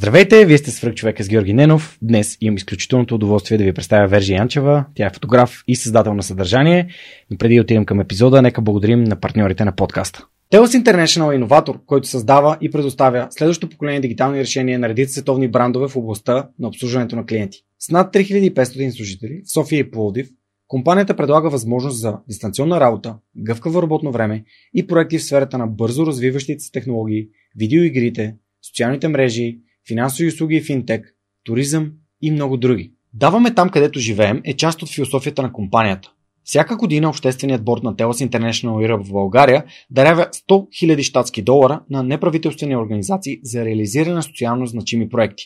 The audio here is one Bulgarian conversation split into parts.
Здравейте, вие сте свръх човека с Георги Ненов. Днес имам изключителното удоволствие да ви представя Вержи Янчева. Тя е фотограф и създател на съдържание. Но преди да отидем към епизода, нека благодарим на партньорите на подкаста. Telos International е иноватор, който създава и предоставя следващото поколение дигитални решения на редица световни брандове в областта на обслужването на клиенти. С над 3500 служители в София и Пловдив, компанията предлага възможност за дистанционна работа, гъвкаво работно време и проекти в сферата на бързо развиващите се технологии, видеоигрите, социалните мрежи, финансови услуги и финтек, туризъм и много други. Даваме там, където живеем е част от философията на компанията. Всяка година общественият борт на Telos International Europe в България дарява 100 000 щатски долара на неправителствени организации за реализиране на социално значими проекти.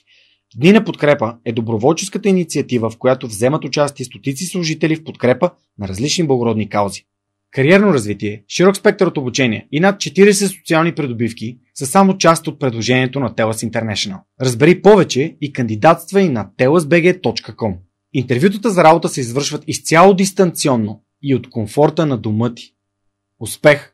Дни на подкрепа е доброволческата инициатива, в която вземат участие стотици служители в подкрепа на различни благородни каузи. Кариерно развитие, широк спектър от обучение и над 40 социални придобивки са само част от предложението на TELUS International. Разбери повече и кандидатствай на telusbg.com. Интервютата за работа се извършват изцяло дистанционно и от комфорта на дома ти. Успех!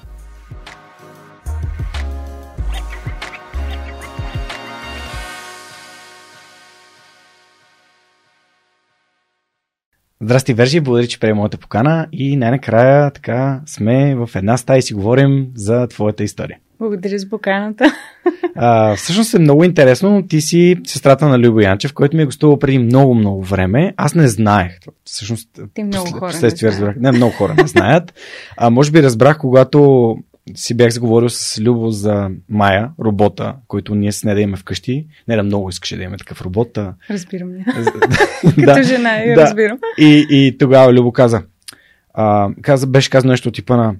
Здрасти, Вержи, благодаря, че приема моята покана и най-накрая така сме в една стая и си говорим за твоята история. Благодаря за поканата. А, всъщност е много интересно. Ти си сестрата на Любо Янчев, който ми е гостувал преди много-много време. Аз не знаех. Всъщност, Ти много хора не, разбрах. Не, много хора не знаят. А, може би разбрах, когато си бях заговорил с Любо за Майя, робота, който ние с нея да имаме вкъщи. Не да много искаше да имаме такъв робот. А... Разбирам я. Като жена я да. разбирам. И, и тогава Любо каза, а, каза, беше казано нещо от типа на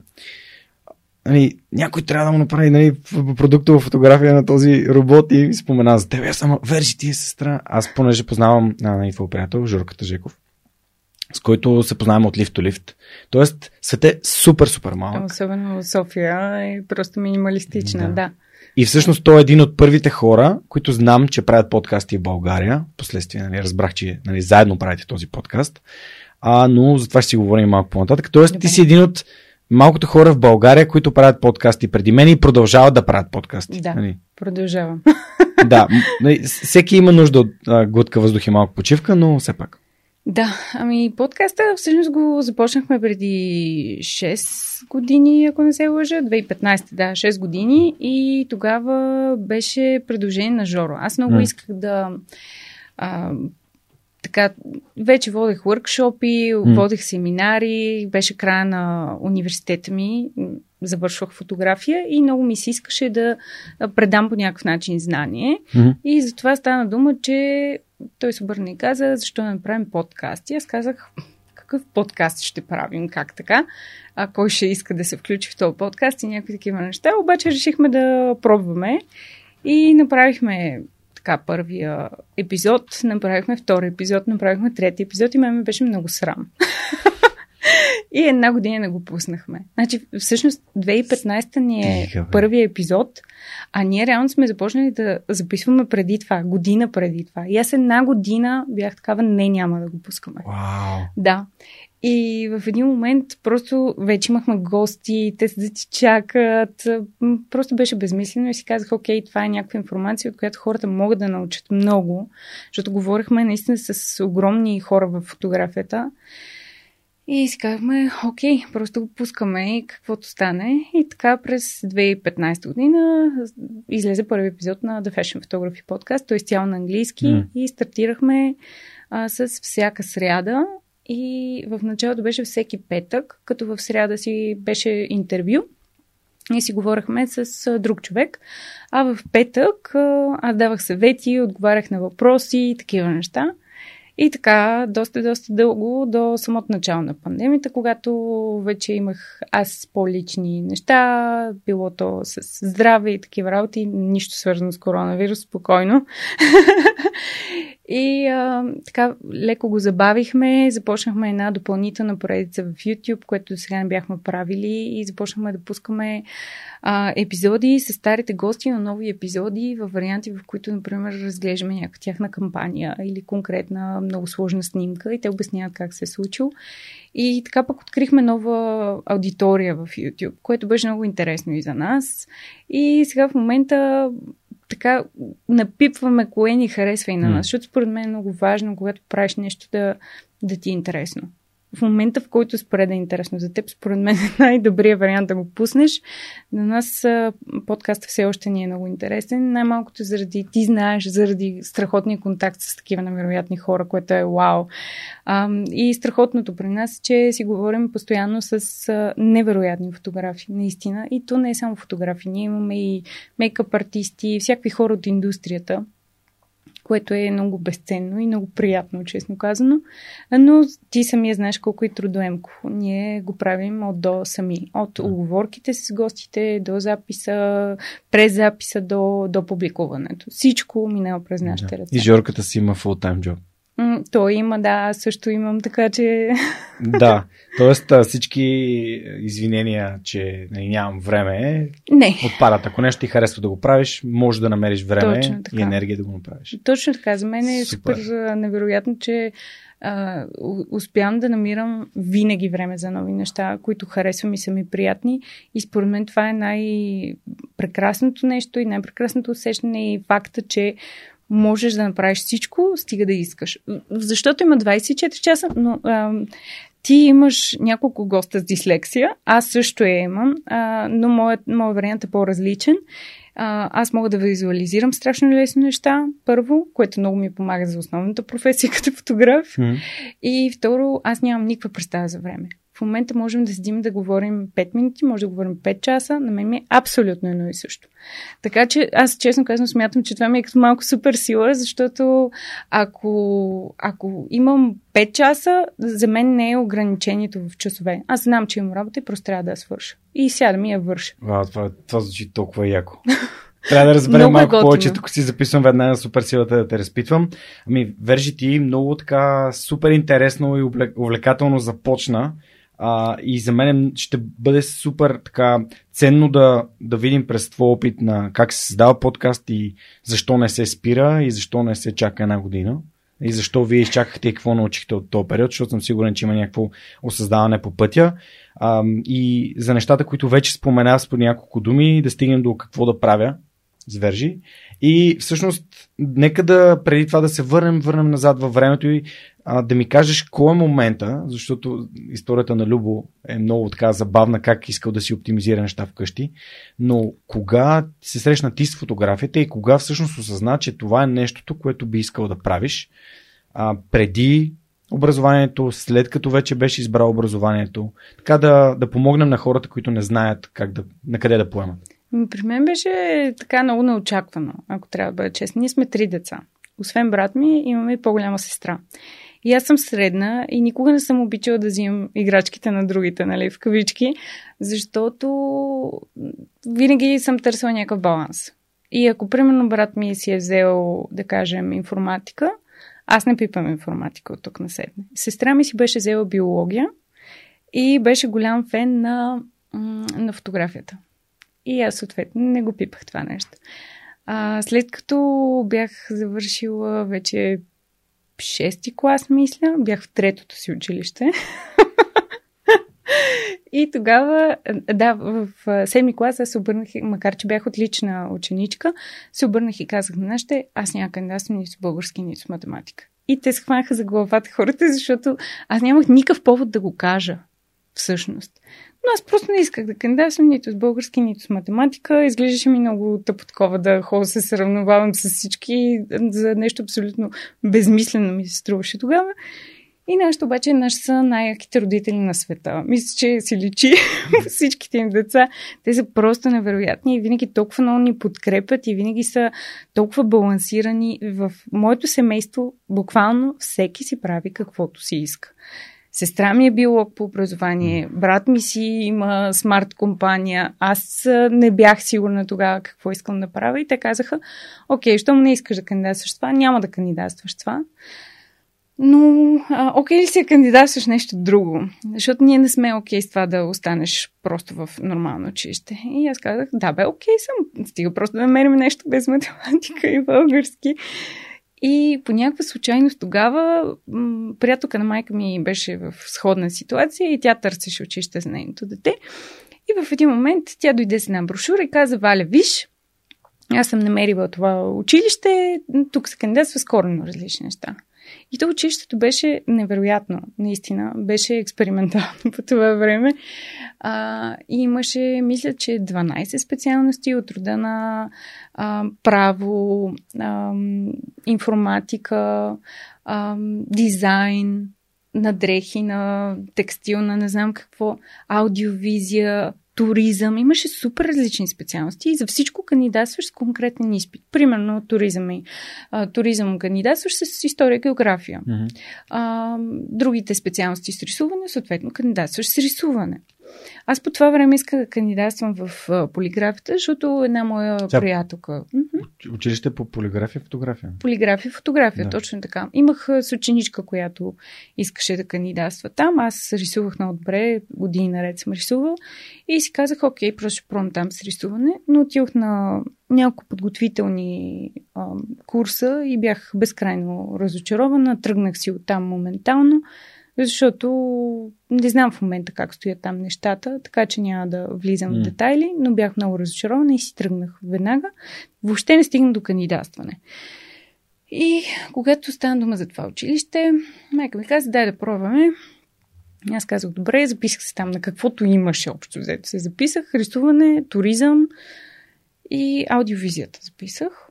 нали, някой трябва да му направи нали, продуктова фотография на този робот и спомена за тебе. Аз само, Вержи, ти е сестра. Аз понеже познавам на нали, твой приятел, Журката Жеков, с който се познаваме от лифт до лифт. Тоест, свет е супер, супер малък. Особено София е просто минималистична, да. да. И всъщност той е един от първите хора, които знам, че правят подкасти в България. Последствие, нали, разбрах, че нали, заедно правите този подкаст. А, но за това ще си говорим малко по-нататък. Тоест, Добре. ти си един от малкото хора в България, които правят подкасти преди мен и продължават да правят подкасти. Да, нали? продължавам. Да, нали, всеки има нужда от а, глътка въздух и малко почивка, но все пак. Да, ами подкаста всъщност го започнахме преди 6 години, ако не се лъжа, 2015, да, 6 години и тогава беше предложение на Жоро. Аз много mm. исках да а, така, вече водех въркшопи, mm. водех семинари, беше края на университета ми, завършвах фотография и много ми се искаше да предам по някакъв начин знание. Mm-hmm. И затова стана дума, че той се обърна и каза, защо не направим подкаст. И аз казах, какъв подкаст ще правим, как така, а кой ще иска да се включи в този подкаст и някакви такива неща. Обаче решихме да пробваме и направихме така първия епизод, направихме втори епизод, направихме трети епизод и ме беше много срам. и една година не го пуснахме. Значи, всъщност 2015 ни е Тиха, първия епизод, а ние реално сме започнали да записваме преди това, година преди това. И аз една година бях такава, не, няма да го пускаме. Wow. Да. И в един момент просто вече имахме гости, те се да ти чакат. Просто беше безмислено и си казах, окей, това е някаква информация, от която хората могат да научат много, защото говорихме наистина с огромни хора в фотографията. И си казахме, окей, просто го пускаме и каквото стане. И така през 2015 година излезе първи епизод на The Fashion Photography Podcast, т.е. цяло на английски mm. и стартирахме а, с всяка сряда и в началото беше всеки петък, като в сряда си беше интервю. Ние си говорихме с друг човек, а в петък аз давах съвети, отговарях на въпроси и такива неща. И така, доста, доста дълго до самото начало на пандемията, когато вече имах аз по-лични неща, било то с здраве и такива работи, нищо свързано с коронавирус, спокойно. И а, така леко го забавихме, започнахме една допълнителна поредица в YouTube, което до сега не бяхме правили и започнахме да пускаме а, епизоди с старите гости на нови епизоди в варианти, в които, например, разглеждаме някаква тяхна кампания или конкретна много сложна снимка и те обясняват как се е случило. И така пък открихме нова аудитория в YouTube, което беше много интересно и за нас. И сега в момента така напипваме кое ни харесва и на нас, mm. защото според мен е много важно, когато правиш нещо да, да ти е интересно в момента, в който според да е интересно за теб, според мен е най-добрият вариант да го пуснеш. На нас подкастът все още ни е много интересен. Най-малкото заради, ти знаеш, заради страхотния контакт с такива невероятни хора, което е вау. И страхотното при нас е, че си говорим постоянно с невероятни фотографии, наистина. И то не е само фотографии. Ние имаме и мейкъп артисти, всякакви хора от индустрията което е много безценно и много приятно, честно казано. Но ти самия знаеш колко е трудоемко. Ние го правим от до сами. От оговорките с гостите до записа, през записа до, до публикуването. Всичко минава през нашите ръце. И Жорката си има full-time job. Той има, да, също имам, така че... Да, т.е. всички извинения, че нямам време, не. отпадат. Ако нещо ти харесва да го правиш, може да намериш време и енергия да го направиш. Точно така. За мен е супер, супер невероятно, че а, успявам да намирам винаги време за нови неща, които харесвам и са ми приятни. И според мен това е най-прекрасното нещо и най-прекрасното усещане и факта, че можеш да направиш всичко, стига да искаш. Защото има 24 часа, но а, ти имаш няколко госта с дислексия, аз също я имам, а, но моят, моят вариант е по-различен. А, аз мога да визуализирам страшно лесни неща, първо, което много ми помага за основната професия като фотограф. Mm. И второ, аз нямам никаква представа за време момента можем да седим да говорим 5 минути, може да говорим 5 часа, на мен ми е абсолютно едно и също. Така че аз честно казвам смятам, че това ми е като малко супер сила, защото ако, ако имам 5 часа, за мен не е ограничението в часове. Аз знам, че имам работа и просто трябва да я свърша. И сега да ми я върша. Вау, това, това звучи толкова яко. Трябва да разберем малко готино. повече. Тук си записвам веднага на супер силата да те разпитвам. Ами, вержи ти много така супер интересно и увлекателно започна. А, и за мен ще бъде супер така ценно да, да видим през твой опит на как се създава подкаст и защо не се спира и защо не се чака една година. И защо вие изчакахте и какво научихте от този период, защото съм сигурен, че има някакво осъздаване по пътя. А, и за нещата, които вече споменах с по няколко думи, да стигнем до какво да правя с Вержи. И всъщност, нека да преди това да се върнем, върнем назад във времето и а, да ми кажеш кой е момента, защото историята на Любо е много така забавна, как искал да си оптимизира неща вкъщи, но кога се срещна ти с фотографията и кога всъщност осъзна, че това е нещото, което би искал да правиш а, преди образованието, след като вече беше избрал образованието, така да, да помогнем на хората, които не знаят как да, на къде да поемат. При мен беше така много неочаквано, ако трябва да бъда честна. Ние сме три деца. Освен брат ми, имаме и по-голяма сестра. И аз съм средна и никога не съм обичала да взимам играчките на другите, нали, в кавички, защото винаги съм търсила някакъв баланс. И ако, примерно, брат ми си е взел, да кажем, информатика, аз не пипам информатика от тук на седне. Сестра ми си беше взела биология и беше голям фен на, на фотографията. И аз съответно не го пипах това нещо. А, след като бях завършила вече шести клас, мисля, бях в третото си училище. И тогава, да, в седми клас аз се обърнах, макар че бях отлична ученичка, се обърнах и казах на нашите, аз няма кандидатствам нито български, нито с математика. И те схванаха за главата хората, защото аз нямах никакъв повод да го кажа, всъщност. Но аз просто не исках да кандидатствам нито с български, нито с математика. Изглеждаше ми много тъпо такова да ходя се сравновавам с всички за нещо абсолютно безмислено ми се струваше тогава. И нашите обаче наши са най-яките родители на света. Мисля, че си личи всичките им деца. Те са просто невероятни и винаги толкова много ни подкрепят и винаги са толкова балансирани. В моето семейство буквално всеки си прави каквото си иска. Сестра ми е биолог по образование, брат ми си има смарт компания, аз не бях сигурна тогава какво искам да правя и те казаха, окей, щом не искаш да кандидатстваш това, няма да кандидатстваш това. Но, а, окей ли си кандидатстваш нещо друго? Защото ние не сме окей с това да останеш просто в нормално училище. И аз казах, да бе, окей съм. Стига просто да намерим нещо без математика и български. И по някаква случайност тогава приятелка на майка ми беше в сходна ситуация и тя търсеше училище за нейното дете. И в един момент тя дойде с една брошура и каза, Валя, виж, аз съм намерила това училище, тук се кандидатства с коренно различни неща. И то училището беше невероятно, наистина. Беше експериментално по това време. А, и имаше, мисля, че 12 специалности от рода на а, право, а, информатика, а, дизайн, на дрехи, на текстил, на не знам какво, аудиовизия, туризъм. Имаше супер различни специалности и за всичко кандидатстваш с конкретен изпит. Примерно туризъм и а, туризъм кандидатстваш с история и география. Mm-hmm. А, другите специалности с рисуване, съответно кандидатстваш с рисуване. Аз по това време исках да кандидатствам в полиграфията, защото една моя Тя... приятелка. Училище по полиграфия и фотография. Полиграфия и фотография, да. точно така. Имах с ученичка, която искаше да кандидатства там. Аз рисувах много добре, години наред съм рисувал. И си казах, окей, просто ще пробвам там с рисуване. Но отидох на няколко подготвителни а, курса и бях безкрайно разочарована. Тръгнах си оттам моментално защото не знам в момента как стоят там нещата, така че няма да влизам mm. в детайли, но бях много разочарована и си тръгнах веднага. Въобще не стигна до кандидатстване. И когато стана дума за това училище, майка ми каза, дай да пробваме. Аз казах, добре, записах се там на каквото имаше общо взето. Се записах, рисуване, туризъм и аудиовизията записах.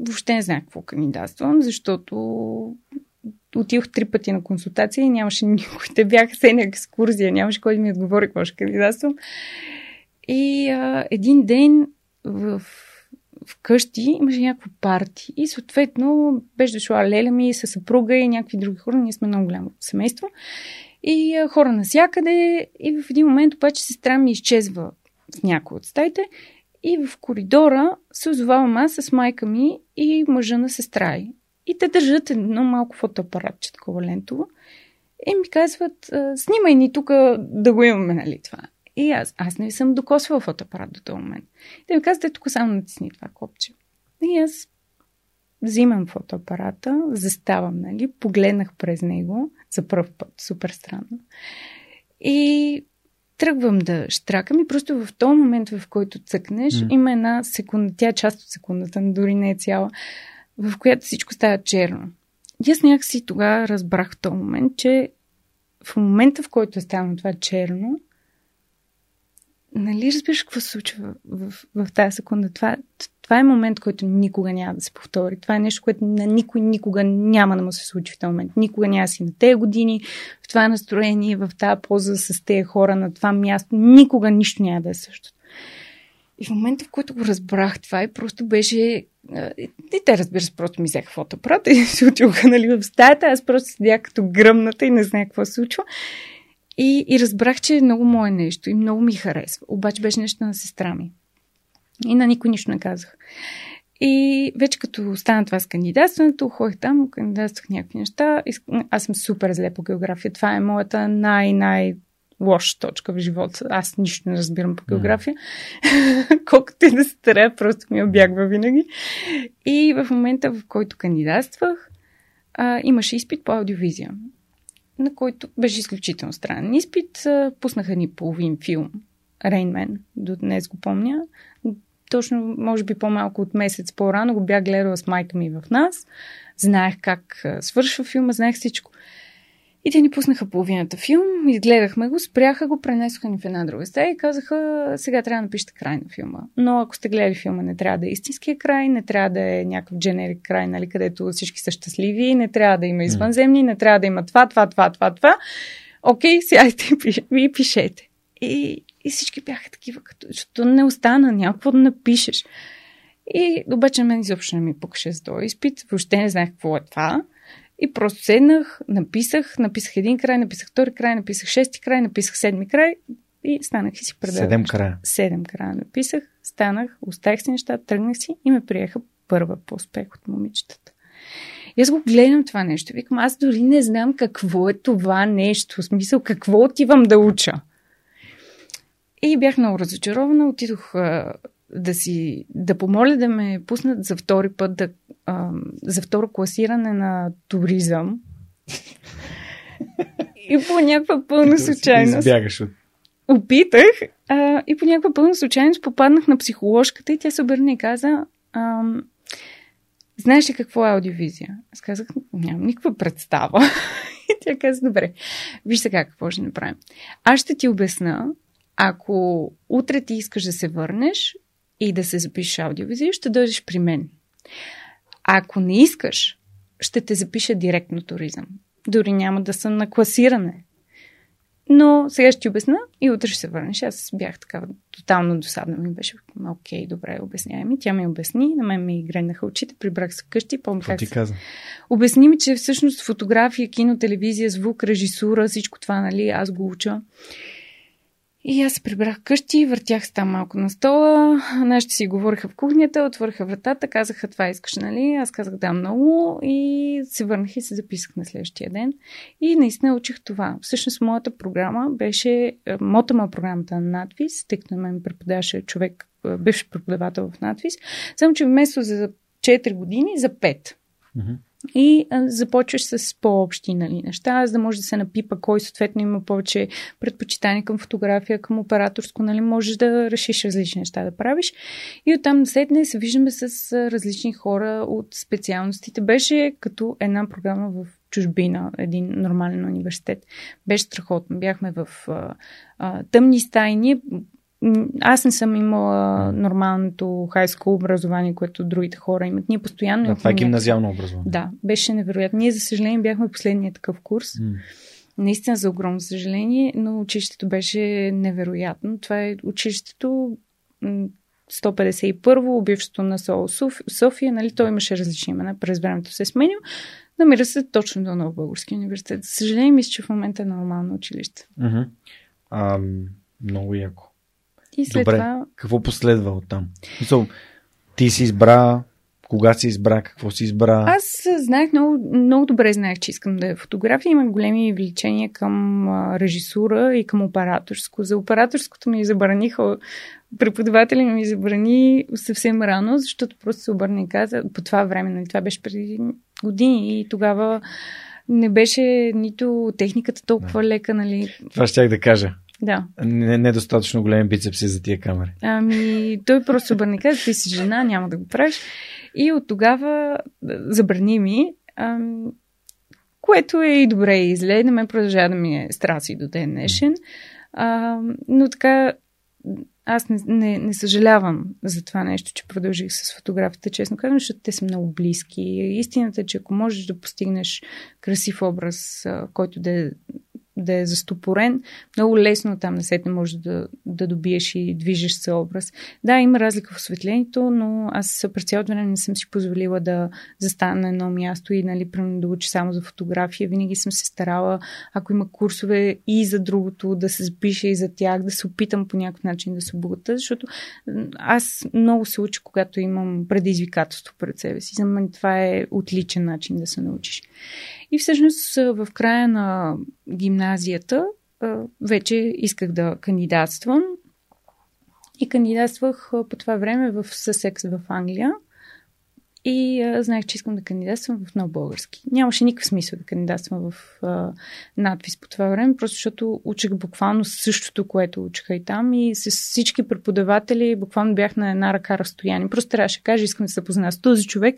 Въобще не знам какво кандидатствам, защото отидох три пъти на консултация и нямаше никой. Те бяха се на екскурзия, нямаше кой да ми отговори какво ще кандидатствам. И а, един ден в вкъщи имаше някакво парти и съответно беше дошла леля ми със съпруга и някакви други хора. Ние сме много голямо семейство. И а, хора насякъде. И в един момент обаче сестра ми изчезва в някои от стаите. И в коридора се озовавам аз с майка ми и мъжа на сестра. И те държат едно малко фотоапаратче, такова лентово. И ми казват, снимай ни тук да го имаме, нали това. И аз, аз не съм докосвала фотоапарат до този момент. И те ми казват, е, тук само натисни това копче. И аз взимам фотоапарата, заставам, нали, погледнах през него за първ път, супер странно. И тръгвам да штракам и просто в този момент, в който цъкнеш, mm. има една секунда, тя е част от секундата, дори не е цяла, в която всичко става черно. И аз някакси тогава разбрах в този момент, че в момента, в който е станало това черно, нали разбираш какво се случва в, в, тази секунда? Това, това е момент, който никога няма да се повтори. Това е нещо, което на никой никога няма да му се случи в този момент. Никога няма си на тези години, в това настроение, в тази поза с тези хора на това място. Никога нищо няма да е същото. И в момента, в който го разбрах това и просто беше и те, разбира се, просто ми взеха фотоапарата и се отидоха нали, в стаята. Аз просто седях като гръмната и не знаех какво се случва. И, и разбрах, че е много мое нещо и много ми харесва. Обаче беше нещо на сестра ми. И на никой нищо не казах. И вече като стана това с кандидатстването, ходих там, кандидатствах някакви неща. Аз съм супер зле по география. Това е моята най-най лоша точка в живота. Аз нищо не разбирам по география. Mm. Колкото и да се старая, просто ми обягва винаги. И в момента, в който кандидатствах, а, имаше изпит по аудиовизия, на който беше изключително странен изпит. А, пуснаха ни половин филм. Рейнмен, до днес го помня. Точно, може би по-малко от месец по-рано го бях гледала с майка ми в нас. Знаех как свършва филма, знаех всичко. И те ни пуснаха половината филм, изгледахме го, спряха го, пренесоха ни в една друга стая и казаха, сега трябва да напишете край на филма. Но ако сте гледали филма, не трябва да е истинския край, не трябва да е някакъв дженерик край, нали, където всички са щастливи, не трябва да има извънземни, не трябва да има това, това, това, това, това. Окей, сядайте и пишете. И, и всички бяха такива, като, защото не остана някакво да напишеш. И обаче мен изобщо не ми пукаше за този изпит. Въобще не знаех какво е това. И просто седнах, написах, написах един край, написах втори край, написах шести край, написах седми край и станах и си предадох. Седем края. Седем края написах, станах, оставих си нещата, тръгнах си и ме приеха първа по успех от момичетата. И аз го гледам това нещо. Викам, аз дори не знам какво е това нещо. В смисъл, какво отивам да уча. И бях много разочарована. Отидох а, да си, да помоля да ме пуснат за втори път да, а, за второ класиране на туризъм. и по някаква пълна случайност. Избягаш от опитах а, и по някаква пълна случайност попаднах на психоложката и тя се обърна и каза ам, знаеш ли какво е аудиовизия? Аз казах, нямам никаква представа. и тя каза, добре, виж сега какво ще направим. Аз ще ти обясна, ако утре ти искаш да се върнеш и да се запишеш аудиовизия, ще дойдеш при мен. Ако не искаш, ще те запиша директно туризъм. Дори няма да съм на класиране. Но сега ще ти обясна и утре ще се върнеш. Аз бях така тотално досадна. Ми беше, окей, добре, обяснявай ми. Тя ми обясни, на мен ми греннаха очите, прибрах се къщи. Помня как ти се... каза? Обясни ми, че всъщност фотография, кино, телевизия, звук, режисура, всичко това, нали, аз го уча. И аз се прибрах къщи, въртях се там малко на стола, нашите си говориха в кухнята, отвориха вратата, казаха това искаш, нали? Аз казах да много и се върнах и се записах на следващия ден. И наистина учих това. Всъщност моята програма беше, е, моята ма програмата на надвис, тъй като на мен преподаваше човек, е, бивш преподавател в надвис, само че вместо за 4 години, за 5. Mm-hmm и а, започваш с по-общи нали, неща, за да може да се напипа кой съответно има повече предпочитание към фотография, към операторско, нали, можеш да решиш различни неща да правиш. И оттам седне се виждаме с различни хора от специалностите. Беше като една програма в чужбина, един нормален университет. Беше страхотно. Бяхме в а, а, тъмни стаи. Ние аз не съм имала нормалното хайско образование, което другите хора имат. Ние постоянно. Да, това е гимназиално образование. Да, беше невероятно. Ние, за съжаление, бяхме последния такъв курс. Mm. Наистина за огромно съжаление, но училището беше невероятно. Това е училището 151-во, бившето на СО София, нали, той имаше различни имена, през времето се е сменил. Намира се точно до Нов Български университет. За съжаление, мисля, че в момента е нормално училище. Mm-hmm. А, много яко. И след Добре, това... какво последва от там? Ти си избра, кога си избра, какво си избра? Аз знаех много, много добре знаех, че искам да е фотография. Имах големи влечения към режисура и към операторско. За операторското ми забраниха преподавателя ми забрани съвсем рано, защото просто се обърна и каза, по това време, нали, това беше преди години и тогава не беше нито техниката толкова да. лека, нали. Това щях да кажа. Да. Не, недостатъчно големи бицепси за тия камери. Ами, той просто обърне каза, ти си жена, няма да го правиш. И от тогава забрани ми, ам, което е и добре и зле. На мен продължава да ми е страси до ден днешен. А, но така, аз не, не, не съжалявам за това нещо, че продължих с фотографията, честно казвам, защото те са много близки. Истината е, че ако можеш да постигнеш красив образ, който да е да е застопорен, много лесно там на сетне може да, да добиеш и движеш се образ. Да, има разлика в осветлението, но аз през цялото време не съм си позволила да застана на едно място и нали, да уча само за фотография. Винаги съм се старала, ако има курсове и за другото, да се запиша и за тях, да се опитам по някакъв начин да се обогата, защото аз много се уча, когато имам предизвикателство пред себе си. За мен това е отличен начин да се научиш. И всъщност в края на гимназията вече исках да кандидатствам. И кандидатствах по това време в Съсекс в Англия. И а, знаех, че искам да кандидатствам в нов български. Нямаше никакъв смисъл да кандидатствам в а, надпис по това време, просто защото учих буквално същото, което учиха и там. И с всички преподаватели буквално бях на една ръка разстояние. Просто трябваше да кажа, искам да се запозная с този човек.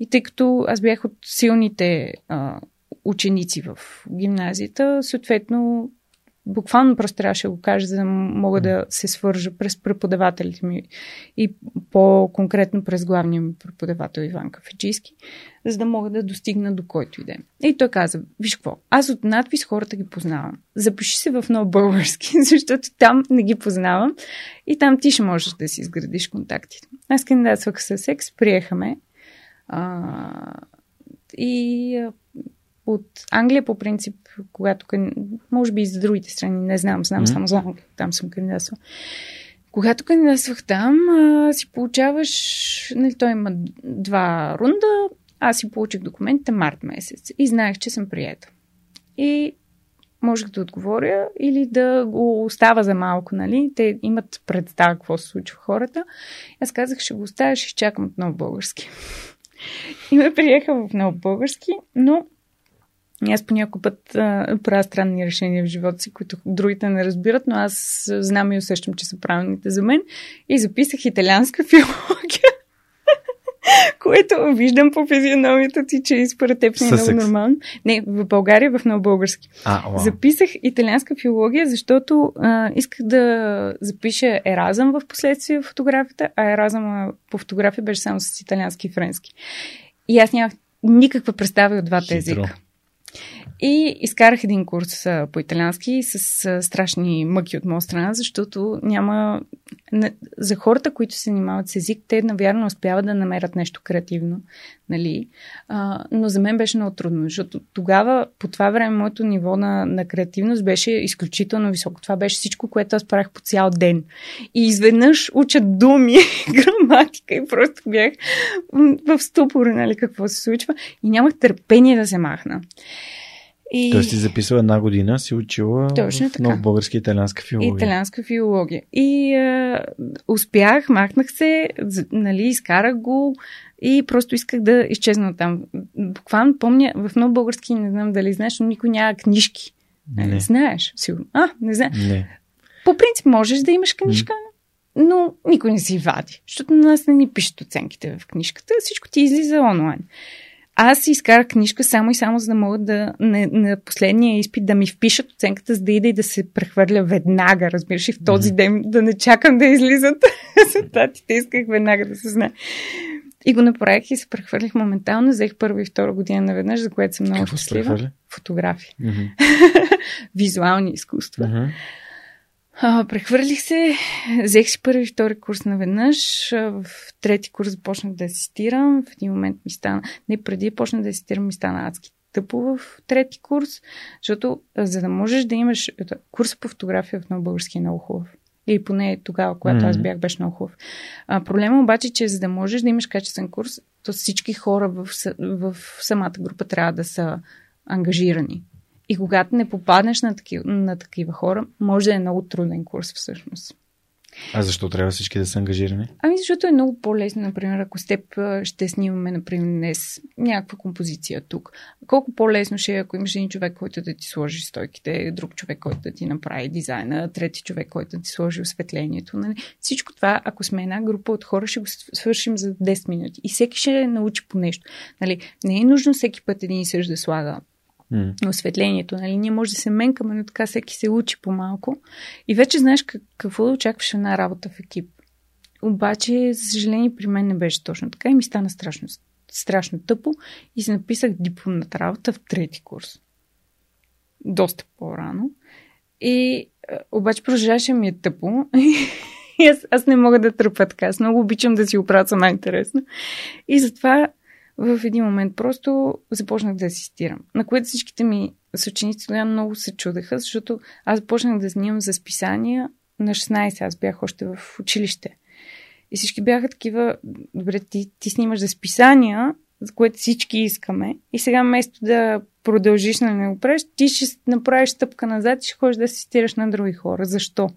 И тъй като аз бях от силните а, ученици в гимназията. Съответно, буквално просто трябваше да го кажа, за да мога да се свържа през преподавателите ми и по-конкретно през главния ми преподавател Иван Кафеджийски, за да мога да достигна до който иде. И той каза, виж какво, аз от надпис хората ги познавам. Запиши се в нов български, защото там не ги познавам и там ти ще можеш да си изградиш контактите. Аз кандидатствах с секс, приехаме а, и от Англия по принцип, когато, може би и за другите страни, не знам, знам mm-hmm. само за Англия, там съм кандидатствал. Когато кандидатствах там, а, си получаваш, нали, той има два рунда, аз си получих документите март месец и знаех, че съм приета. И можех да отговоря или да го остава за малко, нали? Те имат представа какво се случва хората. Аз казах, ще го оставя, ще чакам отново български. И ме приеха в много български, но аз по някой път а, правя странни решения в живота си, които другите не разбират, но аз знам и усещам, че са правилните за мен. И записах италианска филология, което виждам по физиономията ти, че според теб не е много нормално. Не, в България в много български. А, Записах италианска филология, защото а, исках да запиша еразъм в последствие в фотографията, а еразъм по фотография беше само с италиански и френски. И аз нямах никаква представа от двата езика. И изкарах един курс по италиански с страшни мъки от моя страна, защото няма... За хората, които се занимават с език, те навярно успяват да намерят нещо креативно, нали? А, но за мен беше много трудно, защото тогава, по това време, моето ниво на, на креативност беше изключително високо. Това беше всичко, което аз правих по цял ден. И изведнъж уча думи, граматика и просто бях в ступор, нали, какво се случва. И нямах търпение да се махна. И... Тоест си записала една година, си учила Точно в нов български италианска филология. Италианска филология. И а, успях, махнах се, нали, изкарах го и просто исках да изчезна там. Буквално помня, в нов български, не знам дали знаеш, но никой няма книжки. Не. Знаеш, сигурно. А, не знам. Не. По принцип можеш да имаш книжка, но никой не си вади, защото на нас не ни пишат оценките в книжката, всичко ти излиза онлайн. Аз изкарах книжка само и само за да мога да на, на последния изпит да ми впишат оценката, за да ида и да се прехвърля веднага, разбираш, и в този ден да не чакам да излизат резултатите, исках веднага да се знае. И го направих и се прехвърлих моментално. Взех първа и втора година наведнъж, за което съм много Какво щастлива. Фотографии. Mm-hmm. Визуални изкуства. Mm-hmm. А, прехвърлих се, взех си първи и втори курс наведнъж. В трети курс започнах да асистирам. В един момент ми стана, не преди почнах да асистирам, ми стана адски тъпо в трети курс, защото за да можеш да имаш курс по фотография в много български е много хубав. И поне тогава, когато mm-hmm. аз бях, беше много хубав. А, проблема обаче, че за да можеш да имаш качествен курс, то всички хора в, в самата група трябва да са ангажирани. И когато не попаднеш на такива, на такива хора, може да е много труден курс всъщност. А защо трябва всички да са ангажирани? Ами защото е много по-лесно, например, ако с теб ще снимаме, например, днес някаква композиция тук. Колко по-лесно ще е, ако имаш един човек, който да ти сложи стойките, друг човек, който да ти направи дизайна, трети човек, който да ти сложи осветлението. Нали? Всичко това, ако сме една група от хора, ще го свършим за 10 минути. И всеки ще научи по нещо. Нали? Не е нужно всеки път един и същ да слага mm. осветлението. Нали? Ние може да се менкаме, но така всеки се учи по-малко. И вече знаеш какво да очакваш една работа в екип. Обаче, за съжаление, при мен не беше точно така и ми стана страшно, страшно тъпо и се написах дипломната работа в трети курс. Доста по-рано. И обаче продължаваше ми е тъпо. И аз, аз не мога да тръпа така. Аз много обичам да си оправя сама интересно. И затова в един момент просто започнах да асистирам. На което всичките ми съученици тогава много се чудеха, защото аз започнах да снимам за списания на 16, аз бях още в училище. И всички бяха такива, добре, ти, ти снимаш за списания, за което всички искаме. И сега вместо да продължиш на него правиш, ти ще направиш стъпка назад и ще ходиш да асистираш на други хора. Защо?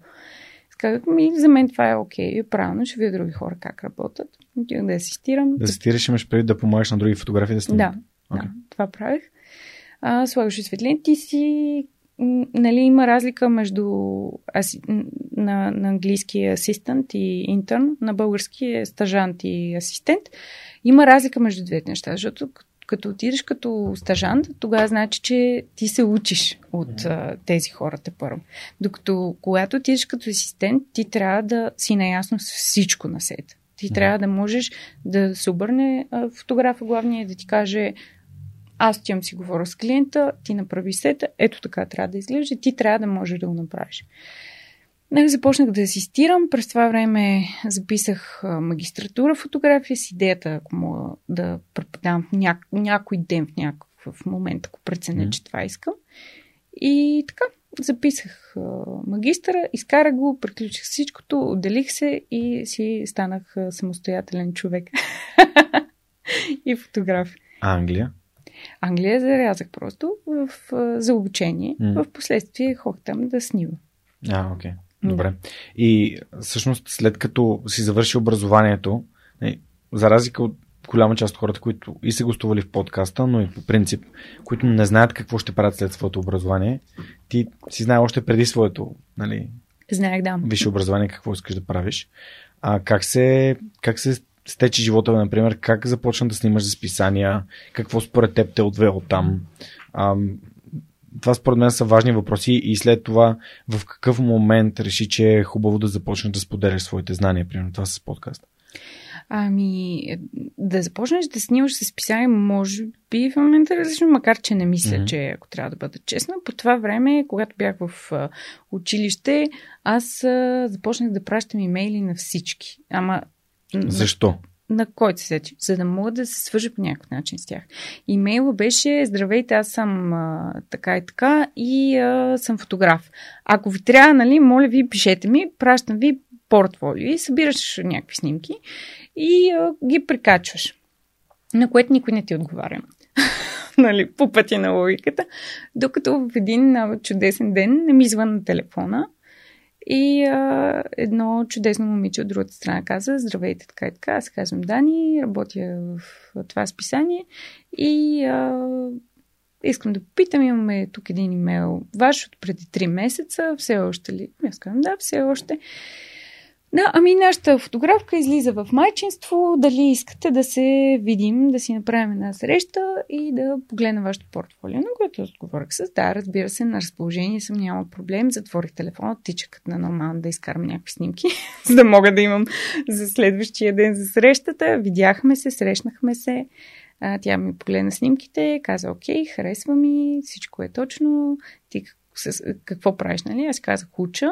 Казах ми, за мен това е окей, okay, правилно, ще видя други хора как работят. Отидах да асистирам. Да асистираш, имаш преди да помагаш на други фотографии да снимат? Да, okay. да, това правих. А, слагаш осветление, ти си нали, има разлика между аси, на, на английски асистент и интерн, на български е стажант и асистент. Има разлика между двете неща, защото като отидеш като стажант, тогава значи, че ти се учиш от а, тези хората първо. Докато когато отидеш като асистент, ти трябва да си наясно с всичко на сета. Ти трябва да можеш да се обърне а, фотографа главния и да ти каже аз ти си говоря с клиента, ти направи сета, ето така трябва да изглежда, ти трябва да можеш да го направиш. Нали, започнах да асистирам. През това време записах магистратура фотография с идеята, ако мога да преподавам ня... някой ден в някакъв момент, ако преценя, mm. че това искам. И така, записах магистъра, изкарах го, приключих всичкото, отделих се и си станах самостоятелен човек. и фотограф. Англия? Англия зарязах просто в, за обучение. Mm. В последствие ходих там да снимам. А, окей. Okay. Добре. И всъщност след като си завърши образованието, нали, за разлика от голяма част от хората, които и са гостували в подкаста, но и по принцип, които не знаят какво ще правят след своето образование, ти си знае още преди своето нали, Знаех, да. висше образование какво искаш да правиш. А как се, как се стече живота, например, как започна да снимаш за списания, какво според теб те отвело там, а, това според мен са важни въпроси и след това в какъв момент реши, че е хубаво да започнеш да споделяш своите знания, примерно това с подкаста? Ами, да започнеш да снимаш с писание, може би в момента е различно, макар че не мисля, mm-hmm. че ако трябва да бъда честна. По това време, когато бях в училище, аз започнах да пращам имейли на всички. Ама. Защо? На който се за да мога да се свържа по някакъв начин с тях. Имейла беше Здравейте, аз съм а, така и така и а, съм фотограф. Ако ви трябва, нали, моля ви, пишете ми, пращам ви портфолио и събираш някакви снимки и а, ги прикачваш. На което никой не ти отговаря. нали, по пътя на логиката. Докато в един а, чудесен ден не ми звън телефона и а, едно чудесно момиче от другата страна каза, здравейте, така и така, аз казвам Дани, работя в това списание и а, искам да попитам, имаме тук един имейл ваш от преди 3 месеца, все още ли? Аз казвам, да, все още. Да, ами нашата фотографка излиза в майчинство. Дали искате да се видим, да си направим една среща и да погледна вашето портфолио, на което отговорих с да, разбира се, на разположение съм, няма проблем. Затворих телефона, тичакът на нормално да изкарам някакви снимки, за да мога да имам за следващия ден за срещата. Видяхме се, срещнахме се. А, тя ми погледна снимките, каза, окей, харесва ми, всичко е точно. Ти какво правиш, нали? Аз казах, уча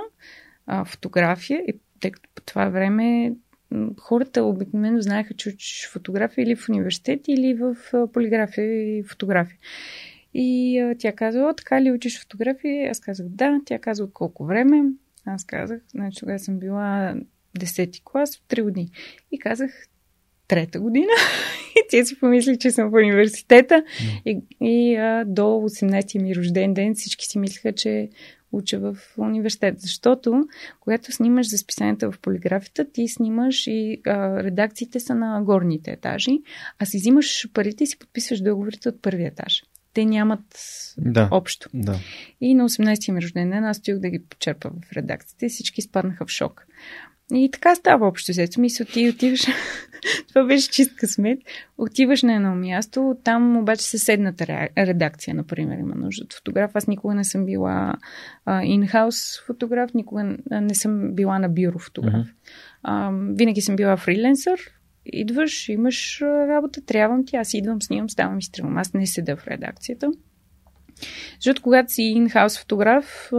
а, фотография и тъй като по това време хората обикновено знаеха, че учиш фотография или в университет, или в полиграфия и фотография. И а, тя каза, о, така ли учиш фотография? Аз казах, да. Тя каза, от колко време? Аз казах, значи тогава съм била 10 клас, от 3 години. И казах, трета година. и тя си помисли, че съм в университета. Mm. И, и а, до 18-ти ми рожден ден всички си мислеха, че уча в университет. Защото, когато снимаш за списанията в полиграфията, ти снимаш и а, редакциите са на горните етажи, а си взимаш парите и си подписваш договорите от първия етаж. Те нямат да, общо. Да. И на 18-ти ми рожден ден аз стоях да ги почерпа в редакциите и всички спаднаха в шок. И така става общо взето. Мисля, ти отиваш. Това беше чист късмет. Отиваш на едно място, там обаче съседната редакция, например, има нужда от фотограф. Аз никога не съм била инхаус фотограф, никога не съм била на бюро фотограф. Mm-hmm. А, винаги съм била фриленсър. Идваш, имаш работа, трябвам ти, аз идвам, снимам, ставам и стрелвам. Аз не седа в редакцията. Защото когато си инхаус фотограф,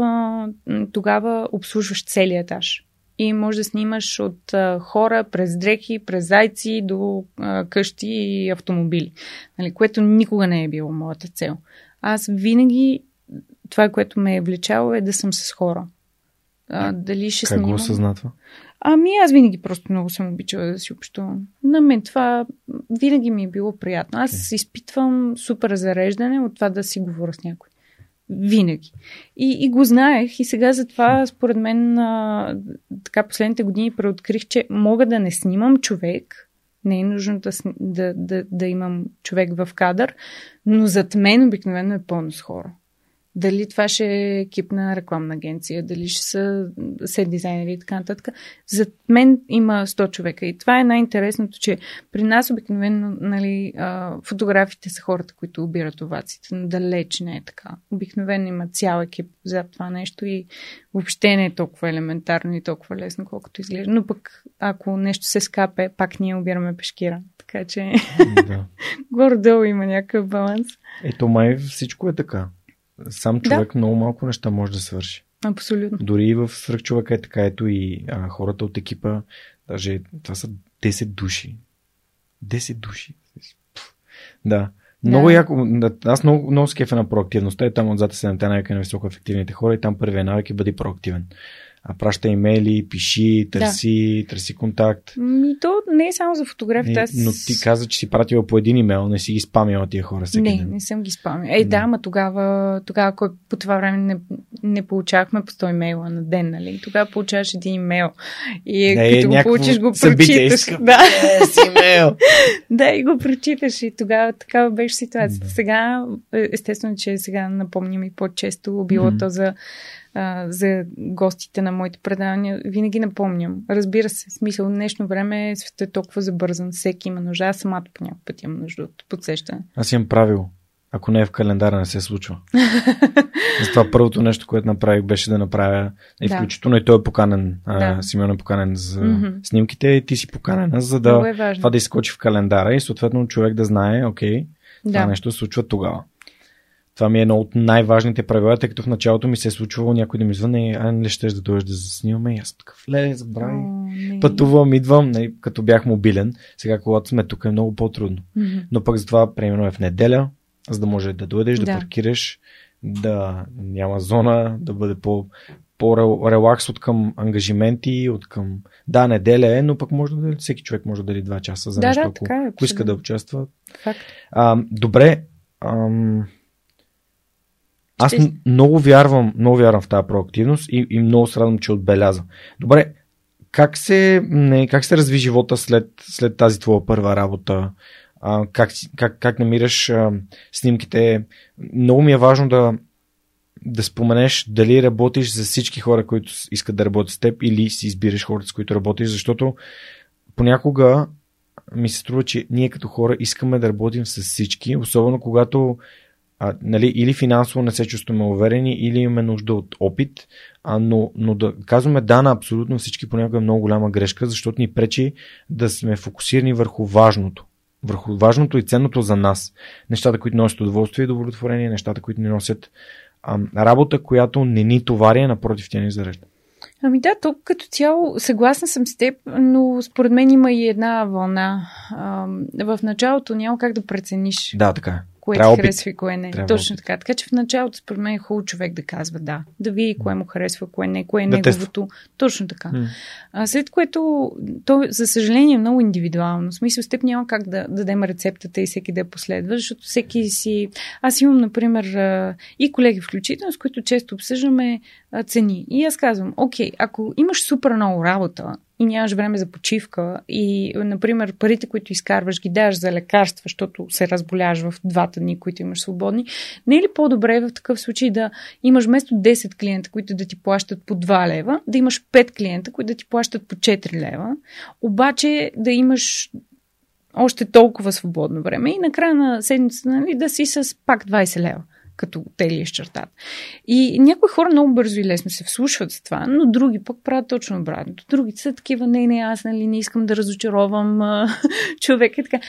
тогава обслужваш целият етаж и може да снимаш от а, хора през дрехи, през зайци до а, къщи и автомобили, нали, което никога не е било моята цел. Аз винаги това, което ме е влечало е да съм с хора. А, дали ще как снимам? го осъзнатва? Ами аз винаги просто много съм обичала да си общувам. На мен това винаги ми е било приятно. Аз okay. изпитвам супер зареждане от това да си говоря с някой. Винаги. И, и го знаех и сега затова, според мен, а, така последните години преоткрих, че мога да не снимам човек, не е нужно да, да, да, да имам човек в кадър, но зад мен обикновено е пълно с хора. Дали това ще е екип на рекламна агенция, дали ще са сет дизайнери и така нататък. За мен има 100 човека. И това е най-интересното, че при нас обикновено нали, фотографите са хората, които обират овациите, но далеч не е така. Обикновено има цял екип за това нещо и въобще не е толкова елементарно и толкова лесно, колкото изглежда. Но пък ако нещо се скапе, пак ние обираме пешкира. Така че да. горе-долу има някакъв баланс. Ето май всичко е така. Сам човек да. много малко неща може да свърши. Абсолютно. Дори и в свръхчовека е така. Ето и а, хората от екипа, даже това са 10 души. 10 души. Да. Много да. яко. Аз много, много скефа на проактивността. И там отзад се на навика на високо ефективните хора и там първият навик е бъди проактивен праща имейли, пиши, търси, да. търси контакт. Ми, то не е само за фотографията. Аз... Но ти каза, че си пратила по един имейл, не си ги спамила тия хора всеки Не, ден. не съм ги спамила. Е, да, ама тогава, тогава кой по това време не, не получавахме по 100 имейла на ден, нали? Тогава получаваш един имейл. И не, като го получиш, го прочиташ. Да. Yes, имейл. да, и го прочиташ. И тогава такава беше ситуацията. Да. Сега, е, естествено, че сега напомням и по-често било mm-hmm. то за а, за гостите на моите предавания, винаги напомням. Разбира се, смисъл, днешно време светът е толкова забързан, всеки има нужда. Аз самата по някакъв път имам нужда от подсещане. Аз имам правило. Ако не е в календара, не се случва. това първото нещо, което направих, беше да направя, и да. включително и той е поканен, да. Симеон е поканен за mm-hmm. снимките, и ти си поканена, за да е това да изкочи в календара и съответно човек да знае, окей, да. това нещо се случва тогава. Това ми е едно от най-важните правила, тъй като в началото ми се е случвало някой да ми звъне, а не ще да дойдеш да заснимаме. И аз такъв, ле, забрави. Пътувам, идвам, не, като бях мобилен. Сега, когато сме тук, е много по-трудно. Mm-hmm. Но пък затова, примерно, е в неделя, за да може да дойдеш, да, да паркираш, да няма зона, да бъде по, по-релакс от към ангажименти, от към... Да, неделя е, но пък може да всеки човек може да дали два часа за да, нещо, да, ако, така е, ако иска да участва. Факт. А, добре, ам, аз Ще... много вярвам, много вярвам в тази проактивност и, и много се радвам, че отбеляза. Добре, как се, не, как се разви живота след, след тази твоя първа работа? А, как, как, как намираш а, снимките? Много ми е важно да, да споменеш дали работиш за всички хора, които искат да работят с теб или си избираш хората, с които работиш, защото понякога ми се струва, че ние като хора искаме да работим с всички, особено когато а, нали, или финансово не се чувстваме уверени, или имаме нужда от опит, а, но, но да казваме да на абсолютно всички понякога е много голяма грешка, защото ни пречи да сме фокусирани върху важното. Върху важното и ценното за нас. Нещата, които носят удоволствие и удовлетворение, нещата, които ни носят а, работа, която не ни товари, а напротив, тя ни зарежда. Ами да, тук като цяло съгласна съм с теб, но според мен има и една вълна. А, в началото няма как да прецениш. Да, така е кое ти харесва и кое не. Трябва Точно така. Така че в началото, според мен, е хубаво човек да казва да. Да види кое му харесва, кое не, кое е да неговото. Тества. Точно така. Mm. А, след което, то, за съжаление, е много индивидуално. В смисъл, с теб няма как да дадем рецептата и всеки да я последва, защото всеки си. Аз имам, например, и колеги включително, с които често обсъждаме цени. И аз казвам, окей, ако имаш супер много работа, и нямаш време за почивка. И, например, парите, които изкарваш, ги даваш за лекарства, защото се разболяваш в двата дни, които имаш свободни, не е ли по-добре в такъв случай да имаш вместо 10 клиента, които да ти плащат по 2 лева, да имаш 5 клиента, които да ти плащат по 4 лева, обаче да имаш още толкова свободно време и накрая на седмицата нали, да си с пак 20 лева като те ли. И някои хора много бързо и лесно се вслушват с това, но други пък правят точно обратното. Другите са такива, не, не, аз нали, не искам да разочаровам човека и така.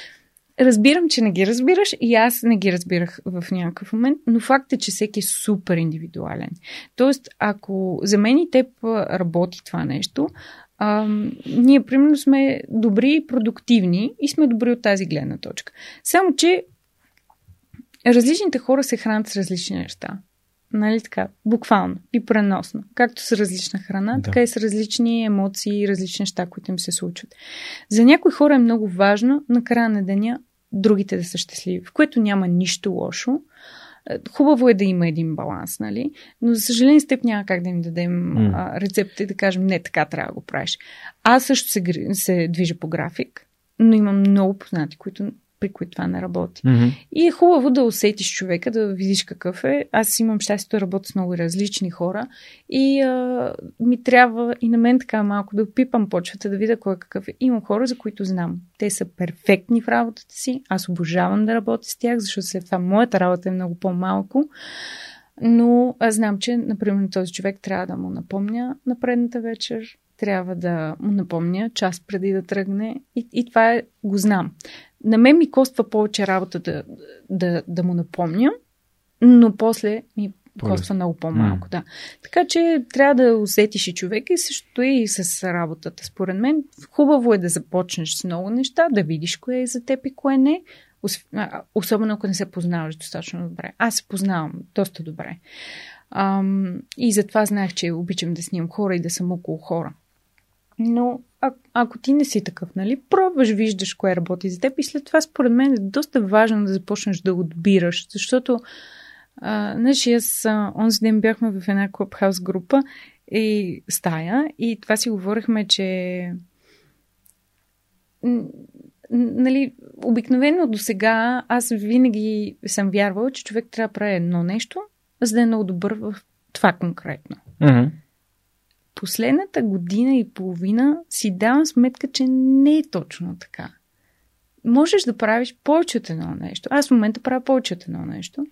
Разбирам, че не ги разбираш и аз не ги разбирах в някакъв момент, но факт е, че всеки е супер индивидуален. Тоест, ако за мен и теб работи това нещо, а, ние примерно сме добри и продуктивни и сме добри от тази гледна точка. Само, че различните хора се хранят с различни неща. Нали така? Буквално и преносно. Както с различна храна, да. така и с различни емоции и различни неща, които им се случват. За някои хора е много важно на края на деня другите да са щастливи, в което няма нищо лошо. Хубаво е да има един баланс, нали? Но за съжаление с теб няма как да им дадем mm. а, рецепта и да кажем не, така трябва да го правиш. Аз също се, се движа по график, но имам много познати, които при които това не работи. Mm-hmm. И е хубаво да усетиш човека, да видиш какъв е. Аз имам щастието да работя с много различни хора и а, ми трябва и на мен така малко да опипам почвата, да видя кой е какъв е. Имам хора, за които знам. Те са перфектни в работата си. Аз обожавам да работя с тях, защото след това моята работа е много по-малко. Но аз знам, че, например, този човек трябва да му напомня на предната вечер, трябва да му напомня час преди да тръгне и, и това е, го знам. На мен ми коства повече работа да, да, да му напомня, но после ми Полез. коства много по-малко. Mm. Да. Така че трябва да усетиш и човека и също и с работата. Според мен хубаво е да започнеш с много неща, да видиш кое е за теб и кое не, особено ако не се познаваш достатъчно добре. Аз се познавам доста добре. Ам, и затова знаех, че обичам да снимам хора и да съм около хора. Но а, ако ти не си такъв, нали, пробваш, виждаш кое работи за теб и след това според мен е доста важно да започнеш да отбираш, защото значи аз онзи ден бяхме в една клубхаус група и стая и това си говорихме, че нали, обикновено до сега аз винаги съм вярвала, че човек трябва да прави едно нещо, за да е много добър в това конкретно. Mm-hmm последната година и половина си давам сметка, че не е точно така. Можеш да правиш повече от едно нещо. Аз в момента правя повече от едно нещо,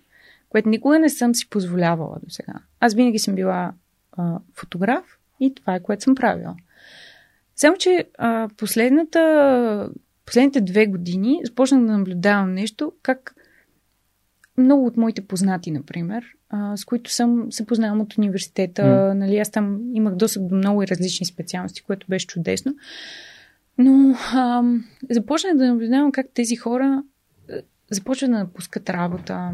което никога не съм си позволявала до сега. Аз винаги съм била а, фотограф и това е което съм правила. Само, че а, последната, последните две години започнах да наблюдавам нещо, как много от моите познати, например, а, с които съм се познавам от университета. Mm. Нали, аз там имах достъп до много и различни специалности, което беше чудесно. Но а, започнах да наблюдавам как тези хора започват да напускат работа,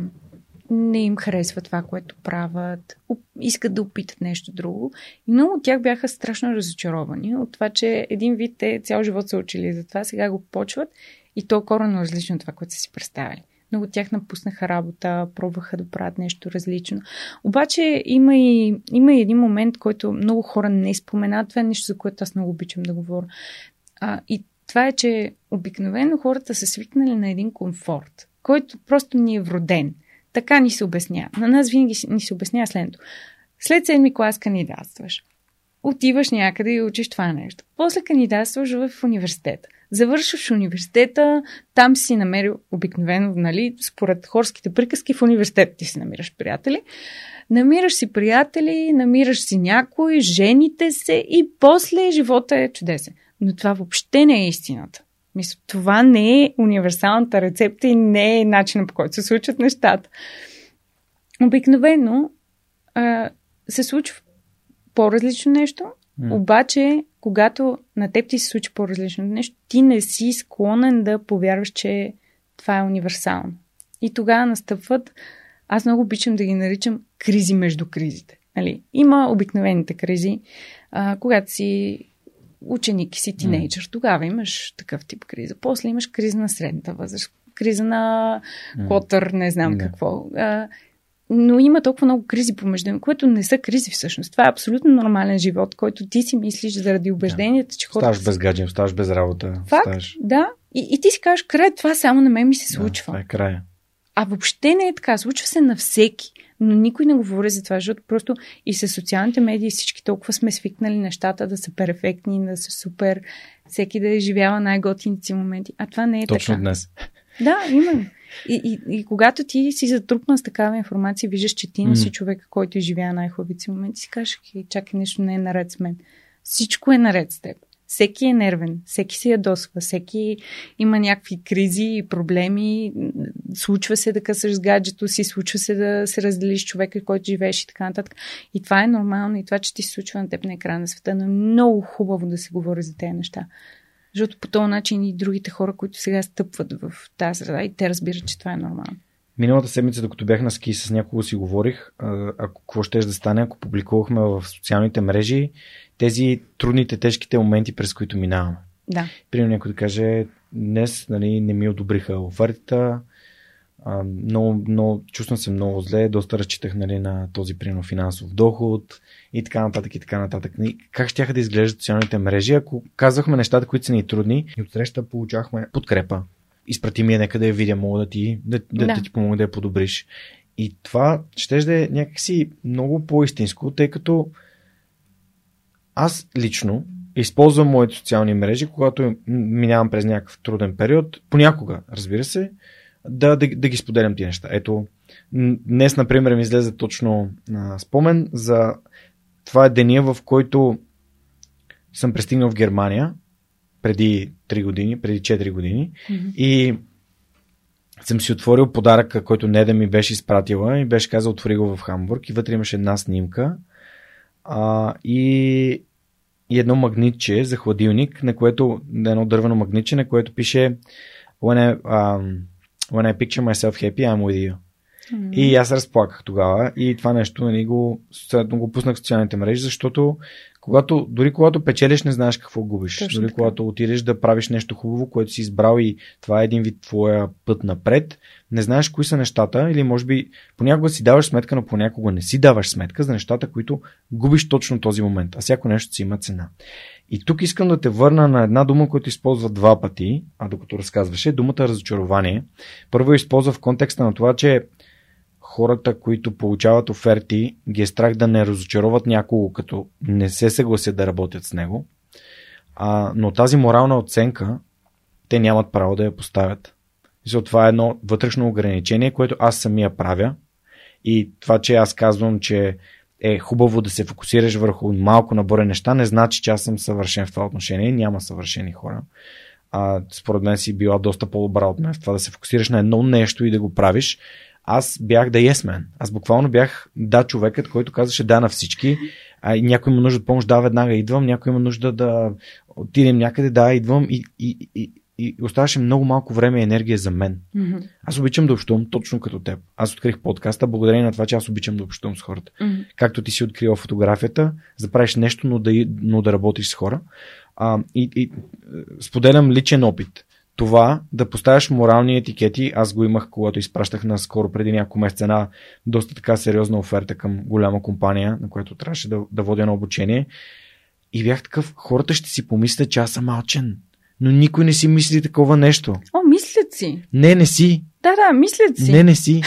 не им харесва това, което правят, искат да опитат нещо друго. И много от тях бяха страшно разочаровани от това, че един вид те цял живот са учили за това, сега го почват и то е коренно различно от това, което са си представили. Много от тях напуснаха работа, пробваха да правят нещо различно. Обаче има и, има и един момент, който много хора не споменат. Това е нещо, за което аз много обичам да говоря. А, и това е, че обикновено хората са свикнали на един комфорт, който просто ни е вроден. Така ни се обяснява. На нас винаги ни се обяснява следното. След седми клас кандидатстваш. Отиваш някъде и учиш това нещо. После кандидатстваш в университета завършваш университета, там си намерил обикновено, нали, според хорските приказки, в университета ти си намираш приятели. Намираш си приятели, намираш си някой, жените се и после живота е чудесен. Но това въобще не е истината. Мисля, това не е универсалната рецепта и не е начинът по който се случват нещата. Обикновено а, се случва по-различно нещо, mm. обаче когато на теб ти се случи по-различно нещо, ти не си склонен да повярваш, че това е универсално. И тогава настъпват, аз много обичам да ги наричам кризи между кризите. Нали? Има обикновените кризи, а, когато си ученик и си тинейджър, mm. тогава имаш такъв тип криза. После имаш криза на средната възраст, криза на котър, не знам mm. какво. А, но има толкова много кризи помежду им, които не са кризи всъщност. Това е абсолютно нормален живот, който ти си мислиш заради убежденията, че хората... Ставаш без гаджен, ставаш без работа. Факт, ставаш... да. И, и ти си кажеш, край, това само на мен ми се случва. Да, това е края. А въобще не е така. Случва се на всеки. Но никой не говори за това, защото просто и с социалните медии всички толкова сме свикнали нещата да са перфектни, да са супер, всеки да изживява най-готините си моменти. А това не е Точно така. днес. Да, именно. И, и, и когато ти си затрупан с такава информация, виждаш, че ти не си човек, който изживява най-хубавите си моменти, си кажеш, чакай, нещо не е наред с мен. Всичко е наред с теб. Всеки е нервен, всеки се ядосва, всеки има някакви кризи и проблеми. Случва се да късаш с гаджето си, случва се да се разделиш човека, който живееш и така нататък. И това е нормално и това, че ти се случва на теб на екрана на света, но е много хубаво да се говори за тези неща. Защото по този начин и другите хора, които сега стъпват в тази среда, и те разбират, че това е нормално. Миналата седмица, докато бях на ски с някого си говорих, ако какво ще да стане, ако публикувахме в социалните мрежи тези трудните, тежките моменти, през които минаваме. Да. Примерно някой да каже, днес нали, не ми одобриха офертата, а, много, много, чувствам се много зле, доста разчитах нали, на този прино финансов доход и така нататък и така нататък. Как ще да изглеждат социалните мрежи, ако казвахме нещата, които са ни трудни и отсреща получахме подкрепа изпрати ми я, нека да я видя, мога да ти, да, да, Да. ти помогна да я подобриш. И това ще да е някакси много по-истинско, тъй като аз лично използвам моите социални мрежи, когато минавам през някакъв труден период, понякога, разбира се, да, да, да ги споделям тия неща. Ето, днес, например, ми излезе точно а, спомен за това е деня, в който съм пристигнал в Германия преди 3 години, преди 4 години Мгм. и съм си отворил подаръка, който Неда ми беше изпратила и беше казал отвори го в Хамбург и вътре имаше една снимка а, и, и едно магнитче за хладилник, на което, едно дървено магнитче, на което пише When I, um, when I picture myself happy, I'm with you. Мгм. И аз разплаках тогава и това нещо нали, го, го пуснах в социалните мрежи, защото когато, дори когато печелиш, не знаеш какво губиш. Точно дори така. когато отидеш да правиш нещо хубаво, което си избрал и това е един вид твоя път напред, не знаеш кои са нещата или може би понякога си даваш сметка, но понякога не си даваш сметка за нещата, които губиш точно този момент. А всяко нещо си има цена. И тук искам да те върна на една дума, която използва два пъти, а докато разказваше, думата разочарование. Първо използва в контекста на това, че хората, които получават оферти, ги е страх да не разочароват някого, като не се съгласят да работят с него. А, но тази морална оценка, те нямат право да я поставят. Защото това е едно вътрешно ограничение, което аз самия правя. И това, че аз казвам, че е хубаво да се фокусираш върху малко наборе неща, не значи, че аз съм съвършен в това отношение. Няма съвършени хора. А, според мен си била доста по-добра от мен в това да се фокусираш на едно нещо и да го правиш. Аз бях да yes man. Аз буквално бях да човекът, който казваше да на всички. А, някой има нужда от помощ, да, веднага идвам. Някой има нужда да отидем някъде, да, идвам. И, и, и, и оставаше много малко време и енергия за мен. Мгм. Аз обичам да общувам точно като теб. Аз открих подкаста благодарение на това, че аз обичам да общувам с хората. Мгм. Както ти си открила фотографията, за да правиш нещо, но да, но да работиш с хора. А, и, и споделям личен опит. Това да поставяш морални етикети, аз го имах, когато изпращах на скоро преди няколко месеца една доста така сериозна оферта към голяма компания, на която трябваше да, да водя на обучение. И бях такъв, хората ще си помислят, че аз съм малчен. Но никой не си мисли такова нещо. О, мислят си. Не, не си. Да, да, мислят си. Не, не си.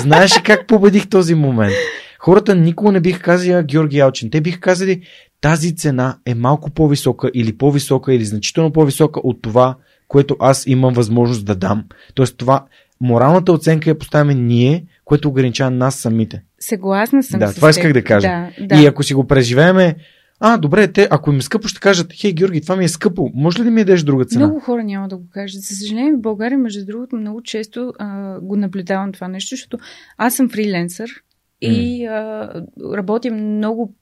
Знаеш ли как победих този момент? Хората никога не бих казали Георги Ялчин. Те бих казали тази цена е малко по-висока или по-висока или значително по-висока от това, което аз имам възможност да дам. Тоест това, моралната оценка я поставяме ние, което ограничава нас самите. Съгласна съм да, с това исках да кажа. Да, да. И ако си го преживееме, а, добре, те, ако им е скъпо, ще кажат, хей, Георги, това ми е скъпо, може ли да ми дадеш друга цена? Много хора няма да го кажат. За съжаление, в България, между другото, много често а, го наблюдавам това нещо, защото аз съм фриленсър и а, работя много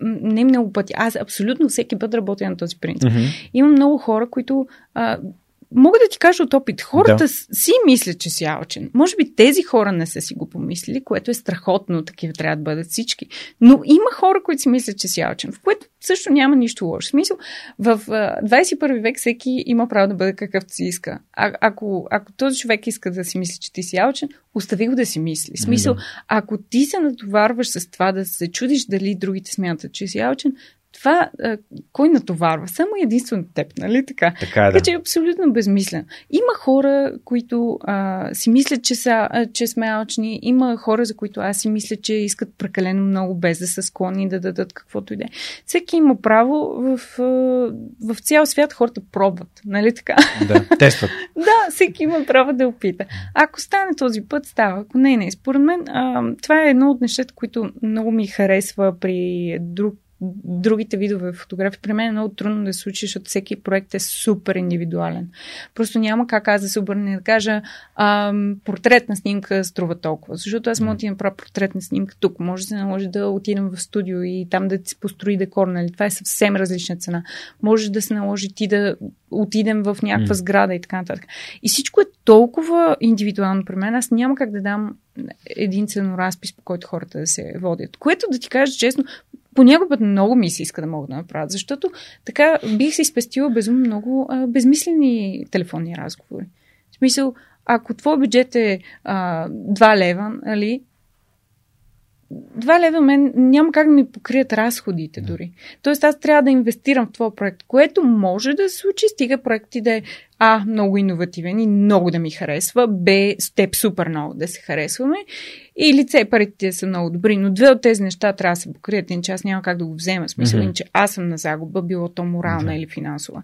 не много пъти. Аз абсолютно всеки път работя на този принцип. Мгм. Има много хора, които. А, мога да ти кажа от опит. Хората Да. си мислят, че си алчен. Може би тези хора не са си го помислили, което е страхотно. Такива трябва да бъдат всички. Но има хора, които си мислят, че си алчен, в което също няма нищо лошо. В смисъл, в а, 21 век всеки има право да бъде какъвто си иска. А, ако, ако този човек иска да си мисли, че ти си алчен, остави го да си мисли. В смисъл, ако ти се натоварваш с това да се чудиш дали другите смятат, че си алчен, това а, кой натоварва? Само единствено теб, нали така? Така е, да. Така че е абсолютно безмислен. Има хора, които а, си мислят, че, са, а, че сме алчни. Има хора, за които аз си мисля, че искат прекалено много, без да са склонни да дадат каквото и да е. Всеки има право в, в цял свят хората пробват. Нали така? да. Тестват. Да, всеки има право да опита. Ако стане този път, става. Ако не, не. Според мен, а, това е едно от нещата, които много ми харесва при друг другите видове фотографии. При мен е много трудно да се случи, защото всеки проект е супер индивидуален. Просто няма как аз да се обърна и да кажа ам, портретна снимка струва толкова. Защото аз мога да ти направя портретна снимка тук. Може да се наложи да отидем в студио и там да се построи декор. Нали? Това е съвсем различна цена. Може да се наложи ти да отидем в някаква сграда и така нататък. И всичко е толкова индивидуално при мен. Аз няма как да дам един ценоразпис, по който хората да се водят. Което да ти кажа честно, понякога път много ми се иска да мога да направя, защото така бих си спестила безумно много а, безмислени телефонни разговори. В смисъл, ако твой бюджет е а, 2 лева, нали, 2 лева мен няма как да ми покрият разходите дори. Тоест аз трябва да инвестирам в това проект, което може да се случи, стига проекти да е А, много иновативен и много да ми харесва, Б, с теб супер много да се харесваме или С, парите са много добри, но две от тези неща трябва да се покрият, иначе аз няма как да го взема. Смисъл, mm-hmm. че аз съм на загуба, било то морална mm-hmm. или финансова.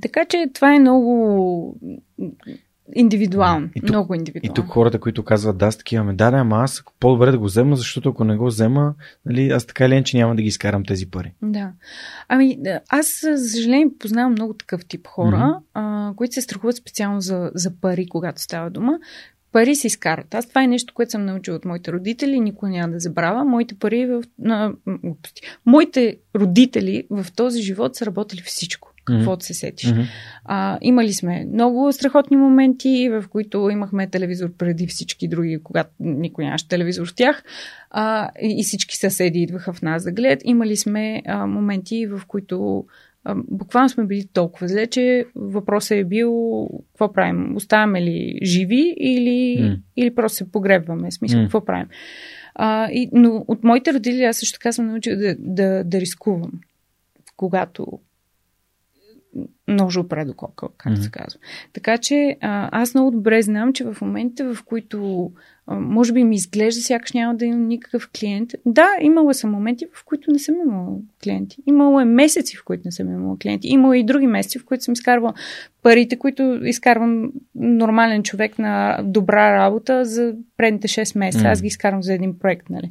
Така че това е много Индивидуално. И тук, много индивидуално. И тук хората, които казват да, с такива ме, да, да, ама аз по-добре да го взема, защото ако не го взема, нали, аз така или че няма да ги изкарам тези пари. Да. Ами, аз, за съжаление, познавам много такъв тип хора, mm-hmm. а, които се страхуват специално за, за пари, когато става дума. Пари се изкарат. Аз това е нещо, което съм научила от моите родители, никой няма да забравя. Моите пари в... На, моите родители в този живот са работили всичко каквото mm-hmm. се сетиш. Mm-hmm. А, имали сме много страхотни моменти, в които имахме телевизор преди всички други, когато никой нямаше телевизор в тях а, и всички съседи идваха в нас да гледат. Имали сме а, моменти, в които а, буквално сме били толкова зле, че въпросът е бил какво правим? Оставаме ли живи или, mm. или просто се погребваме? Смисъл, mm. какво правим? А, и, но от моите родители аз също така съм научила да, да, да рискувам, когато ножа опре до кока, как mm-hmm. се казва. Така че а, аз много добре знам, че в момента, в които а, може би ми изглежда, сякаш няма да имам никакъв клиент. Да, имала съм моменти, в които не съм имала клиенти. Имало е месеци, в които не съм имала клиенти. Имало и други месеци, в които съм изкарвала парите, които изкарвам нормален човек на добра работа за предните 6 месеца. Mm-hmm. Аз ги изкарвам за един проект. Нали?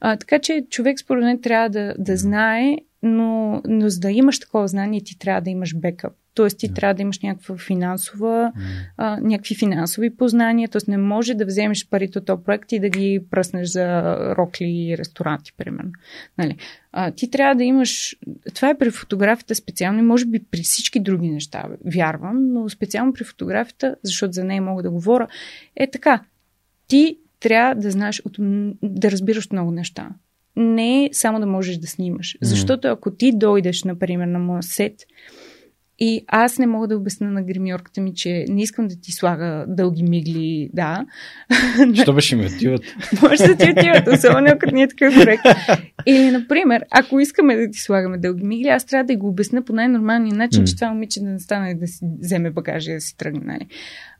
А, така че човек според мен трябва да, да знае но, но за да имаш такова знание, ти трябва да имаш бекъп. Тоест ти yeah. трябва да имаш някаква финансова, mm. а, някакви финансови познания, т.е. не може да вземеш парите от този проект и да ги пръснеш за рокли и ресторанти, примерно. Нали? А, ти трябва да имаш... Това е при фотографията специално и може би при всички други неща, вярвам, но специално при фотографията, защото за нея мога да говоря, е така. Ти трябва да знаеш, от, да разбираш много неща не е само да можеш да снимаш. Защото ако ти дойдеш, например, на моя сет и аз не мога да обясня на гримьорката ми, че не искам да ти слага дълги мигли, да. Що беше ми отиват? Може да ти отиват, особено ако ни е такъв проект. Или, например, ако искаме да ти слагаме дълги мигли, аз трябва да го обясня по най-нормалния начин, mm. че това момиче да не стане да си вземе багажа и да си тръгне. Нали?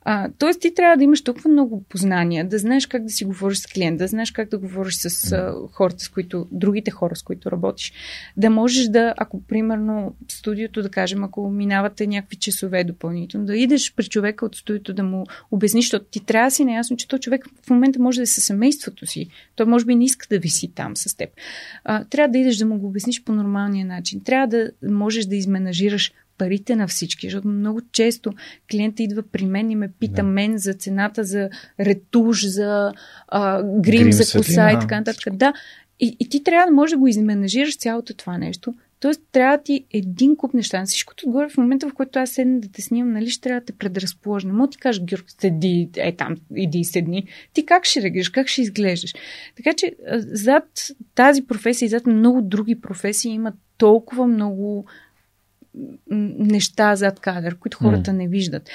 А, тоест ти трябва да имаш толкова много познания, да знаеш как да си говориш с клиент, да знаеш как да говориш с а, хората, с които, другите хора, с които работиш. Да можеш да, ако примерно в студиото, да кажем, ако минавате някакви часове допълнително, да идеш при човека от студиото да му обясниш, защото ти трябва да си наясно, че този човек в момента може да е със семейството си. Той може би не иска да виси там с теб. А, трябва да идеш да му го обясниш по нормалния начин. Трябва да можеш да изменажираш парите на всички, защото много често клиента идва при мен и ме пита да. мен за цената за ретуш, за а, грим, грим, за коса и така нататък. Да, и, и ти трябва да можеш да го изменажираш цялото това нещо. Тоест, трябва да ти един куп неща. На всичкото отгоре, в момента, в който аз седна да те снимам, нали, ще трябва да те предразположа. Не мога ти кажеш, Георг, седи, е там, иди и седни. Ти как ще реагираш, как ще изглеждаш? Така че, зад тази професия и зад много други професии има толкова много неща зад кадър, които хората не виждат.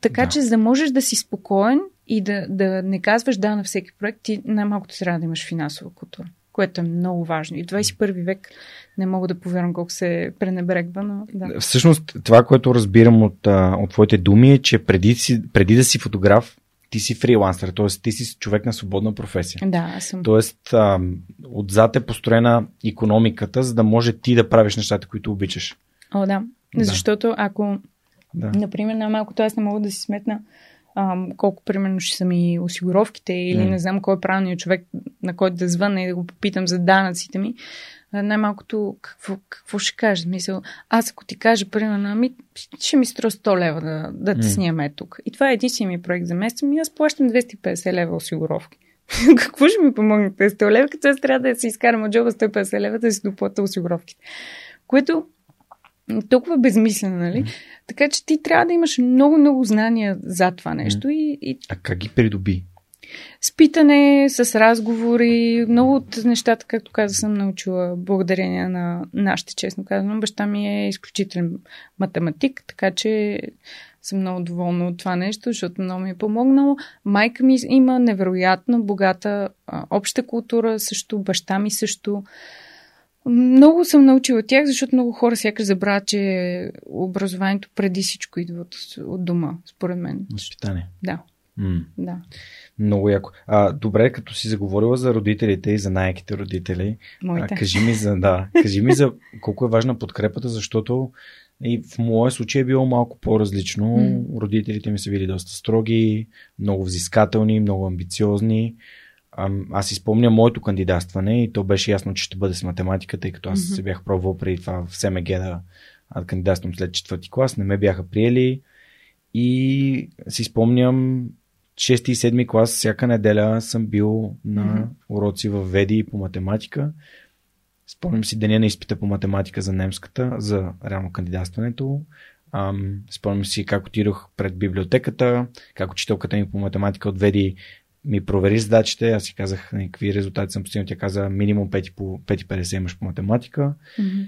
Така да. че, за да можеш да си спокоен и да, да не казваш да на всеки проект, ти най-малкото трябва да имаш финансова култура, което е много важно. И в 21 век не мога да повярвам колко се пренебрегва, но да. Всъщност, това, което разбирам от, от твоите думи е, че преди, си, преди да си фотограф, ти си фрилансър, т.е. ти си човек на свободна професия. Да, аз съм. Тоест, а, отзад е построена економиката, за да може ти да правиш нещата, които обичаш. О, да. да. Защото ако, да. например, най-малкото аз не мога да си сметна ам, колко примерно ще са ми осигуровките или mm. не знам кой е правилният човек, на който да звънна и да го попитам за данъците ми, най-малкото какво, какво ще кажа? Мисъл, аз ако ти кажа, примерно, ами, ще ми струва 100 лева да, да те mm. снимаме тук. И това е единствения ми проект за месец. Ми аз плащам 250 лева осигуровки. какво ще ми помогне тези 100 лева, като аз трябва да си изкарам от джоба 150 лева да си доплата осигуровките. Което толкова безмислено, нали? Така че ти трябва да имаш много-много знания за това нещо. И, и... А как ги придоби? С питане, с разговори, много от нещата, както каза, съм научила благодарение на нашите, честно казано. Баща ми е изключителен математик, така че съм много доволна от това нещо, защото много ми е помогнало. Майка ми има невероятно богата а, обща култура, също баща ми също. Много съм научила от тях, защото много хора сякаш забравят, че образованието преди всичко идва от, от дома, според мен. Възпитание. Да. М. Да. Много яко. А, добре, като си заговорила за родителите и за най-яките родители, Моите. а, кажи ми за, да, кажи ми за колко е важна подкрепата, защото и в моя случай е било малко по-различно. М. Родителите ми са били доста строги, много взискателни, много амбициозни. Аз си спомня моето кандидатстване и то беше ясно, че ще бъде с математика, тъй като аз Мгм. се бях пробвал преди това в СМГ да кандидатствам след четвърти клас, не ме бяха приели и си спомням 6 и 7 клас всяка неделя съм бил на Мгм. уроци в Веди по математика. Спомням си деня на изпита по математика за немската, за реално кандидатстването. Ам, спомням си как отидох пред библиотеката, как учителката ми по математика от Веди ми провери задачите. Аз си казах нали, какви резултати съм постигнал. Тя каза минимум 5 по 5,50 имаш по математика. Мгм.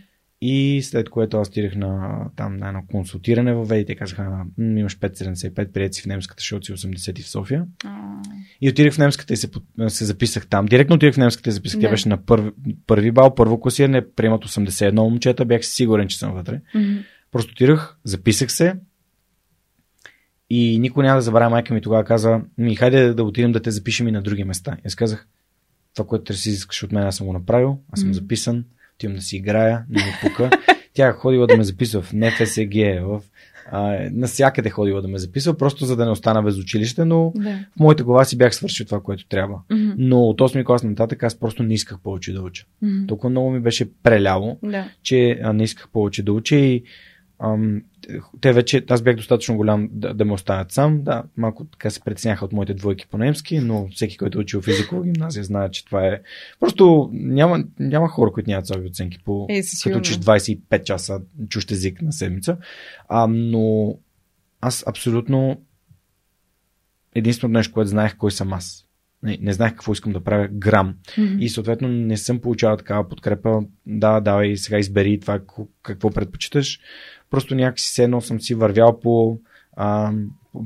И след което аз отидах на, там, на едно консултиране в Веди. Те казаха, «М, имаш 5,75, приети си в немската, защото си 80 в София. А, И отидах в немската и се, се записах там. Директно отидах в немската и записах. Тя Да. беше на първи, първи бал, първо класиране, приемат 81 момчета, бях сигурен, че съм вътре. мгм. Просто отидах, записах се и никой няма да забравя майка ми тогава каза, ми хайде да отидем да те запишем и на други места. И аз казах, това, което си искаш от мен, аз съм го направил, аз съм записан, отивам да си играя, не ми пука. Тя е ходила да ме записва в НФСГ, в а, насякъде ходила да ме записва, просто за да не остана без училище, но Да. в моята глава си бях свършил това, което трябва. Мгм. Но от 8 клас нататък аз просто не исках повече да уча. Мгм. Толкова много ми беше преляло, Да. че а, не исках повече да уча и ам, те вече, аз бях достатъчно голям да, да ме оставят сам. Да, малко така се притесняха от моите двойки по немски, но всеки, който е учил физико в гимназия, знае, че това е. Просто няма, няма хора, които нямат слаби оценки по. Е, като учиш 25 часа чущ език на седмица. А, но аз абсолютно единственото нещо, което знаех, кой съм аз. Не, не знаех какво искам да правя грам. Мгм. И съответно не съм получавал такава подкрепа. Да, давай, сега избери това какво предпочиташ. Просто някакси се едно съм си вървял по, а,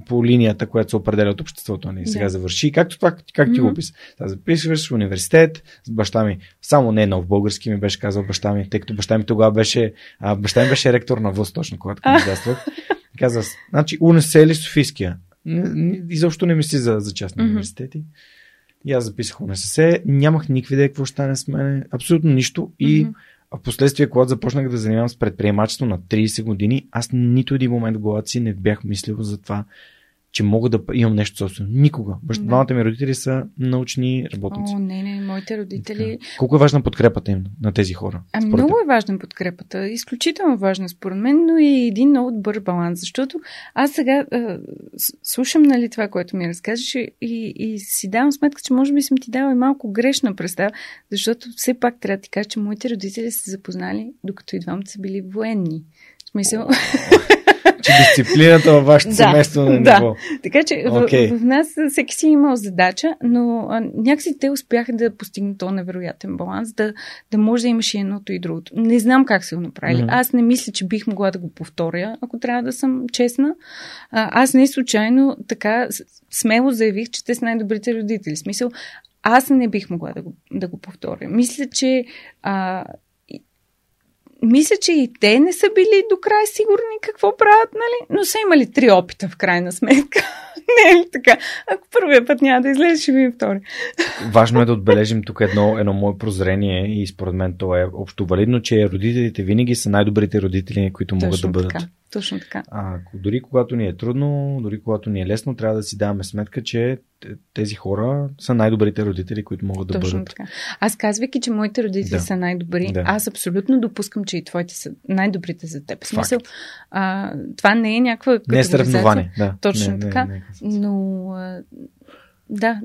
по, линията, която се определя от обществото. Не? Сега Да. завърши. Както това, как ти го Мгм. описа. Та записваш в университет с баща ми. Само не нов български ми беше казал баща ми, тъй като баща ми тогава беше, а, баща ми беше ректор на ВУЗ, точно когато кандидатствах. Каза, значи УНС или Софийския? Изобщо не мисли за, за частни Мгм. университети. И аз записах УНСС, нямах никакви идеи какво ще стане с мен, абсолютно нищо. И Мгм. в последствие, когато започнах да занимавам с предприемачество на 30 години, аз нито един момент в главата си не бях мислил за това, че мога да имам нещо собствено. Никога. Баща. Двамата ми родители са научни работници. О, не, не, моите родители. Така. Колко е важна подкрепата им на тези хора? Ами много е важна подкрепата, изключително важна според мен, но и един много добър баланс, защото аз сега а, слушам нали, това, което ми разкажеш и, и си давам сметка, че може би съм ти дала и малко грешна представа, защото все пак трябва да ти кажа, че моите родители са запознали, докато и двамата са били военни. В смисъл, Че дисциплината във вашето Да, семейство на да. ниво. Така че Окей. в, в нас всеки си е имал задача, но а, някакси те успяха да постигнат този невероятен баланс, да, да може да имаш и едното и другото. Не знам как са го направили. Мгм. Аз не мисля, че бих могла да го повторя, ако трябва да съм честна. А, аз не случайно така смело заявих, че те са най-добрите родители. В смисъл, аз не бих могла да го, да го повторя. Мисля, че а, мисля, че и те не са били до край сигурни какво правят, нали? Но са имали три опита в крайна сметка. не е ли така? Ако първия път няма да излезе, ще ми втори. Важно е да отбележим тук едно, едно мое прозрение и според мен то е общо валидно, че родителите винаги са най-добрите родители, които могат Точно да бъдат. така. Точно така. А, дори когато ни е трудно, дори когато ни е лесно, трябва да си даваме сметка, че тези хора са най-добрите родители, които могат да Точно бъдат. така. Аз казвайки, че моите родители Да. са най-добри, Да. аз абсолютно допускам, че и твоите са най-добрите за теб. В смисъл, а, това не е някаква Не е съревнование. Да. Точно не, така. Не, не. Но а, да,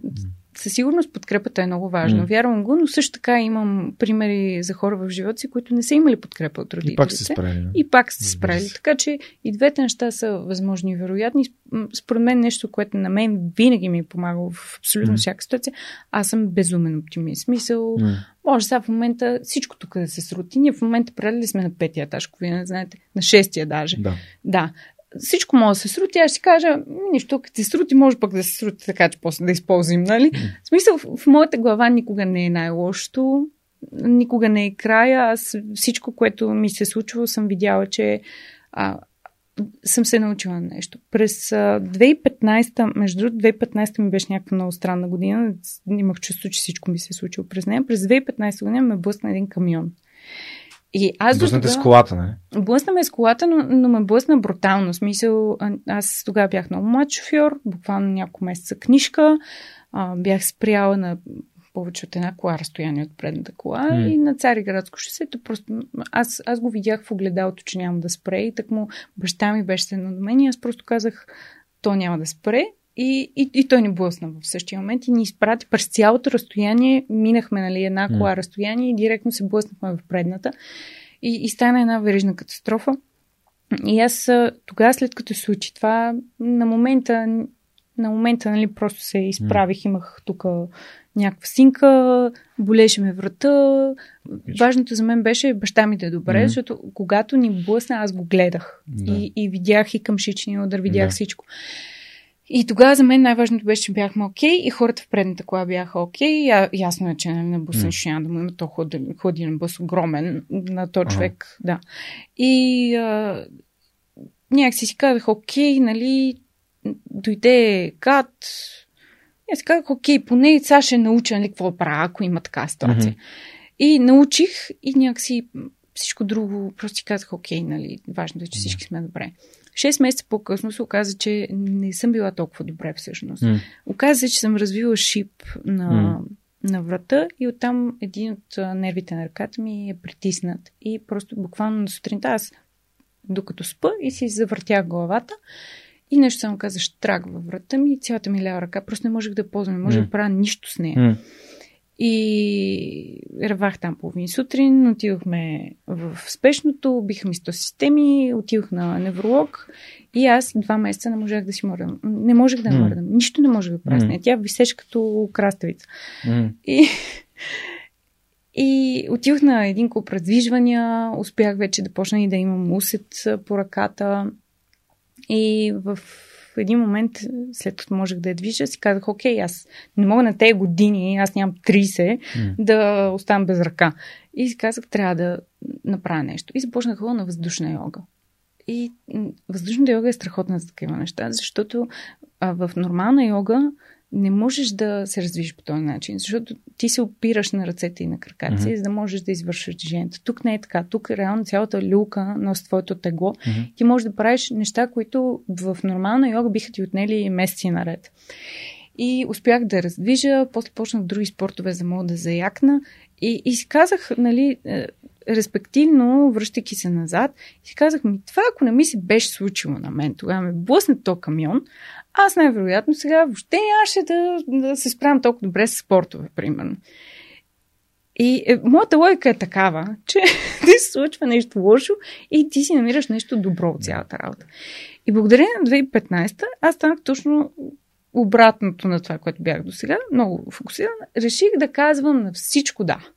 със сигурност подкрепата е много важна. М. Вярвам го, но също така имам примери за хора в живота си, които не са имали подкрепа от родителите. И пак се справили. И пак сте се справили. Така че и двете неща са възможни и вероятни. Според мен нещо, което на мен винаги ми е помагало в абсолютно М. всяка ситуация, аз съм безумен оптимист. Смисъл, М. може сега в момента всичко тук да се срути. Ние в момента предали сме на петия етаж, ако вие не знаете, на шестия даже. Да. Да. всичко може да се срути, аз ще кажа, нищо, като се срути, може пък да се срути така, че после да използвам, нали? В смисъл, в, в моята глава никога не е най-лошото, никога не е края. Аз всичко, което ми се е случва, съм видяла, че а, съм се научила нещо. През 2015, между другото, 2015 ми беше някаква много странна година. Имах чувство, че всичко ми се е случило през нея. През 2015 година ме блъсна един камион. И аз Блъсната с колата, не? Блъсна ме с колата, но, но ме блъсна брутално. Смисъл, аз тогава бях много млад шофьор, буквално няколко месеца книжка, а, бях спряла на повече от една кола разстояние от предната кола mm. и на Цариградско шосето просто аз, аз го видях в огледалото, че няма да спре и так му баща ми беше на мен и аз просто казах, то няма да спре и, и, и той ни блъсна в същия момент и ни изпрати през цялото разстояние, минахме нали, една кола mm. разстояние и директно се блъснахме в предната и, и стана една верижна катастрофа. И аз тогава, след като се случи това, на момента, на момента нали, просто се изправих, имах тук някаква синка, болеше ме врата. Важното за мен беше баща ми да е добре, mm-hmm. защото когато ни блъсна, аз го гледах. Да. И, и видях и къмшичния удар, видях да. всичко. И тогава за мен най-важното беше, че бяхме окей okay, и хората в предната кола бяха окей. Okay. ясно е, че на буса mm. няма да му има то ходи, ходи на бус огромен на то човек. Uh-huh. Да. И а, някакси си казах, окей, нали, дойде кат, и аз казах, окей, поне сега ще науча нали, какво правя, ако има така ситуация. Mm-hmm. И научих и някакси всичко друго, просто си казах, окей, нали, важното е, че всички сме добре. Шест месеца по-късно се оказа, че не съм била толкова добре всъщност. Mm. Оказа се, че съм развила шип на, mm. на врата и оттам един от нервите на ръката ми е притиснат. И просто буквално на сутринта аз, докато спа и си завъртях главата, и нещо само каза штрак във врата ми и цялата ми лява ръка. Просто не можех да ползвам, не можех mm. да правя нищо с нея. Mm. И ревах там половин сутрин, отидохме в спешното, биха ми 100 системи, отидох на невролог и аз два месеца не можех да си мърдам. Не можех да mm. мърдам. Нищо не можех да правя нея. Тя висеше като краставица. Mm. И, и отидох на един куп раздвижвания, успях вече да почна и да имам усет по ръката. И в един момент, след като можех да я движа, си казах, окей, аз не мога на тези години, аз нямам 30, mm. да оставам без ръка. И си казах, трябва да направя нещо. И започнах на въздушна йога. И въздушната йога е страхотна за такива неща, защото а, в нормална йога не можеш да се развиш по този начин, защото ти се опираш на ръцете и на краката си, mm-hmm. за да можеш да извършиш движението. Тук не е така. Тук реално цялата люлка носи твоето тегло. Mm-hmm. Ти можеш да правиш неща, които в нормална йога биха ти отнели месеци наред. И успях да раздвижа, после почнах други спортове, за да мога да заякна. И, и си казах, нали, е, респективно, връщайки се назад, си казах ми, това ако не ми се беше случило на мен, тогава ме блъсне то камион, аз най-вероятно сега въобще нямаше да, да се справям толкова добре с спортове, примерно. И е, моята логика е такава, че ти се случва нещо лошо и ти си намираш нещо добро от цялата работа. И благодарение на 2015 аз станах точно обратното на това, което бях до сега, много фокусирана. Реших да казвам на всичко да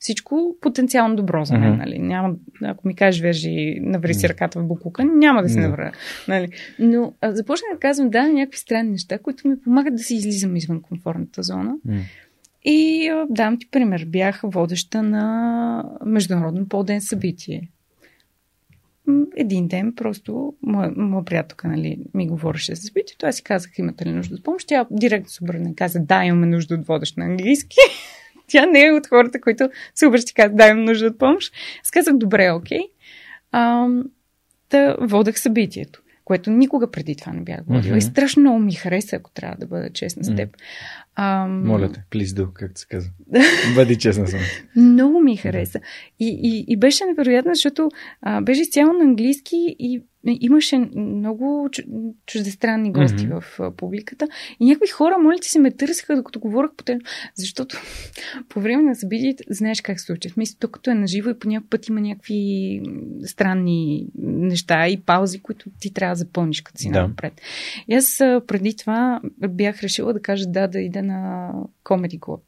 всичко потенциално добро за мен. Mm-hmm. Нали? Няма, ако ми кажеш, вежи, наври си ръката в букука, няма да се mm-hmm. навра. Нали? Но а, започнах да казвам да някакви странни неща, които ми помагат да се излизам извън комфортната зона. Mm-hmm. И а, дам ти пример. Бях водеща на международно по-ден събитие. Един ден просто моя, моя приятелка нали, ми говореше за събитието. Аз си казах, имате ли нужда от помощ? Тя директно се обърна и каза, да, имаме нужда от водещ на английски. Тя не е от хората, които се обръщи казват, дай им нужда от помощ. Аз казах, добре, окей. А, да водех събитието, което никога преди това не бях водила. Mm-hmm. И страшно много ми хареса, ако трябва да бъда честна с теб. Ам... Моля те, do, както се казва. Бъди честна с мен. Много ми хареса. И, и, и беше невероятно, защото а, беше цяло на английски и имаше много чуждестранни гости mm-hmm. в а, публиката. И някакви хора, моля ти се, ме търсиха, докато говорих по тема. Защото по време на събитието знаеш как се случва. Смисъл, то като е наживо и по някакъв път има някакви странни неща и паузи, които ти трябва да запълниш, като си да. напред. И аз преди това бях решила да кажа да, да ида на Comedy Club.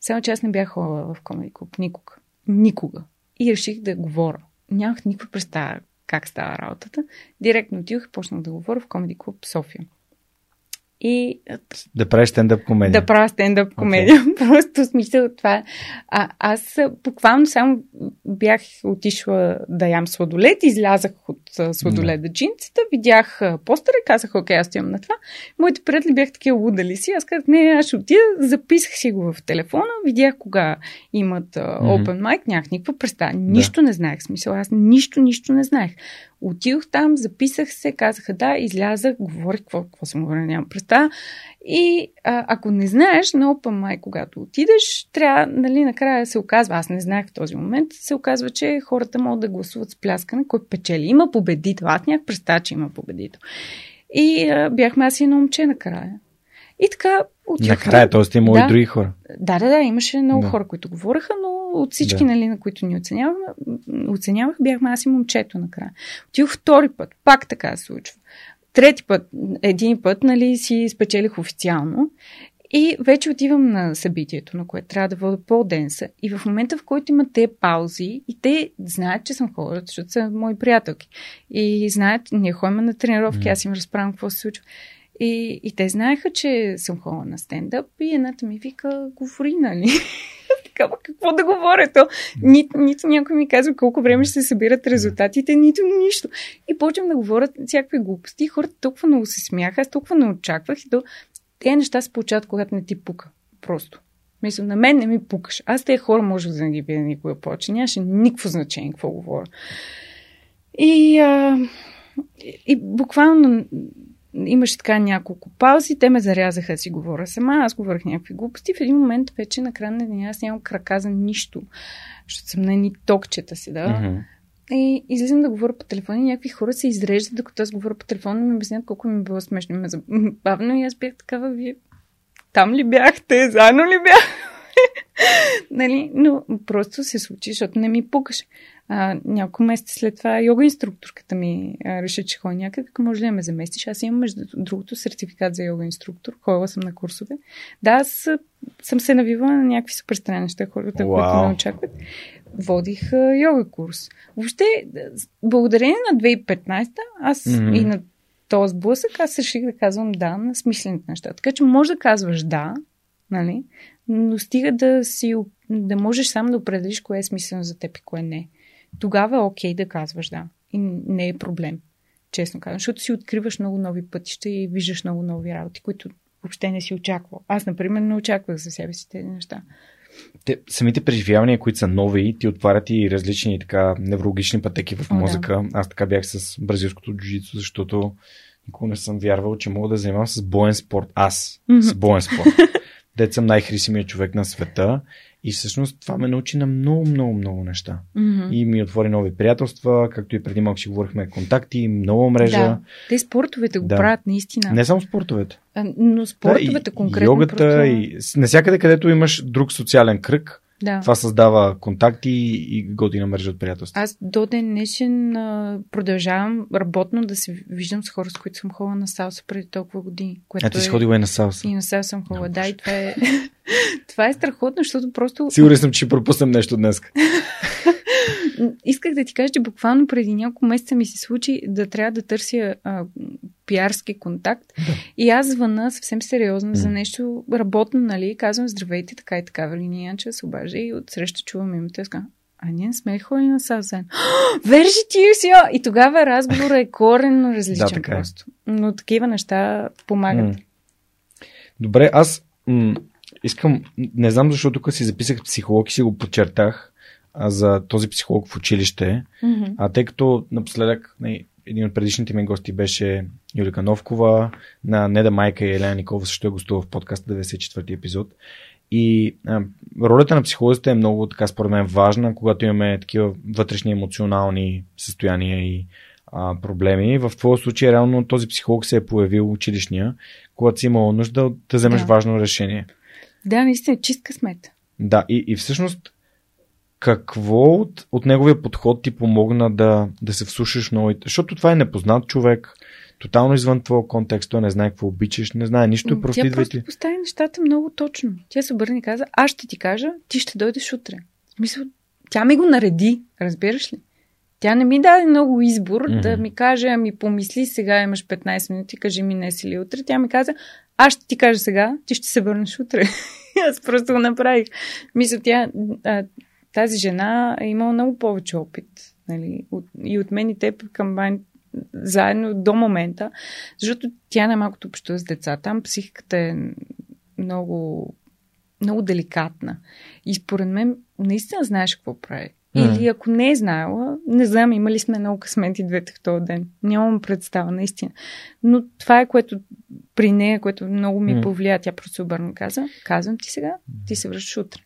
Само че аз не бях ходила в Comedy Club никога. Никога. И реших да говоря. Нямах никаква представа как става работата. Директно отидох и почнах да говоря в Комеди Клуб София. И да правиш стендъп комедия. Да правя стендъп комедия. Okay. Просто смисъл това. А, аз буквално само бях отишла да ям сладолет, излязах от сладолет да джинците, видях постера и казах, окей, аз имам на това. Моите приятели бяха такива лудали си. Аз казах, не, аз ще отида, записах си го в телефона, видях кога имат uh, open mic, нямах никаква представа. Нищо да. не знаех. Смисъл, аз нищо, нищо не знаех. Отидох там, записах се, казаха да, излязах, говорих какво, какво съм говорила, нямам представа. И а, ако не знаеш на Open Mic, когато отидеш, трябва, нали, накрая се оказва, аз не знаех в този момент, се оказва, че хората могат да гласуват с пляскане, кой печели. Има победител. Аз нямах представа, че има победител. И а, бяхме аз и едно момче накрая. И така отидох. Накрая, т.е. има да, и други хора. Да, да, да, имаше много да. хора, които говореха, но от всички, да. нали, на които ни оценявах, оценявах, бяхме аз и момчето накрая. Отидох втори път, пак така се случва. Трети път, един път, нали, си спечелих официално. И вече отивам на събитието, на което трябва да вода по-денса. И в момента, в който има те паузи, и те знаят, че съм хора, защото са мои приятелки. И знаят, ние ходим на тренировки, mm. аз им разправям какво се случва. И, и те знаеха, че съм ходила на стендъп и едната ми вика, говори, нали? Такава, какво да говоря? То, нито, нито някой ми казва колко време ще се събират резултатите, нито нищо. И почвам да говоря всякакви глупости. Хората толкова много се смяха, аз толкова не очаквах. И то, тези неща се получават, когато не ти пука. Просто. Мисля, на мен не ми пукаш. Аз тези хора може да не ги видя никога повече. Нямаше никакво значение какво говоря. И, а, и буквално имаше така няколко паузи, те ме зарязаха да си говоря сама, аз говорих някакви глупости. В един момент вече на края на деня аз нямам крака за нищо, защото съм на ни токчета си, да. Mm-hmm. И излизам да говоря по телефона и някакви хора се изреждат, докато аз говоря по телефона и ми обяснят колко ми било смешно и ме забавно и аз бях такава, вие там ли бяхте, заедно ли бяхте? Нали? Но просто се случи, защото не ми пукаше. А, няколко месеца след това йога инструкторката ми а, реши, че ходи някъде, така може ли да ме заместиш? Аз имам между другото сертификат за йога инструктор, ходила съм на курсове. Да, аз съм се навивала на някакви супер странни неща, хората, wow. които ме очакват. Водих а, йога курс. Въобще, благодарение на 2015 аз mm-hmm. и на този сблъсък, аз реших да казвам да на смислените неща. Така че може да казваш да, нали? но стига да си да можеш сам да определиш кое е смислено за теб и кое не тогава е окей да казваш да. И не е проблем, честно казвам, защото си откриваш много нови пътища и виждаш много нови работи, които въобще не си очаквал. Аз, например, не очаквах за себе си тези неща. Те, самите преживявания, които са нови, ти отварят и различни така неврологични пътеки в мозъка. О, да. Аз така бях с бразилското джуджицу, защото никога не съм вярвал, че мога да занимавам с боен спорт. Аз mm-hmm. с боен спорт. Дет съм най-хрисимият човек на света и всъщност това ме научи на много, много, много неща. Mm-hmm. И ми отвори нови приятелства, както и преди малко си говорихме контакти, нова мрежа. Да. Те спортовете го да. правят наистина. Не само спортовете. А, но спортовете да, и, конкретно. Йогата просто... и навсякъде, където имаш друг социален кръг, да. Това създава контакти и готина мрежа от приятелства. Аз до ден днешен продължавам работно да се виждам с хора, с които съм ходила на салса преди толкова години. Което а ти си е... ходила и на салса. И на салса съм ходила, да, и това е... това е страхотно, защото просто... Сигурен съм, че ще пропуснем нещо днес. Исках да ти кажа, че буквално преди няколко месеца ми се случи да трябва да търся а, пиарски контакт. Да. И аз звъна съвсем сериозно за нещо работно, нали? Казвам здравейте, така и така, Валиния Янчева се обажда и отсреща чувам името и а ние сме ходили на Саусен. Вержи ти си! И тогава разговорът е коренно различен да, така е. просто. Но такива неща помагат. Добре, аз м- искам, не знам защо тук си записах психолог и си го подчертах за този психолог в училище, mm-hmm. а тъй като напоследък нали, един от предишните ми гости беше Юлика Новкова, на Неда Майка и Елена Николова също е гостува в подкаста 94 епизод. И а, ролята на психолозите е много, така според мен, важна, когато имаме такива вътрешни емоционални състояния и а, проблеми. В твоя случай, реално, този психолог се е появил училищния, когато си имал нужда да вземеш да. важно решение. Да, наистина, чист късмет. Да, и, и всъщност какво от, от неговия подход ти помогна да, да се вслушаш новите? Защото това е непознат човек, тотално извън твоя контекст, той не знае какво обичаш, не знае нищо и просто Тя просто постави нещата много точно. Тя се обърна и каза, аз ще ти кажа, ти ще дойдеш утре. В смисъл, тя ми го нареди, разбираш ли? Тя не ми даде много избор mm-hmm. да ми каже, ами помисли сега, имаш 15 минути, кажи ми днес или утре. Тя ми каза, аз ще ти кажа сега, ти ще се върнеш утре. аз просто го направих. Мисля, тя, а, тази жена е имала много повече опит. Нали? От, и от мен и теб към заедно до момента, защото тя най-малкото общува с деца. Там психиката е много, много деликатна. И според мен наистина знаеш какво прави. Или ако не е знаела, не знам, имали сме много късмети двете в този ден. Нямам представа, наистина. Но това е което при нея, което много ми повлия. Тя просто обърна каза, казвам ти сега, ти се връщаш утре.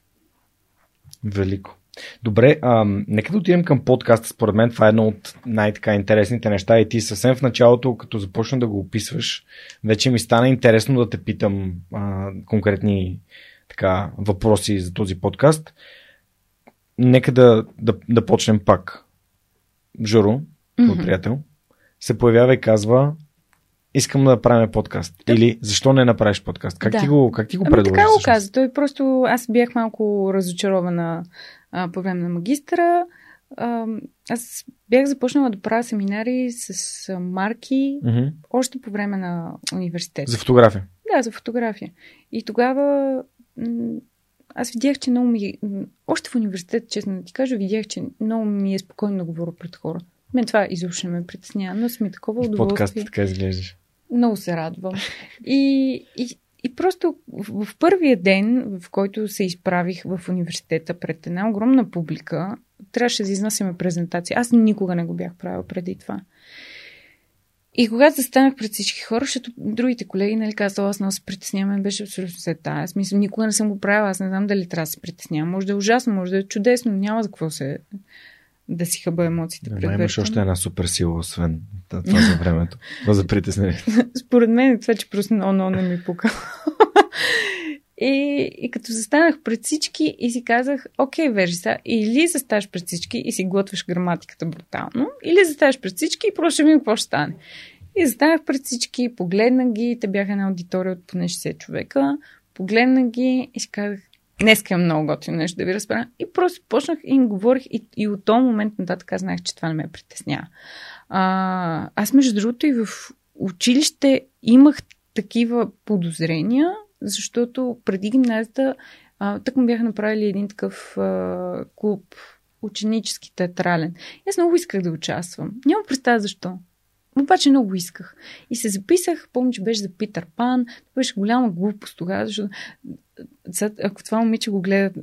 Велико. Добре, а, нека да отидем към подкаста. Според мен това е едно от най-така интересните неща и ти съвсем в началото, като започна да го описваш, вече ми стана интересно да те питам а, конкретни така, въпроси за този подкаст. Нека да, да, да почнем пак. Жоро, mm-hmm. приятел, се появява и казва искам да правим подкаст. Да. Или защо не направиш подкаст? Как да. ти го, как ти го ами предложи? Така го каза. Той просто, аз бях малко разочарована а, по време на магистра. А, аз бях започнала да правя семинари с а, марки mm-hmm. още по време на университета. За фотография? Да, за фотография. И тогава м- аз видях, че много ми... Още в университет, честно да ти кажа, видях, че много ми е спокойно да говоря пред хора. Мен това изобщо не ме притеснява, но сме такова удоволствие. Подкаст така изглеждаш. Много се радвам. И, и, и просто в, в първия ден, в който се изправих в университета пред една огромна публика, трябваше да изнасяме презентация. Аз никога не го бях правила преди това. И когато застанах пред всички хора, защото другите колеги, нали, казали, аз много се притеснявам, беше абсолютно тази. Аз мисля, никога не съм го правила, аз не знам дали трябва да се притеснявам. Може да е ужасно, може да е чудесно, няма за какво се да си хъба емоциите да, предварително. Имаш още една супер сила, освен това за времето. Това за притеснение. Според мен това, че просто много не ми пука. И, и като застанах пред всички и си казах, окей, Вержиса, или заставаш пред всички и си готвиш граматиката брутално, или заставаш пред всички и просто видим какво ще стане. И застанах пред всички, погледнах ги, те бяха една аудитория от поне 60 човека, погледнах ги и си казах, днес имам много готино нещо да ви разправя. И просто почнах и им говорих и, и от този момент нататък аз знаех, че това не ме притеснява. А, аз между другото и в училище имах такива подозрения, защото преди гимназията тък му бяха направили един такъв а, клуб, ученически театрален. И аз много исках да участвам. Няма представа защо. Обаче много исках. И се записах, помня, че беше за Питър Пан. Това беше голяма глупост тогава, защото ако това момиче го гледа,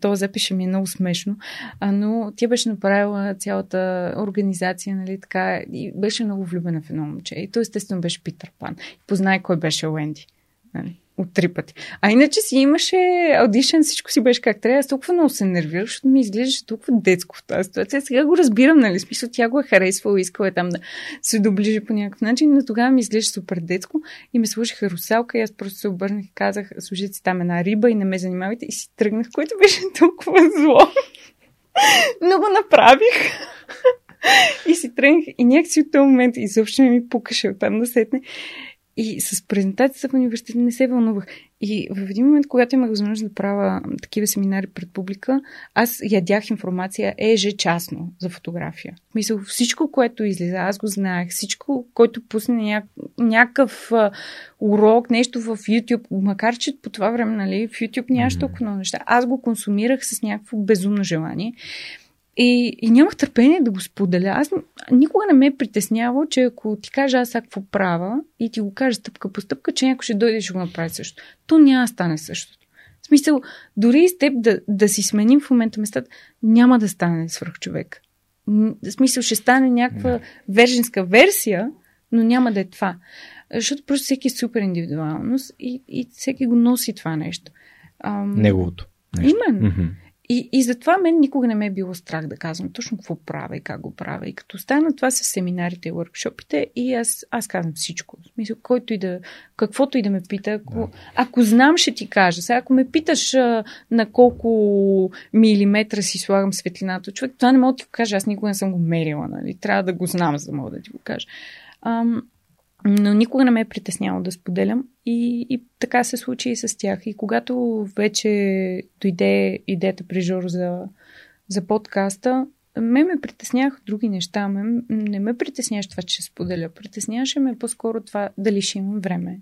то запише ми е много смешно, но тя беше направила цялата организация, нали, така, и беше много влюбена в едно момче. И то естествено беше Питър Пан. И познай кой беше Уенди. Нали от три пъти. А иначе си имаше аудишен, всичко си беше как трябва. Аз толкова много се нервирах, защото ми изглеждаше толкова детско в тази ситуация. Сега го разбирам, нали? Смисъл, тя го е харесвала, искала е там да се доближи по някакъв начин, но тогава ми изглежда супер детско и ме слушаха русалка и аз просто се обърнах и казах, служите си там една риба и не ме занимавайте и си тръгнах, което беше толкова зло. но го направих. и си тръгнах и някакси от този момент изобщо не ми пукаше оттам да сетне. И с презентацията в университета не се вълнувах. И в един момент, когато имах възможност да правя такива семинари пред публика, аз ядях информация ежечасно за фотография. Мисля, всичко, което излиза, аз го знаех. Всичко, който пусне ня... някакъв а, урок, нещо в YouTube, макар че по това време, нали, в YouTube нямаше толкова много неща. Аз го консумирах с някакво безумно желание. И, и нямах търпение да го споделя. Аз никога не ме е притеснявало, че ако ти кажа аз какво правя и ти го кажа стъпка по стъпка, че някой ще дойде и ще го направи също. То няма да стане същото. В смисъл, дори и с теб да, да си сменим в момента местата, няма да стане свърх човек. В смисъл, ще стане някаква yeah. верженска версия, но няма да е това. Защото просто всеки е супер индивидуалност и, и всеки го носи това нещо. Ам... Неговото. Нещо. Именно. Mm-hmm. И, и затова мен никога не ме е било страх да казвам точно какво правя и как го правя. И като стана това с семинарите и workshopите, и аз, аз казвам всичко. В смисъл, който и да, каквото и да ме пита, ако, да. ако знам, ще ти кажа. Сега, ако ме питаш а, на колко милиметра си слагам светлината, човек, това не мога да ти го кажа. Аз никога не съм го мерила. Нали? Трябва да го знам, за да мога да ти го кажа. Ам, но никога не ме е притесняло да споделям и, и така се случи и с тях. И когато вече дойде идеята при Жоро за, за подкаста, ме ме притесняваха други неща. Ме, не ме притесняваше това, че ще споделя. Притесняваше ме по-скоро това дали ще имам време.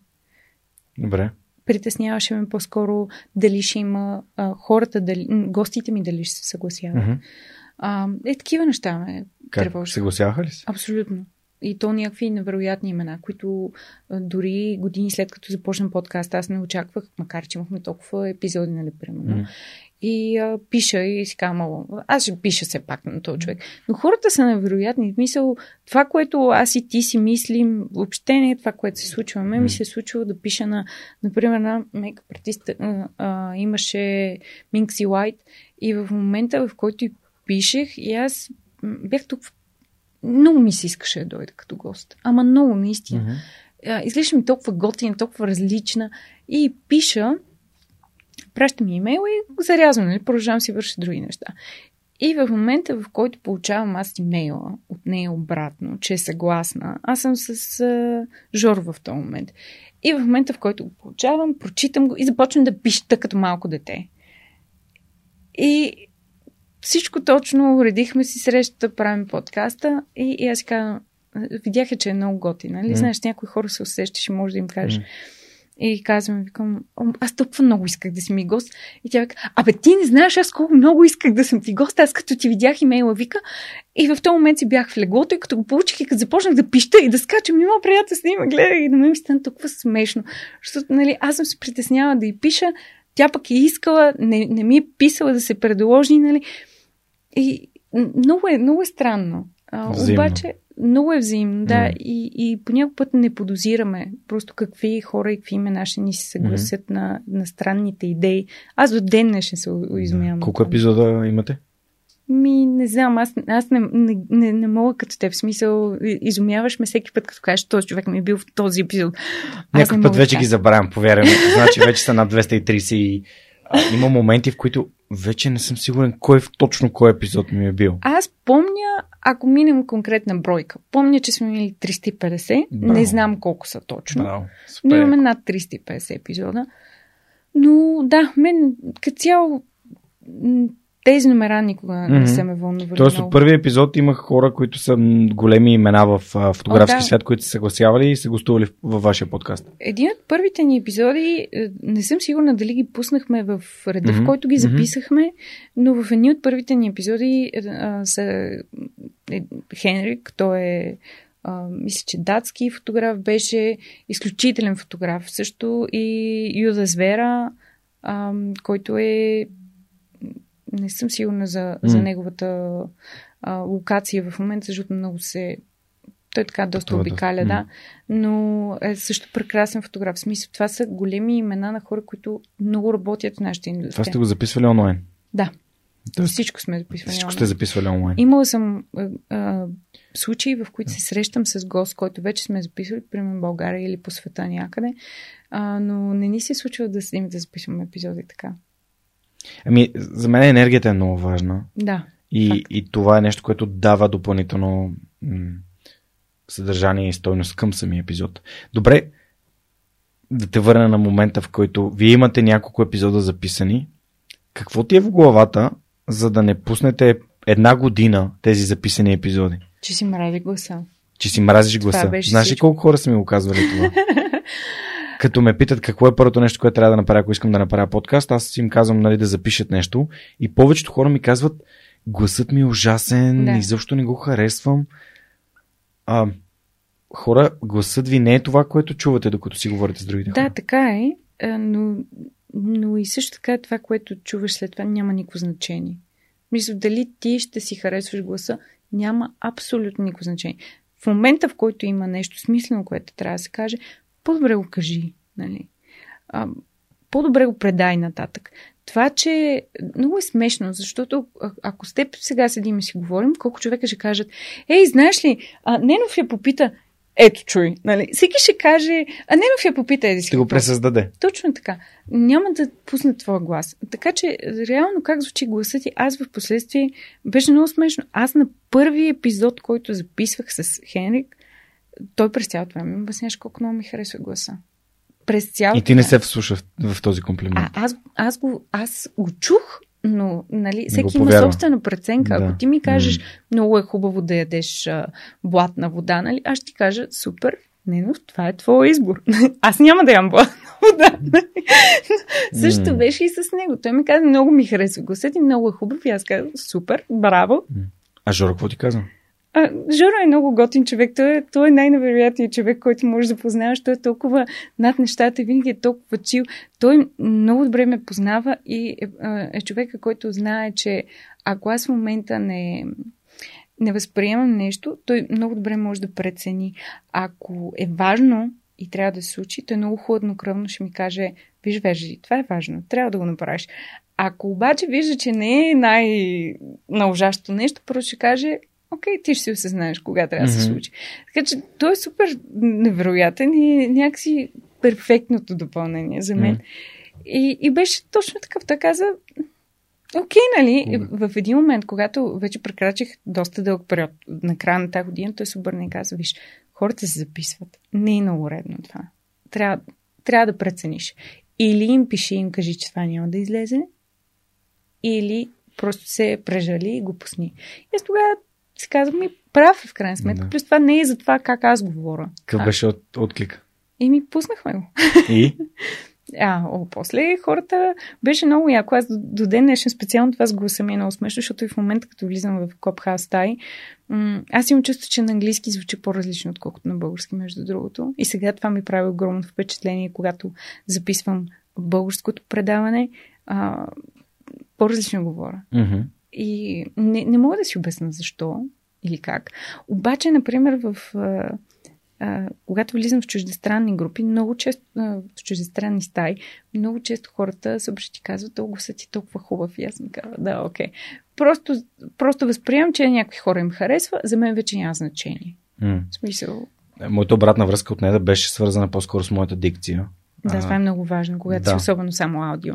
Добре. Притесняваше ме по-скоро дали ще има а, хората, дали, гостите ми дали ще се съгласяват. Мгм. А, е, такива неща ме Как? тревожат. Съгласяха ли се? Абсолютно. И то някакви невероятни имена, които дори години след като започна подкаст, аз не очаквах, макар че имахме толкова епизоди, нали, примерно. М. И а, пиша и си казвам, «Ало, аз ще пиша все пак на този човек. Но хората са невероятни. Мисъл, това, което аз и ти си мислим, въобще не е това, което се случва. Ме ми се е случило да пиша на, например, на мейкъп артист, имаше Минкси Лайт и в момента, в който и пишех, и аз бях тук много ми се искаше да дойда като гост. Ама много, наистина. А, изглежда ми толкова готина, толкова различна. И пиша, праща ми имейл и зарязвам, нали? продължавам си върша други неща. И в момента, в който получавам аз имейла от нея обратно, че е съгласна, аз съм с а, Жор в този момент. И в момента, в който го получавам, прочитам го и започвам да пища като малко дете. И всичко точно, уредихме си срещата, правим подкаста и, и аз си казвам, видяха, че е много готина. Нали? М. Знаеш, някои хора се усещаш и може да им кажеш. М. И казвам, викам, «О, аз толкова много исках да си ми гост. И тя вика, абе ти не знаеш аз колко много исках да съм ти гост. Аз като ти видях имейла, вика. И в този момент си бях в леглото и като го получих и като започнах да пища и да скачам, и моят приятел снима, гледа и мен ми стана толкова смешно. Защото, нали, аз съм се притесняла да й пиша, тя пък е искала, не, не ми е писала да се предложи, нали. И много е, много е странно. А, Взаимно. обаче, много е взаимно, да. И, и по някой път не подозираме просто какви хора и какви имена ще ни се съгласят на, на странните идеи. Аз до ден днешен се у- изумявам. Колко епизода имате? Ми, не знам, аз, аз не, не, не, не мога като теб. В смисъл, изумяваш ме всеки път, като кажеш, този човек ми е бил в този епизод. Някой не път вече така. ги забравям, повярвам. Значи вече са над 230 и а, има моменти, в които вече не съм сигурен кой точно кой епизод ми е бил. Аз помня, ако минем конкретна бройка, помня, че сме имали 350, Браво. не знам колко са точно, Браво. но имаме над 350 епизода. Но да, мен като цяло тези номера никога Мгм. не са ме вълнували Тоест много. от първия епизод имах хора, които са големи имена в фотографски О, да. свят, които са съгласявали и са гостували във вашия подкаст. Един от първите ни епизоди, е, не съм сигурна дали ги пуснахме в реда, Мгм, в който ги записахме, но в едни от първите ни епизоди е, а, са е, Хенрик, той е а, мисля, че датски фотограф беше, изключителен фотограф също и Юда Звера, а, който е не съм сигурна за, за неговата а, локация в момента, защото много се той е така доста Това е обикаля, да. Но е също прекрасен фотограф. В смисъл, това са големи имена на хора, които много работят в нашата Това индустрия. сте го записвали онлайн. Да. Тоест, Всичко сме записвали. всичко онлайн. сте записвали онлайн. Имала съм а, а, случаи, в които се срещам с гост, който вече сме записвали, примерно в България или по света някъде, а, но не ни се случва да седим да записваме епизоди така. Ами, за мен енергията е много важна. Да. И, Факт. и това е нещо, което дава допълнително м- съдържание и стойност към самия епизод. Добре, да те върна на момента, в който вие имате няколко епизода записани. Какво ти е в главата, за да не пуснете една година тези записани епизоди? Че си мрази гласа. Че си мразиш гласа. Знаеш ли колко хора са ми го казвали това? Като ме питат какво е първото нещо, което трябва да направя, ако искам да направя подкаст, аз им казвам нали, да запишат нещо. И повечето хора ми казват, гласът ми е ужасен, Да. да. изобщо не го харесвам. А, хора, гласът ви не е това, което чувате, докато си говорите с другите Да, хора. така е, но, но и също така това, което чуваш след това, няма никакво значение. Мисля, дали ти ще си харесваш гласа, няма абсолютно никакво значение. В момента, в който има нещо смислено, което трябва да се каже, по-добре го кажи. Нали? А, по-добре го предай нататък. Това, че много е смешно, защото ако с теб сега седим и си говорим, колко човека ще кажат, ей, знаеш ли, а, Ненов я попита, ето чуй, нали? Всеки ще каже, а Ненов я попита, еди си. Ще го пресъздаде. Точно така. Няма да пусне твоя глас. Така че, реално как звучи гласът ти, аз в последствие беше много смешно. Аз на първи епизод, който записвах с Хенрик, той през цялото време ми обясняваше колко много ми харесва гласа. През цялото И ти не се вслуша в, в този комплимент. А, аз, аз, го, аз го чух, но нали, Не всеки има собствена преценка. Да. Ако ти ми кажеш, много е хубаво да ядеш а, блатна вода, нали, аз ще ти кажа, супер, Ненов, това е твой избор. Аз няма да ям блатна вода. нали. Също беше и с него. Той ми каза, много ми харесва гласът и много е хубав. И аз казах, супер, браво. А Жора, какво ти каза? А, Жоро е много готин човек. Той е, той е най-невероятният човек, който можеш да познаваш. Той е толкова над нещата и винаги е толкова чил. Той много добре ме познава и е, а, е човека, който знае, че ако аз в момента не, не възприемам нещо, той много добре може да прецени. Ако е важно и трябва да се случи, той много хладнокръвно ще ми каже, виж, Вержи, това е важно, трябва да го направиш. Ако обаче вижда, че не е най-налжащо нещо, просто ще каже, окей, ти ще си осъзнаеш кога трябва да се Мгм. случи. Така че той е супер невероятен и някакси перфектното допълнение за мен. М. И, и беше точно такъв. Той каза, окей, нали? Хубаво. В един момент, когато вече прекрачих доста дълъг период на края на тази година, той се обърна и каза, виж, хората се записват. Не е много редно това. Трябва, трябва да прецениш. Или им пиши и им кажи, че това няма да излезе, или просто се прежали и го пусни. И аз тогава си казвам, ми прав е в крайна сметка. Да. Плюс това не е за това как аз говоря. Какъв А, беше от, отклик? И ми пуснахме го. И? А, о, после хората беше много яко. Аз до, до ден днешен специално това с гласа ми е много смешно, защото и в момента, като влизам в Клабхаус стаи, м- аз имам чувство, че на английски звучи по-различно, отколкото на български, между другото. И сега това ми прави огромно впечатление, когато записвам българското предаване. А, по-различно говоря. Мгм. И не, не мога да си обясна защо или как. Обаче, например, в, а, а, когато влизам в чуждестранни групи, много често, а, в чуждестранни стаи, много често хората съобщи ти казват, о, гласът ти е толкова хубав. И аз ми казвам, да, окей. Просто, просто възприемам, че някои хора им харесва, за мен вече няма значение. М. В смисъл, Е, Моята обратна връзка от нея беше свързана по-скоро с моята дикция. да, А, това е много важно, когато да. си особено само аудио.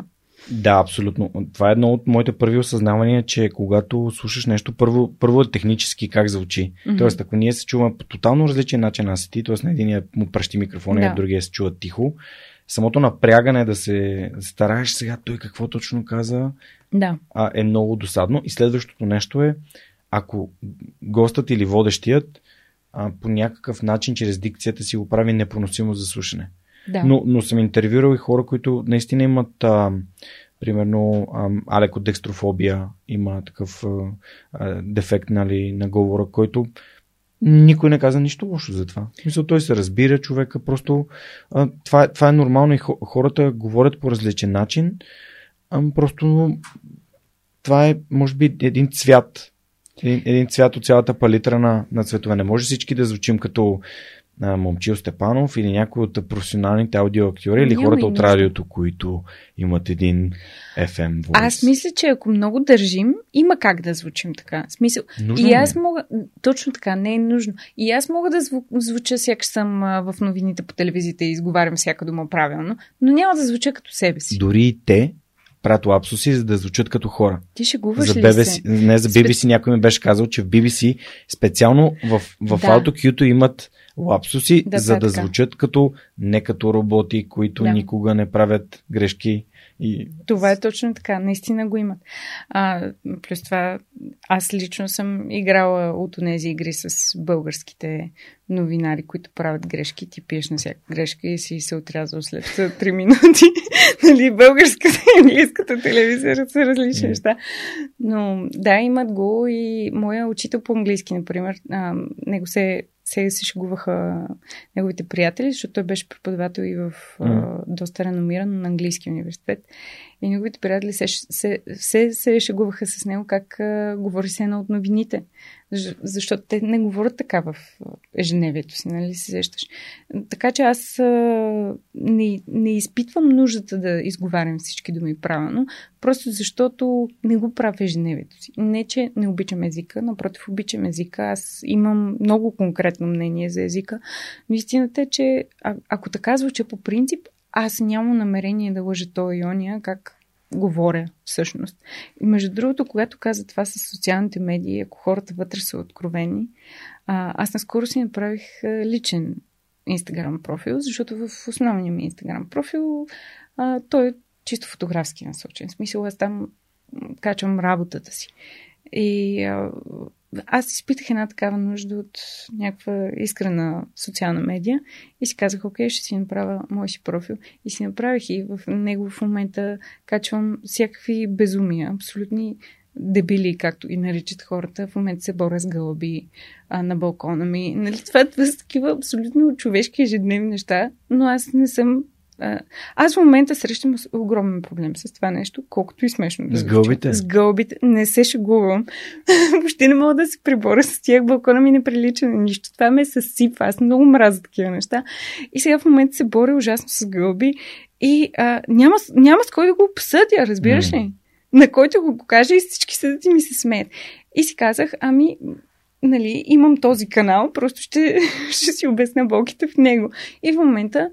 Да, абсолютно. Това е едно от моите първи осъзнавания, че когато слушаш нещо, първо, първо е технически как звучи. Мгм. Тоест, ако ние се чуваме по тотално различен начин на сети, т.е. на единия му пръщи микрофона, Да. а другия се чува тихо, самото напрягане да се стараеш сега той какво точно каза, Да, а, е много досадно. И следващото нещо е, ако гостът или водещият а, по някакъв начин, чрез дикцията си го прави непоносимо за слушане. Да. Но, но съм интервюрал и хора, които наистина имат, а, примерно, а, алекодекстрофобия, има такъв а, дефект нали, на говора, който никой не каза нищо лошо за това. Смисъл, той се разбира човека, просто а, това, е- това е нормално и хо- хората говорят по различен начин. А, просто това е, може би, един цвят. Един, един цвят от цялата палитра на, на цветове. Не може всички да звучим като а, Момчил Степанов или някой от професионалните аудиоактьори или хората от радиото, които имат един FM voice. Аз мисля, че ако много държим, има как да звучим така. Смисъл, Нужно и е? аз мога, точно така, не е нужно. И аз мога да зву, звуча сякаш съм в новините по телевизията и изговарям всяка дума правилно, но няма да звуча като себе си. Дори и те правят лапсуси, за да звучат като хора. Ти шегуваш За ли BBC, се? не, за BBC някой ми беше казал, че в BBC специално в, в Да. AutoQ имат лапсуси, Да, за е да така. звучат като не като роботи, които Да. никога не правят грешки. И... Това е точно така, наистина го имат. А, плюс това, аз лично съм играла от тези игри с българските новинари, които правят грешки. Ти пиеш на всяка грешка и си се отрязал след 3 минути. нали, българската и английската телевизия са различни Мгм. неща. Но да, имат го и моя учител по английски, например, а, него се се, се шегуваха неговите приятели, защото той беше преподавател и в а, Мгм. доста реномиран английски университет. И неговите приятели се, се, се, се шегуваха с него как а, говори се едно от новините. Защо- Защото те не говорят така в ежедневието си, нали се сещаш. Така че аз а, не, не изпитвам нуждата да изговарям всички думи правилно, просто защото не го правя в ежедневието си. Не, че не обичам езика, напротив, обичам езика. Аз имам много конкретно мнение за езика. Но истината е, че а, ако така звуча по принцип, аз нямам намерение да лъжа той и ония, как говоря всъщност. И между другото, когато каза това с социалните медии, ако хората вътре са откровени, а, аз наскоро си направих личен Инстаграм профил, защото в основния ми Инстаграм профил а, той е чисто фотографски насочен. В смисъл, аз там качвам работата си. И а, аз изпитах една такава нужда от някаква искрена социална медия и си казах, окей, ще си направя мой си профил. И си направих и в него в момента качвам всякакви безумия, абсолютни дебили, както ги наричат хората. В момента се боря с гълъби а, на балкона ми. Нали, това, това са такива абсолютно човешки ежедневни неща, но аз не съм аз в момента срещам огромен проблем с това нещо, колкото и смешно да С гълбите? С гълбите. Не се шегувам. Въобще не мога да се приборя с тях. Балкона ми не прилича на нищо. Това ме съсипва. Аз много мразя такива неща. И сега в момента се боря ужасно с гълби. И а, няма, няма с кой да го обсъдя, разбираш ли? На който го кажа и всички седят и ми се смеят. И си казах, ами, нали, имам този канал, просто ще, ще си обясня болките в него. И в момента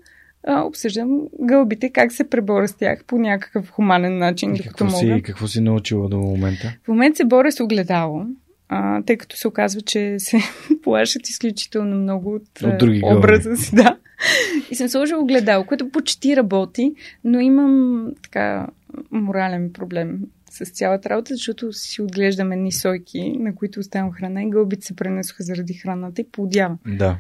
а, обсъждам гълбите, как се преборя с тях по някакъв хуманен начин, и какво мога. Си, какво си научила до момента? В момента се боря с огледало, а, тъй като се оказва, че се плашат изключително много от, от други образа си. Да. И съм сложила огледало, което почти работи, но имам така морален проблем с цялата работа, защото си отглеждам едни сойки, на които оставям храна и гълбите се пренесоха заради храната и плодява. Да.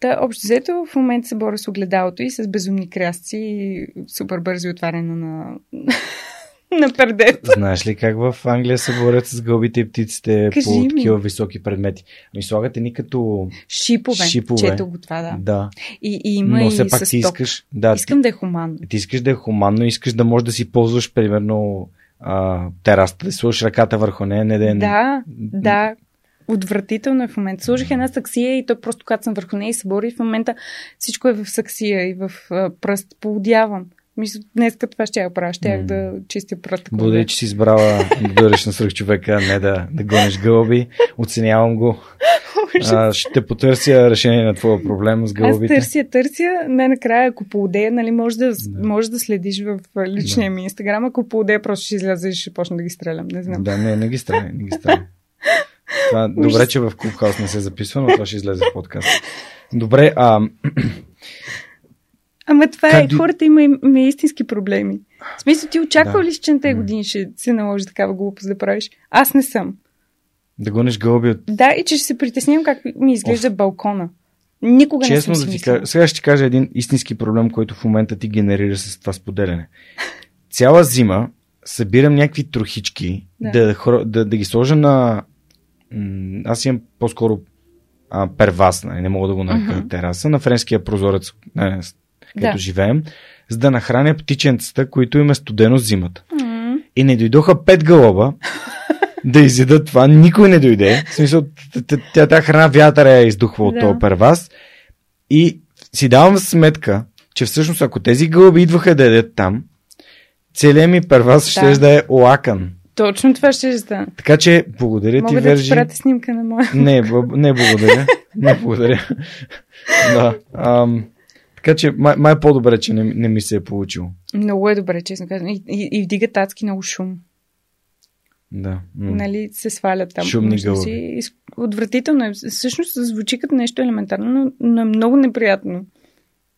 Та, общо взето, в момента се боря с огледалото и с безумни крясци и супер бързи отваряне на, на пердето. Знаеш ли как в Англия се борят с гълбите и птиците Кажи по ми. такива високи предмети? Ами слагате ни като шипове. шипове. Чето го това, да. да. И, и има Но все и пак ти искаш... Да, Искам да е хуманно. Ти искаш да е хуманно, искаш да можеш да си ползваш, примерно, а, терасата, да сложиш ръката върху нея, не да е... Да, да, Отвратително е в момента. Сложих една саксия и той просто кацам върху нея и се бори. В момента всичко е в саксия и в а, пръст. Поудявам. Мисля, днес това ще я правя. Ще mm. да чистя пръст. Благодаря, че си избрала да бъдеш на свръх човека, не да, да гониш гълби. Оценявам го. А, ще потърся решение на твоя проблем с гълбите. Аз търся, търся. Не накрая, ако поудея, нали, може да, да. може да следиш в личния да. ми инстаграм. Ако поудея, просто ще изляза и ще почна да ги стрелям. Не знам. Да, не, не ги стрелям. Не ги стрелям. Това, добре, че в Клубхаус не се записва, но това ще излезе в подкаст. Добре, а... Ама това как е, хората има, има истински проблеми. В смисъл, ти очаква да. ли че на тези години ще се наложи такава глупост да правиш? Аз не съм. Да гониш гълби от... Да, и че ще се притеснявам как ми изглежда Оф. балкона. Никога Честно не съм да ти кажа, сега ще ти кажа един истински проблем, който в момента ти генерира с това споделяне. Цяла зима събирам някакви трохички да, да, да, да ги сложа на аз имам по-скоро а, первас, не, нали, не мога да го нарека uh-huh. тераса, на френския прозорец, не, където да. живеем, за да нахраня птиченцата, които им е студено зимата. Uh-huh. И не дойдоха пет гълъба да изядат това. Никой не дойде. В смисъл, тя храна вятъра я издухва от този первас. И си давам сметка, че всъщност ако тези гълъби идваха да ядат там, целият ми первас да. ще да е оакан. Точно това ще стане. Така че, благодаря Мога ти, да Вержи. Мога да снимка на моя. Не, не благодаря. не благодаря. да. Ам, така че, май, май е по-добре, че не, не ми се е получило. Много е добре, честно казвам. И, и, и вдига татски много шум. Да. М- нали, се свалят там. Шумни гълъби. Отвратително е. Всъщност звучи като нещо елементарно, но, но е много неприятно.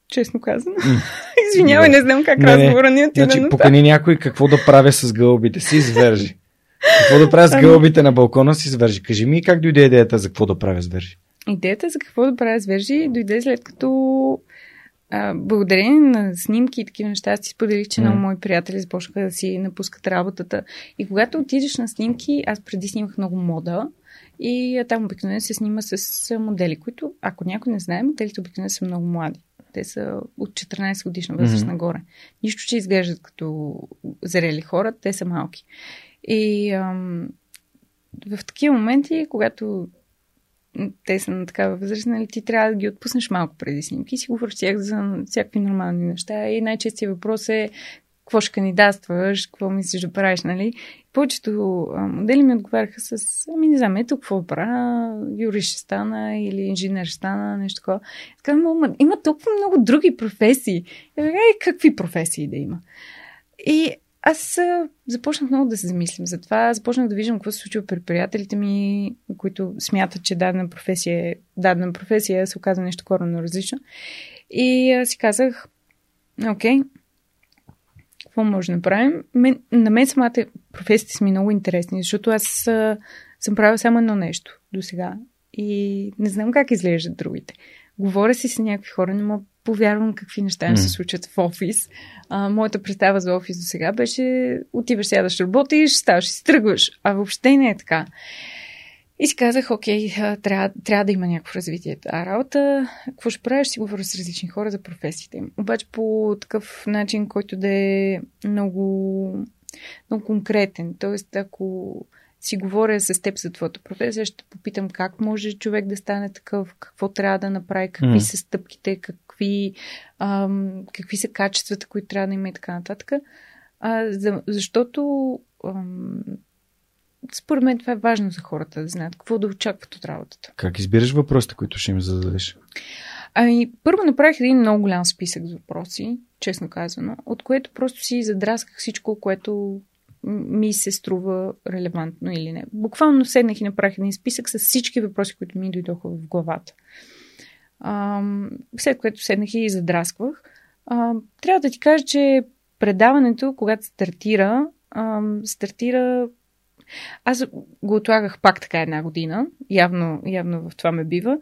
Честно казано. Извинявай, не знам как не, разговора ни отида. Значи, покани някой какво да правя с гълбите си, извържи. Какво да правя с ами- гълбите на балкона си, извържи. Кажи ми как дойде идеята за какво да правя с вержи? Идеята за какво да правя с вержи дойде след като а, благодарение на снимки и такива неща, аз ти споделих, че mm. много мои приятели започнаха да си напускат работата. И когато отидеш на снимки, аз преди снимах много мода. И там обикновено се снима с модели, които, ако някой не знае, моделите обикновено са много млади. Те са от 14 годишна възраст mm-hmm. нагоре. Нищо, че изглеждат като зрели хора, те са малки. И ам, в такива моменти, когато те са на такава възраст, нали, ти трябва да ги отпуснеш малко преди снимки си говориш тях за всякакви нормални неща. И най-честият въпрос е какво ще кандидатстваш, какво мислиш да правиш, нали? Повечето модели ми отговаряха с, ами не знам, ето какво правя, юрист ще стана или инженер ще стана, нещо такова. Така, има толкова много други професии. И, е, какви професии да има? И аз започнах много да се замислям за това. Започнах да виждам какво се случва при приятелите ми, които смятат, че дадена професия, дадена професия се оказа нещо коренно различно. И си казах, окей, какво може да направим. Мен, на мен самата професията са ми много интересни, защото аз а, съм правила само едно нещо до сега. И не знам как изглеждат другите. Говоря си с някакви хора, не мога повярвам какви неща mm. се случат в офис. А, моята представа за офис до сега беше отиваш, сядаш, работиш, ставаш и тръгваш. А въобще не е така. И си казах, окей, трябва, трябва да има някакво развитие. А работа, какво ще правиш, си говоря с различни хора за професиите им. Обаче по такъв начин, който да е много, много конкретен. Тоест, ако си говоря с теб за твоята професия, ще попитам как може човек да стане такъв, какво трябва да направи, какви mm. са стъпките, какви, ам, какви са качествата, които трябва да има и така нататък. А, за, защото ам, според мен това е важно за хората да знаят какво да очакват от работата. Как избираш въпросите, които ще им зададеш? Ами, първо направих един много голям списък с въпроси, честно казано, от което просто си задрасках всичко, което ми се струва релевантно или не. Буквално седнах и направих един списък с всички въпроси, които ми дойдоха в главата. А, след което седнах и задрасквах. А, трябва да ти кажа, че предаването, когато стартира, а, стартира аз го отлагах пак така една година. Явно, явно в това ме бива.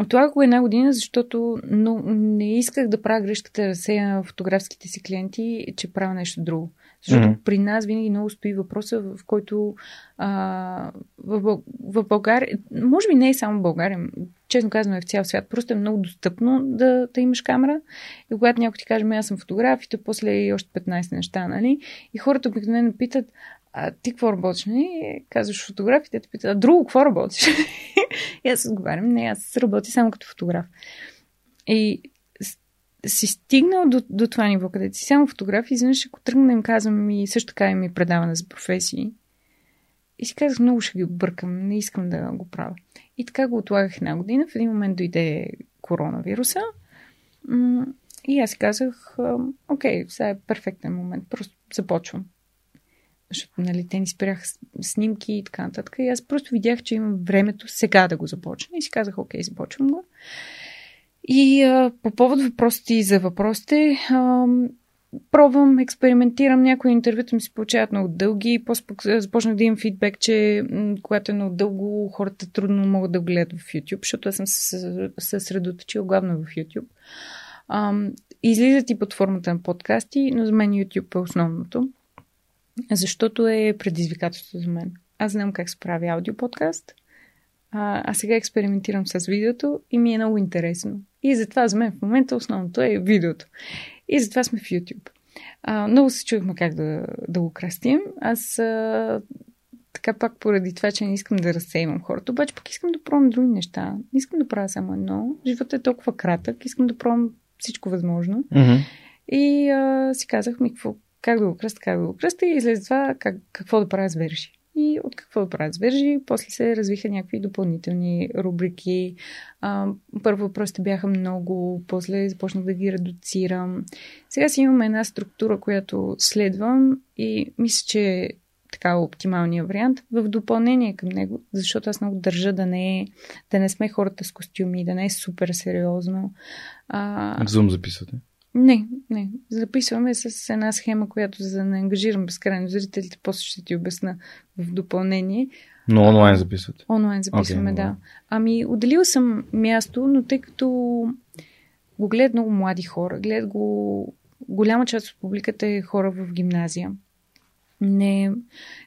Отлагах го една година, защото но не исках да правя грешката да разсея фотографските си клиенти, че правя нещо друго. Защото mm-hmm. при нас винаги много стои въпроса, в който а, в, в България, може би не е само в България, честно казвам е в цял свят, просто е много достъпно да, да имаш камера. И когато някой ти каже, ами аз съм фотограф, и то после и още 15 неща, нали? И хората обикновено питат, а ти какво работиш? Не? Казваш фотографите, те питат, а друго какво работиш? и аз отговарям, не, аз работя само като фотограф. И си стигнал до, до това ниво, където си само фотограф, изведнъж ако тръгна да им казвам и също така им и предаване за професии. И си казах, много ще ги объркам, не искам да го правя. И така го отлагах една година. В един момент дойде коронавируса. И аз казах, окей, сега е перфектен момент, просто започвам защото нали, те ни спряха снимки и така нататък. И аз просто видях, че имам времето сега да го започна и си казах, окей, започвам го. И а, по повод въпросите и за въпросите, а, пробвам, експериментирам, някои интервюта ми се получават много дълги, после започнах да имам фидбек, че м- когато е много дълго, хората трудно могат да гледат в YouTube, защото аз съм се съсредоточила главно в YouTube. А, излизат и под формата на подкасти, но за мен YouTube е основното защото е предизвикателство за мен. Аз знам как се прави аудиоподкаст, а, а сега експериментирам с видеото и ми е много интересно. И затова за мен в момента основното е видеото. И затова сме в YouTube. А, много се чуехме как да, да го кръстим. Аз а, така пак поради това, че не искам да разсейвам хората, обаче пък искам да пробвам други неща. Не искам да правя само едно. Животът е толкова кратък. Искам да пробвам всичко възможно. Mm-hmm. И а, си казах ми какво, как да го кръста, как да го кръста и след това как, какво да правя с вержи. И от какво да правя с вержи, после се развиха някакви допълнителни рубрики. А, първо въпросите бяха много, после започнах да ги редуцирам. Сега си имаме една структура, която следвам и мисля, че е така оптималния вариант в допълнение към него, защото аз много държа да не, е, да не сме хората с костюми, да не е супер сериозно. А... Zoom записвате? Не, не. Записваме с една схема, която за да не ангажирам безкрайно зрителите, после ще ти обясна в допълнение. Но онлайн записвате? Онлайн записваме, okay, да. Ами, отделила съм място, но тъй като го гледат много млади хора, гледат го голяма част от публиката е хора в гимназия не,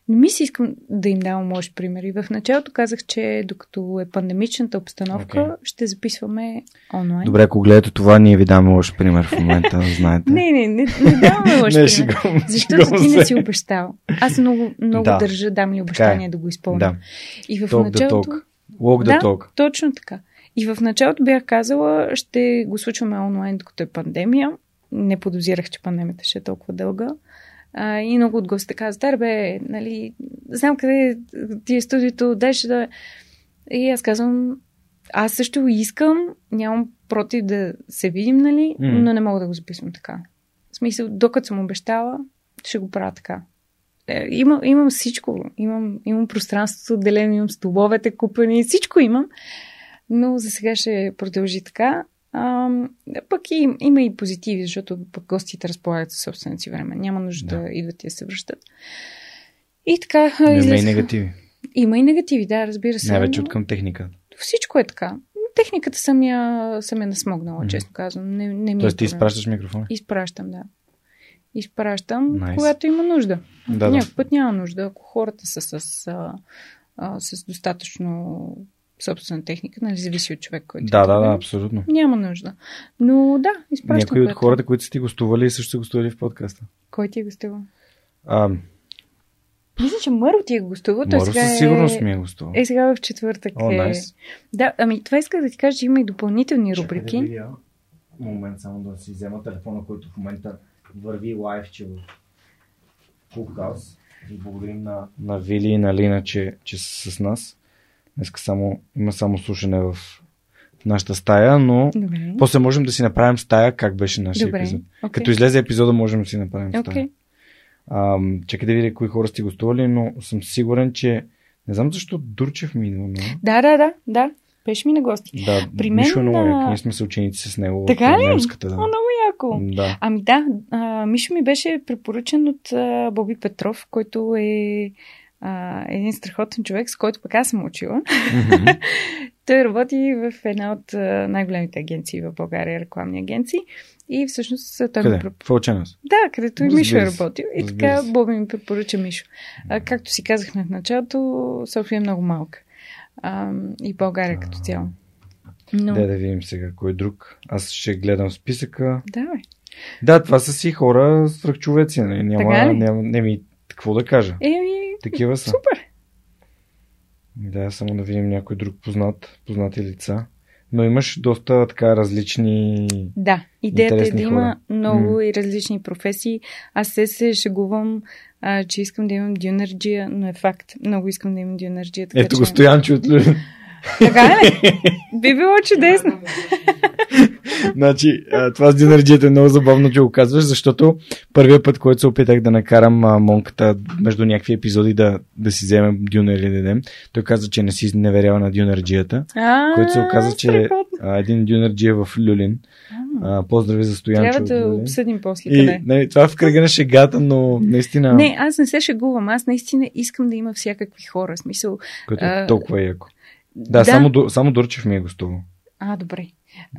не ми се искам да им давам лош пример. И в началото казах, че докато е пандемичната обстановка, okay. ще записваме онлайн. Добре, ако гледате това, ние ви даваме лош пример в момента, знаете. не, не, не, не даваме лош пример. Шигам, защото ти не си обещал. Аз много, много да. държа, дам ли обещание е. да го изпълня. Да. И в talk началото... Walk the да, talk. точно така. И в началото бях казала, ще го случваме онлайн, докато е пандемия. Не подозирах, че пандемията ще е толкова дълга. А, и много от гостите казват, бе, нали, знам къде ти е студиото, деше да... И аз казвам, аз също искам, нямам против да се видим, нали, mm. но не мога да го записвам така. В смисъл, докато съм обещала, ще го правя така. Е, има, имам всичко. Имам, имам пространството отделено, имам столовете купени, всичко имам. Но за сега ще продължи така. А, пък и, има и позитиви, защото пък гостите разполагат със собственото си време. Няма нужда да, да идват и да се връщат. И така. Но има и негативи. Има и негативи, да, разбира се. Най-вече от към техниката. Всичко е така. Техниката съм я, съм я насмогнала, mm-hmm. честно казвам. Не, не ми Тоест ти изпращаш микрофона? Изпращам, да. Изпращам, nice. когато има нужда. Да, Някой да. път няма нужда. Ако хората са с, а, а, с достатъчно собствена техника, нали, зависи от човек, който. Да, е да, да, абсолютно. Няма нужда. Но да, изпращам. Някои от хората, които са ти гостували, също са гостували в подкаста. Кой ти е гостувал? А, мисля, че Мъро ти е гостувал. Мъро със е... сигурност ми е гостувал. Е, сега в четвъртък О, е... Nice. Да, ами това иска да ти кажа, че има и допълнителни рубрики. Чакай да видя. Момент само да си взема телефона, който в момента върви лайв, в Клубхаус. И благодарим на, на Вили и на Лина, че, че са с нас. Днес само, има само слушане в нашата стая, но Добре. после можем да си направим стая как беше нашия Добре. епизод. Okay. Като излезе епизода, можем да си направим стая. Okay. Ам, чакай да видя кои хора сте гостували, но съм сигурен, че не знам защо Дурчев ми идва. Но... Да, да, да, да. Беше ми на гости. Да, При мен Мишо е много як. Ние сме се ученици с него. Така ли? немската, да. О, много яко. Да. Ами да, а, Мишо ми беше препоръчен от а, Боби Петров, който е а, един страхотен човек, с който пък аз съм учила. Мгм. Той работи в една от а, най-големите агенции в България, рекламни агенции. И всъщност а, той ми Къде? преп- В Ученост. Да, където и Мишо е работил. И така. Боби ми препоръча Мишо. А, както си казахме в началото, София е много малка. А, и България като цяло. Но, Да, да видим сега кой друг. Аз ще гледам списъка. давай. Да, това са си хора свръхчовеци. нали? Няма, няма, не ми, какво да кажа. Еми, Такива са. супер. Да, само да видим някой друг познат, познати лица. Но имаш доста така различни... Да, идеята е да има хора. много М. и различни професии. Аз се се шегувам, а, че искам да имам дюнерджия, но е факт. Много искам да имам дюнерджия. Така, Ето че... го Стоянчо от. Така ли? Би било чудесно. Значи, това с динарджията е много забавно, че го казваш, защото първият път, който се опитах да накарам а, монката между някакви епизоди да, да си вземем дюнер или да дадем, той каза, че не си неверява на дюнерджията, А, който се оказа, че а, един дюнерджия в Люлин. А, поздрави за Стоянчо Трябва да Люлин. обсъдим после И, къде. нали, това е в кръга на шегата, но наистина, Не, аз не се шегувам. Аз наистина искам да има всякакви хора. Смисъл. което е толкова яко. Да, да. Само, само Дурчев ми е гостувал. А, добре.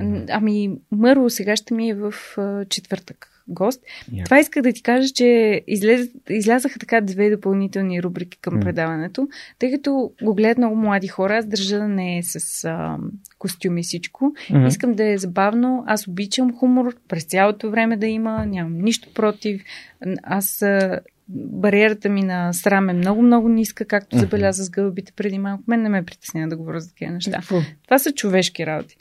М, Ами, Мърло сега ще ми е в а, четвъртък гост. Яко. Това исках да ти кажа, че излез, излязаха така две допълнителни рубрики към М. предаването, тъй като го гледат много млади хора. Аз държа да не е с а, костюми всичко. Мгм. Искам да е забавно. Аз обичам хумор през цялото време да има. Нямам нищо против. Аз а, бариерата ми на срам е много-много ниска, както забеляза с гълбите преди малко. Мен не ме притеснява да говоря за такива неща. Това са човешки работи.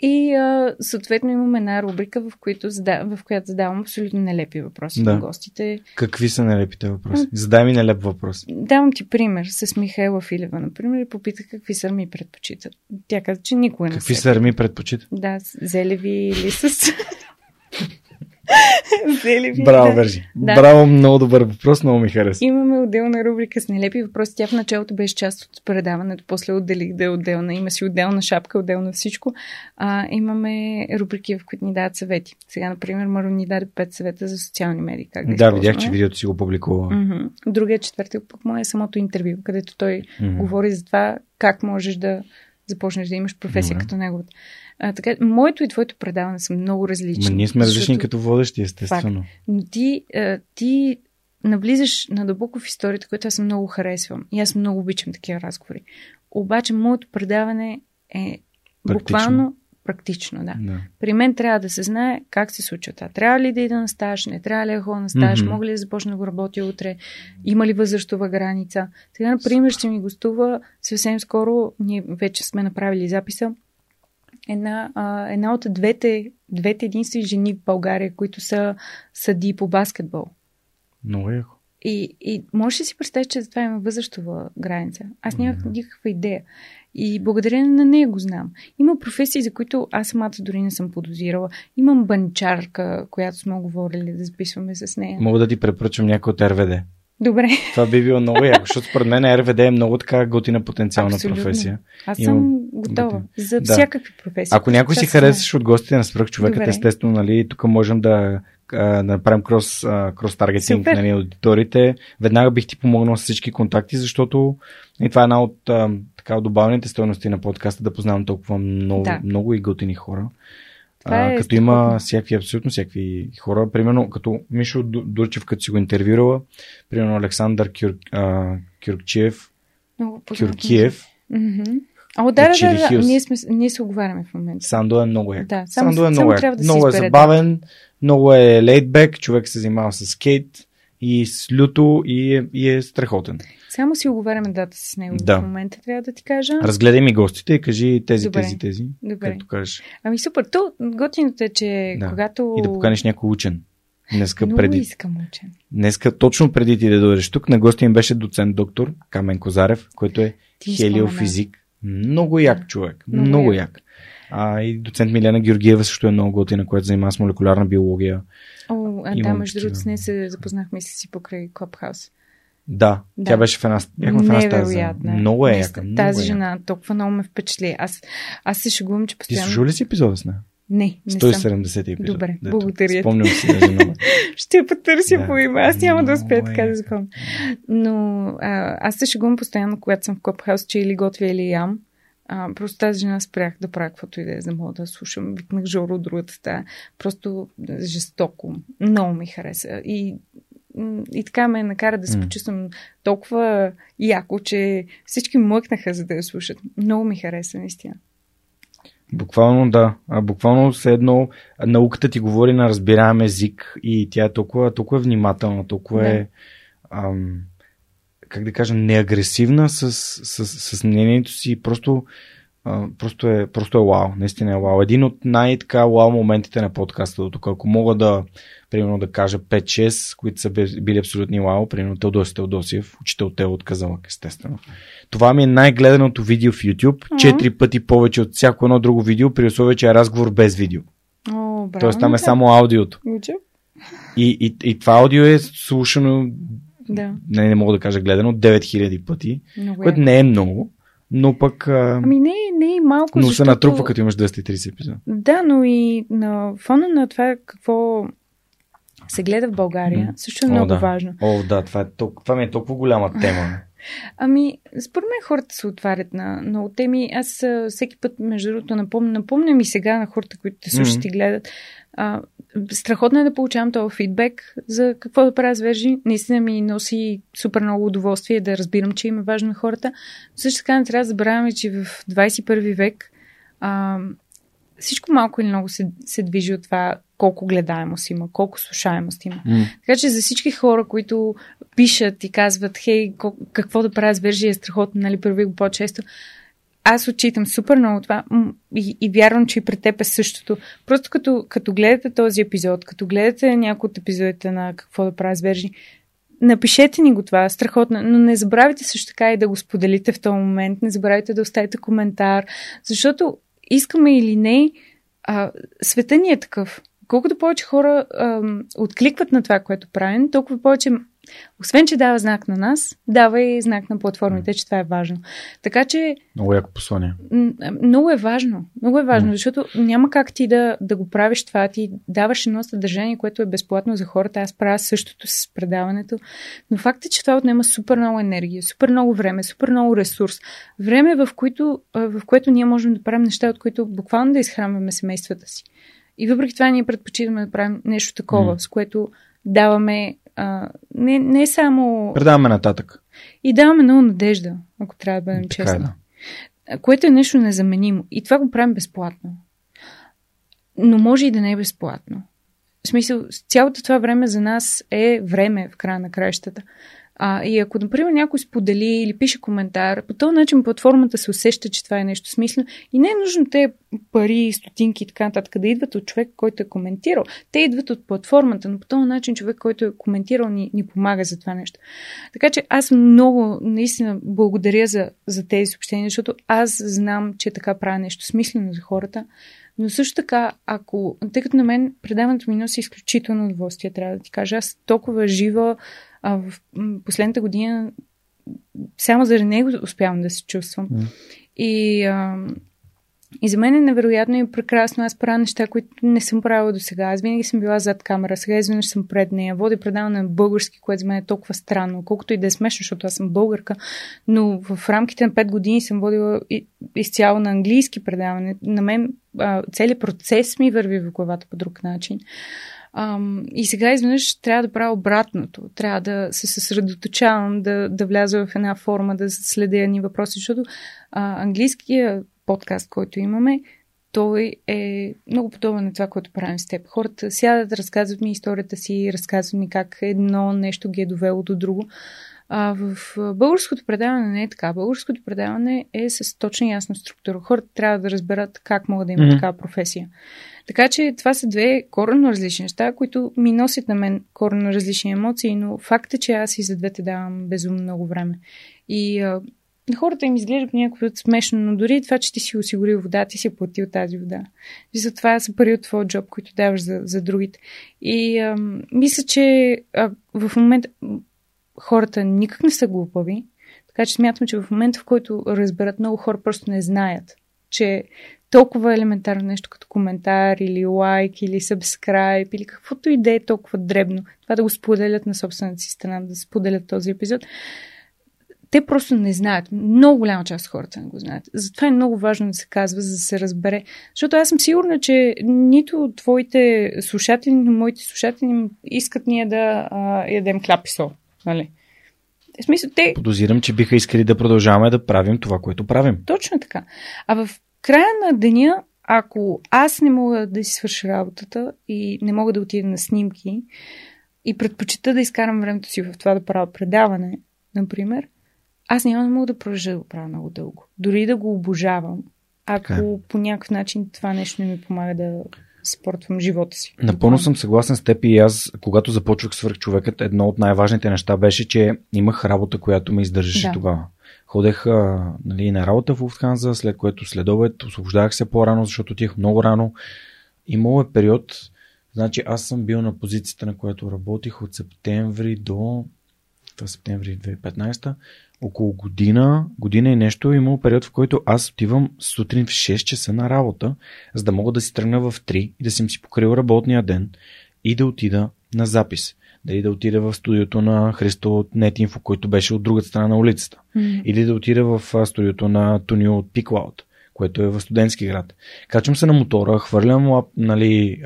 И а, съответно имам една рубрика, в, които, зада- в която задавам абсолютно нелепи въпроси Да. на гостите. Какви са нелепите въпроси? Задай ми нелеп въпрос. Давам ти пример с Михайла Филева, например, и попитах какви сърми предпочитат. Тя каза, че никога не Какви сърми предпочита? Да, зелеви или с... зелеви, Браво. Вержи. Да. Браво, много добър въпрос, много ми хареса. Имаме отделна рубрика с нелепи въпроси. Тя в началото беше част от предаването, после отделих да е отделна. Има си отделна шапка, отделно всичко. А, имаме рубрики, в които ни дават съвети. Сега, например, Маро ни даде 5 съвета за социални медии. Как да, Да, видях, че видеото си го публикува. Мгм. Другия четвъртък пък му е самото интервю, където той Мгм. говори за това как можеш да започнеш да имаш професия Добре. като неговата. А, така, моето и твоето предаване са много различни. Ма ние сме различни защото- като водещи, естествено. но ти, а, ти навлизаш надълбоко в историята, която аз много харесвам. И аз много обичам такива разговори. Обаче, моето предаване е Практично. буквално практично, да. Да. При мен трябва да се знае как се случва това. Трябва ли да ида на стаж, не трябва ли да ходя на стаж, Мгм. мога ли да започна да го работя утре, има ли възрастова граница. Сега, например, ще ми гостува съвсем скоро, ние вече сме направили записа, една, а, една от двете, двете единствени жени в България, които са съди по баскетбол. Много яко. И, и можеш ли си представиш, че за това има възрастова граница? Аз нямах никаква идея. И благодарение на нея го знам. Има професии, за които аз самата дори не съм подозирала. Имам банчарка, която сме говорили да записваме с нея. Мога да ти препоръчам някой от РВД. Добре. Това би било много яко, защото според мен РВД е много така готина потенциална Абсолютно. професия. Аз Имам съм готова готин. за Да. всякакви професии. Ако някой си харесаш от гостите на свръх човекът, Добре. естествено, нали, тук можем да, да направим крос, крос таргетинг нали, аудиторите. Веднага бих ти помогнал с всички контакти, защото и това е една от така, добавените стоености на подкаста да познавам толкова много, Да. много и готини хора. Това А, е като има всякакви, абсолютно всякакви хора. Примерно, като Мишо Ду- Дурчев, като си го интервюрала, примерно Александър Кюр, а, Кюркчиев, Много. Кюркиев, Мгм. О, да, да, да, да. Хюс. Ние, сме, ние се оговаряме в момента. Сандо е много як. Да, само- Сандо е само много трябва да много е забавен, много е лейтбек, човек се занимава с скейт и с люто и е, и е страхотен. Само си оговаряме дата с него Да. в момента, трябва да ти кажа. Разгледай ми гостите и кажи тези, Добре. тези, тези, Добре. както кажеш. Ами супер, то готиното е, че Да. когато... И да поканиш някой учен. Днеска Много преди. искам учен. Днеска, точно преди ти да дойдеш тук, на гости им беше доцент доктор Камен Козарев, който е Ти хелиофизик. Много як Да. човек. Много Много, як. як. А, и доцент Милена Георгиева също е много готина, която занимава с молекулярна биология. О, а да, между другото, с нея се запознахме си покрай Клабхаус. Да, Да. тя беше в една, бяхме в една стая. Много е яка. Много Тази е жена толкова много ме впечатли. Аз, аз се шегувам, че Ти постоянно... слушал ли си епизода с нея? Не, не съм. 170 епизод. Добре, Дето, благодаря ти. Спомням си даже много. Ще я потърся Да. по име. Аз няма да успея така да яка. запомня. Но а, аз се шегувам постоянно, когато съм в Клабхаус, че или готвя, или ям. А, просто тази жена спрях да правя каквото и да е, за мога да слушам. Викнах Жоро от другата стая. Просто жестоко. Много ми хареса. И, и така ме накара да се почувствам толкова яко, че всички млъкнаха, за да я слушат. Много ми хареса, наистина. Буквално да. А, буквално все едно науката ти говори на разбираем език и тя е толкова, толкова внимателна, толкова Да. е ам, как да кажа, неагресивна с, с, с мнението си. Просто, а, просто, е, просто е вау. Наистина е вау. Един от най-така вау моментите на подкаста до тук. Ако мога да, примерно да кажа 5-6, които са били абсолютни вау, примерно Теодосия Теодосиев, учител Тео от Казалък, естествено. Това ми е най-гледаното видео в YouTube. Четири пъти повече от всяко едно друго видео, при условие, че е разговор без видео. О, браво. Тоест там е само аудиото. Уча? И, и, и това аудио е слушано, Да, не, не мога да кажа гледано, 9000 пъти, много което яко. не е много, но пък а, Ами не, е- не е малко, но защото... се натрупва, като имаш 230 епизода. Да, но и на фона на това какво се гледа в България, М. също е О, много да. важно. О, да, това, е толкова, това ми е толкова голяма тема. Ами, според мен хората се отварят на много теми. Аз всеки път, между другото, напомням, напомням и сега на хората, които те слушат Мгм. и гледат. А, страхотно е да получавам този фидбек за какво да правя с. Наистина ми носи супер много удоволствие да разбирам, че им е важно на хората. Но също така не трябва да забравяме, че в 21 век а, всичко малко или много се, се движи от това колко гледаемост има, колко слушаемост има. М. Така че за всички хора, които пишат и казват, хей, какво да правя с вержи е страхотно, нали, първи го по-често. Аз отчитам супер много това и, и вярвам, че и при теб е същото. Просто като, като гледате този епизод, като гледате някои от епизодите на какво да правя с вержи, напишете ни го това, страхотно, но не забравяйте също така и да го споделите в този момент, не забравяйте да оставите коментар, защото искаме или не, а, света ни е такъв. Колкото повече хора ам, откликват на това, което правим, толкова повече, освен че дава знак на нас, дава и знак на платформите, че това е важно. Така че Много яко послание. много е важно. Много е важно, защото няма как ти да, да го правиш това. Ти даваш едно съдържание, което е безплатно за хората. Аз правя същото с предаването. Но факт е, че това отнема супер много енергия, супер много време, супер много ресурс. Време, в, които, в което ние можем да правим неща, от които буквално да изхранваме семействата си. И въпреки това ние предпочитаме да правим нещо такова, М. с което даваме а, не, не само... Предаваме нататък. И даваме много надежда, ако трябва да бъдем Така е, честни да. което е нещо незаменимо. И това го правим безплатно. Но може и да не е безплатно. В смисъл, цялото това време за нас е време в края на краищата. А, и ако, например, някой сподели или пише коментар, по този начин платформата се усеща, че това е нещо смислено. И не е нужно те пари, стотинки и така нататък да идват от човек, който е коментирал. Те идват от платформата, но по този начин човек, който е коментирал, ни, ни помага за това нещо. Така че аз много, наистина, благодаря за, за тези съобщения, защото аз знам, че така правя нещо смислено за хората. Но също така, ако, тъй като на мен предаването ми носи изключително удоволствие, трябва да ти кажа, аз толкова жива А в последната година само заради него успявам да се чувствам. Mm. И, а, и за мен е невероятно и прекрасно. Аз правя неща, които не съм правила до сега. Аз винаги съм била зад камера. Сега изведнъж съм пред нея. Води предаване на български, което за мен е толкова странно. Колкото и да е смешно, защото аз съм българка. Но в рамките на 5 години съм водила изцяло на английски предаване. На мен а, целият процес ми върви в главата по друг начин. Ам, и сега изведнъж трябва да правя обратното. Трябва да се съсредоточавам, да, да вляза в една форма, да следя ни въпроси, защото а, английския подкаст, който имаме, той е много подобен на това, което правим с теб. Хората сядат, разказват ми историята си, разказват ми как едно нещо ги е довело до друго. А в българското предаване не е така. Българското предаване е с точно ясна структура. Хората трябва да разберат как могат да имат mm-hmm. такава професия. Така че това са две коренно различни неща, които ми носят на мен коренно различни емоции, но факт е, че аз и за двете давам безумно много време. И на хората им изглежда път смешно, но дори това, че ти си осигурил вода, ти си платил тази вода. И за това са пари от твоя джоб, които даваш за, за другите. И а, мисля, че а, в момента хората никак не са глупави, така че смятам, че в момента, в който разберат много хора, просто не знаят, че толкова елементарно нещо като коментар или лайк или сабскрайб или каквото и да е толкова дребно. Това да го споделят на собствената си страна, да споделят този епизод. Те просто не знаят. Много голяма част от хората не го знаят. Затова е много важно да се казва, за да се разбере. Защото аз съм сигурна, че нито твоите слушатели, нито моите слушатели искат ние да а, ядем сол. Нали? В смисъл, те... Подозирам, че биха искали да продължаваме да правим това, което правим. Точно така. А в края на деня, ако аз не мога да си свърша работата и не мога да отида на снимки и предпочита да изкарам времето си в това да правя предаване, например, аз няма да мога да продължа да го правя много дълго. Дори да го обожавам, ако okay. Е. по някакъв начин това нещо не ми помага да спортвам живота си. Напълно съм съгласен с теб и аз, когато започвах свърх човекът, едно от най-важните неща беше, че имах работа, която ме издържаше да. тогава. Ходех нали, на работа в Уфтханза, след което следобед освобождавах се по-рано, защото отих много рано. Имало е период, значи аз съм бил на позицията, на която работих от септември до е септември 2015, около година, година и нещо, имало период, в който аз отивам сутрин в 6 часа на работа, за да мога да си тръгна в 3 и да съм си покрил работния ден и да отида на запис дали да отида в студиото на Христо от NetInfo, който беше от другата страна на улицата. Mm. Или да отида в студиото на Тонио от Пиклауд, което е в студентски град. Качвам се на мотора, хвърлям нали,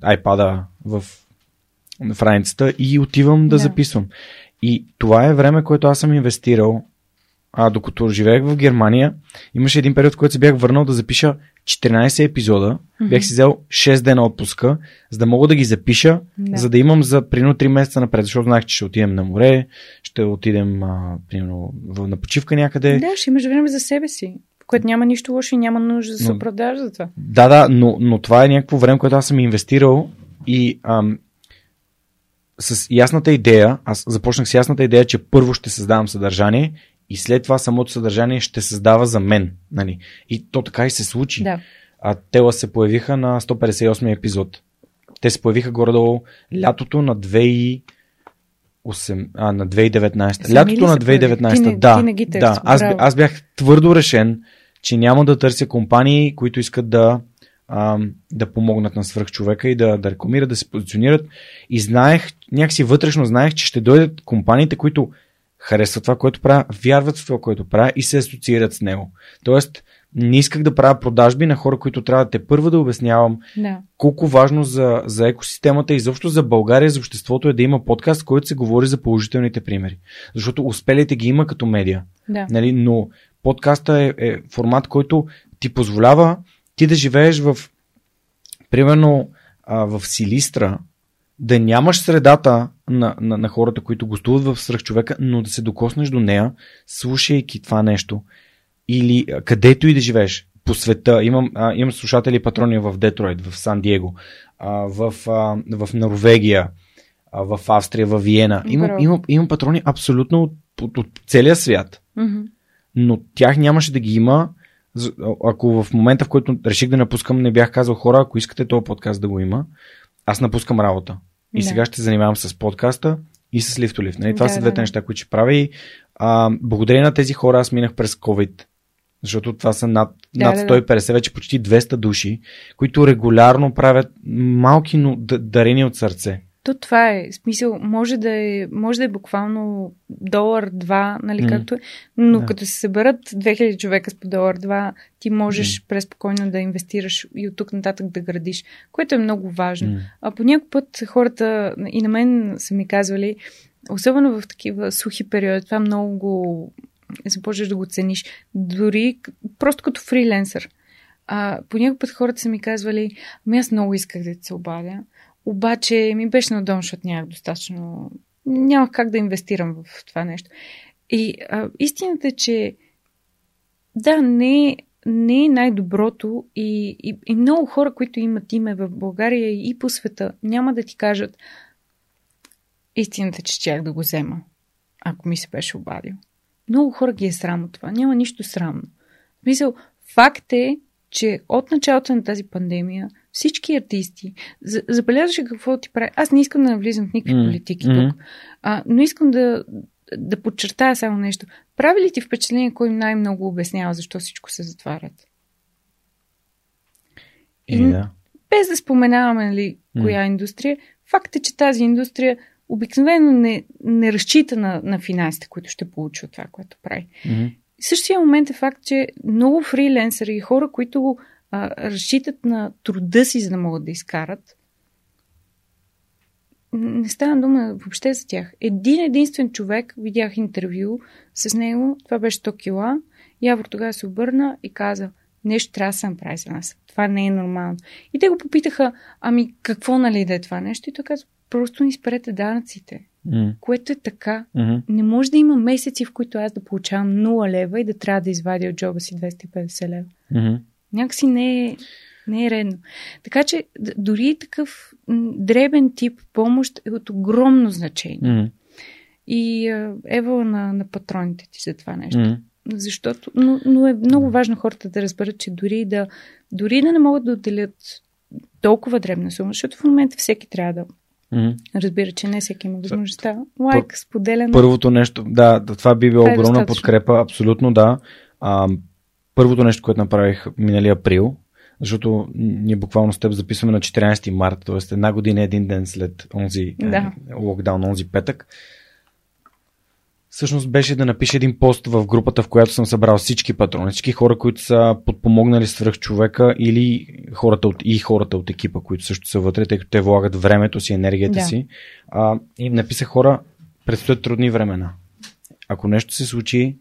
iPad-а в, в раницата и отивам да yeah. записвам. И това е време, което аз съм инвестирал а докато живеех в Германия, имаше един период, в който се бях върнал да запиша 14 епизода. Mm-hmm. Бях си взел 6 дена отпуска, за да мога да ги запиша, да. за да имам за примерно 3 месеца напред, защото знаех, че ще отидем на море, ще отидем а, примерно на почивка някъде. Да, ще имаш време за себе си което няма нищо лошо и няма нужда да се оправдаш за това. Да, да, но, но това е някакво време, което аз съм инвестирал и ам, с ясната идея, аз започнах с ясната идея, че първо ще създавам съдържание и след това самото съдържание ще създава за мен. Нали? И то така и се случи. Да. А тела се появиха на 158 епизод. Те се появиха горе-долу лятото на 2 8, а, на 2019. Сами лятото на 2019. Ти не, да, ти не ги да. Аз, аз бях твърдо решен, че няма да търся компании, които искат да, а, да помогнат на свръхчовека и да, да рекламират, да се позиционират. И знаех, някакси вътрешно знаех, че ще дойдат компаниите, които харесват това, което правя, вярват в това, което правя и се асоциират с него. Тоест, не исках да правя продажби на хора, които трябва да те първо да обяснявам да. колко важно за, за екосистемата и заобщо за България, за обществото е да има подкаст, който се говори за положителните примери. Защото успелите ги има като медиа. Да. Нали? Но подкаста е, е формат, който ти позволява ти да живееш в примерно а, в Силистра, да нямаш средата на, на, на хората, които гостуват в свръхчовека, но да се докоснеш до нея, слушайки това нещо. Или където и да живееш по света. Имам, а, имам слушатели и патрони в Детройт, в Сан Диего, а, в, а, в Норвегия, а, в Австрия, в Виена. Имам, имам, имам патрони абсолютно от, от, от целия свят. Mm-hmm. Но тях нямаше да ги има, ако в момента, в който реших да напускам, не бях казал хора, ако искате този подкаст да го има, аз напускам работа. И да. сега ще занимавам с подкаста, и с Lift. Нали? Това Да, са двете да. неща, които ще правя и а, благодарение на тези хора аз минах през COVID. Защото това са над, Да, над да, да. 150, вече почти 200 души, които регулярно правят малки но дарения от сърце. То това е смисъл. Може да е, може да е буквално долар, два, нали, М. както е. Но Да. като се съберат 2000 човека с по долар, два, ти можеш преспокойно да инвестираш и от тук нататък да градиш, което е много важно. М. А по някой път хората и на мен са ми казвали, особено в такива сухи периоди, това много го започваш да го цениш. Дори просто като фриленсър. А, по някой път хората са ми казвали, ами аз много исках да се обадя, обаче ми беше надолу, защото нямах достатъчно... Нямах как да инвестирам в това нещо. И а, истината е, че да, не не е най-доброто и, и, и много хора, които имат име в България и по света, няма да ти кажат истината, е, че щях да го взема, ако ми се беше обадил. Много хора ги е срам от това. Няма нищо срамно. В Смисъл, факт е, че от началото на тази пандемия всички артисти, за- забелязваше какво ти прави. Аз не искам да навлизам в никакви М, политики м. тук, а, но искам да, да подчертая само нещо. Прави ли ти впечатление, кой най-много обяснява защо всичко се затварят? И, М. да. Без да споменаваме нали, М. коя индустрия, факт е, че тази индустрия обикновено не, не разчита на, на финансите, които ще получи от това, което прави. Мгм. Същия момент е факт, че много фриленсъри и хора, които а, разчитат на труда си, за да могат да изкарат, не става дума въобще за тях. Един единствен човек, видях интервю с него, това беше 100 кила, Явор тогава се обърна и каза, нещо трябва да се направи за нас. Това не е нормално. И те го попитаха, ами какво нали да е това нещо? И той каза, просто ни спрете данъците. Което е така. Мгм. Не може да има месеци, в които аз да получавам 0 лева и да трябва да извадя от джоба си 250 лева. Мгм. Някакси не е, не е редно. Така че дори такъв дребен тип помощ е от огромно значение. Мгм. И ева на, на патроните ти за това нещо. Мгм. Защото, но, но е много важно хората да разберат, че дори да, дори да не могат да отделят толкова дребна сума, защото в момента всеки трябва да Мгм. разбира, че не всеки има възможността. Лайк, споделяне. Първото нещо, да, това би било е огромна достатъчно. подкрепа, абсолютно да. А, първото нещо, което направих миналия април, защото ние буквално с теб записваме на 14 март, т.е. една година, един ден след онзи Да. е, локдаун, онзи петък. Всъщност беше да напиша един пост в групата, в която съм събрал всички патрони, всички хора, които са подпомогнали свръх човека или хората от, и хората от екипа, които също са вътре, тъй като те влагат времето си, енергията Да. си. А, и написах хора, предстоят трудни времена. Ако нещо се случи,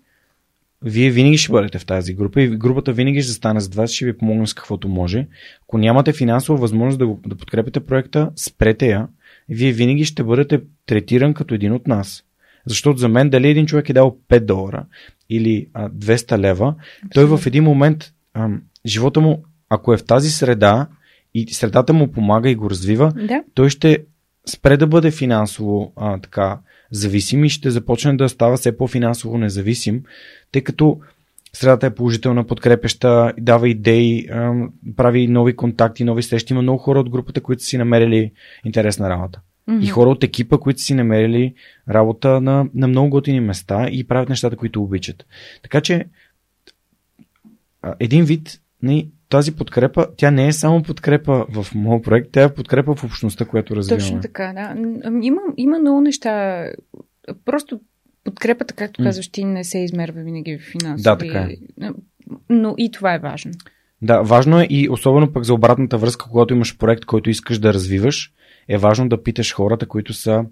вие винаги ще бъдете в тази група и групата винаги ще застане за вас, ще ви помогне с каквото може. Ако нямате финансова възможност да, го, да подкрепите проекта, спрете я. Вие винаги ще бъдете третиран като един от нас. Защото за мен дали един човек е дал 5 долара или а, 200 лева, той в един момент ам, живота му, ако е в тази среда и средата му помага и го развива, Да, той ще спре да бъде финансово а, така зависим и ще започне да става все по-финансово независим, тъй като средата е положителна, подкрепеща, дава идеи, а, прави нови контакти, нови срещи. Има много хора от групата, които са си намерили интересна работа. Мгм. И хора от екипа, които си намерили работа на, на много готини места и правят нещата, които обичат. Така че един вид тази подкрепа, тя не е само подкрепа в моят проект, тя е подкрепа в общността, която развиваме. Точно така, да. Има, има много неща. Просто подкрепата, както казваш, ти не се измерва винаги в финансови. Да, така е. Но и това е важно. Да, важно е и особено пък за обратната връзка, когато имаш проект, който искаш да развиваш, е важно да питаш хората, които са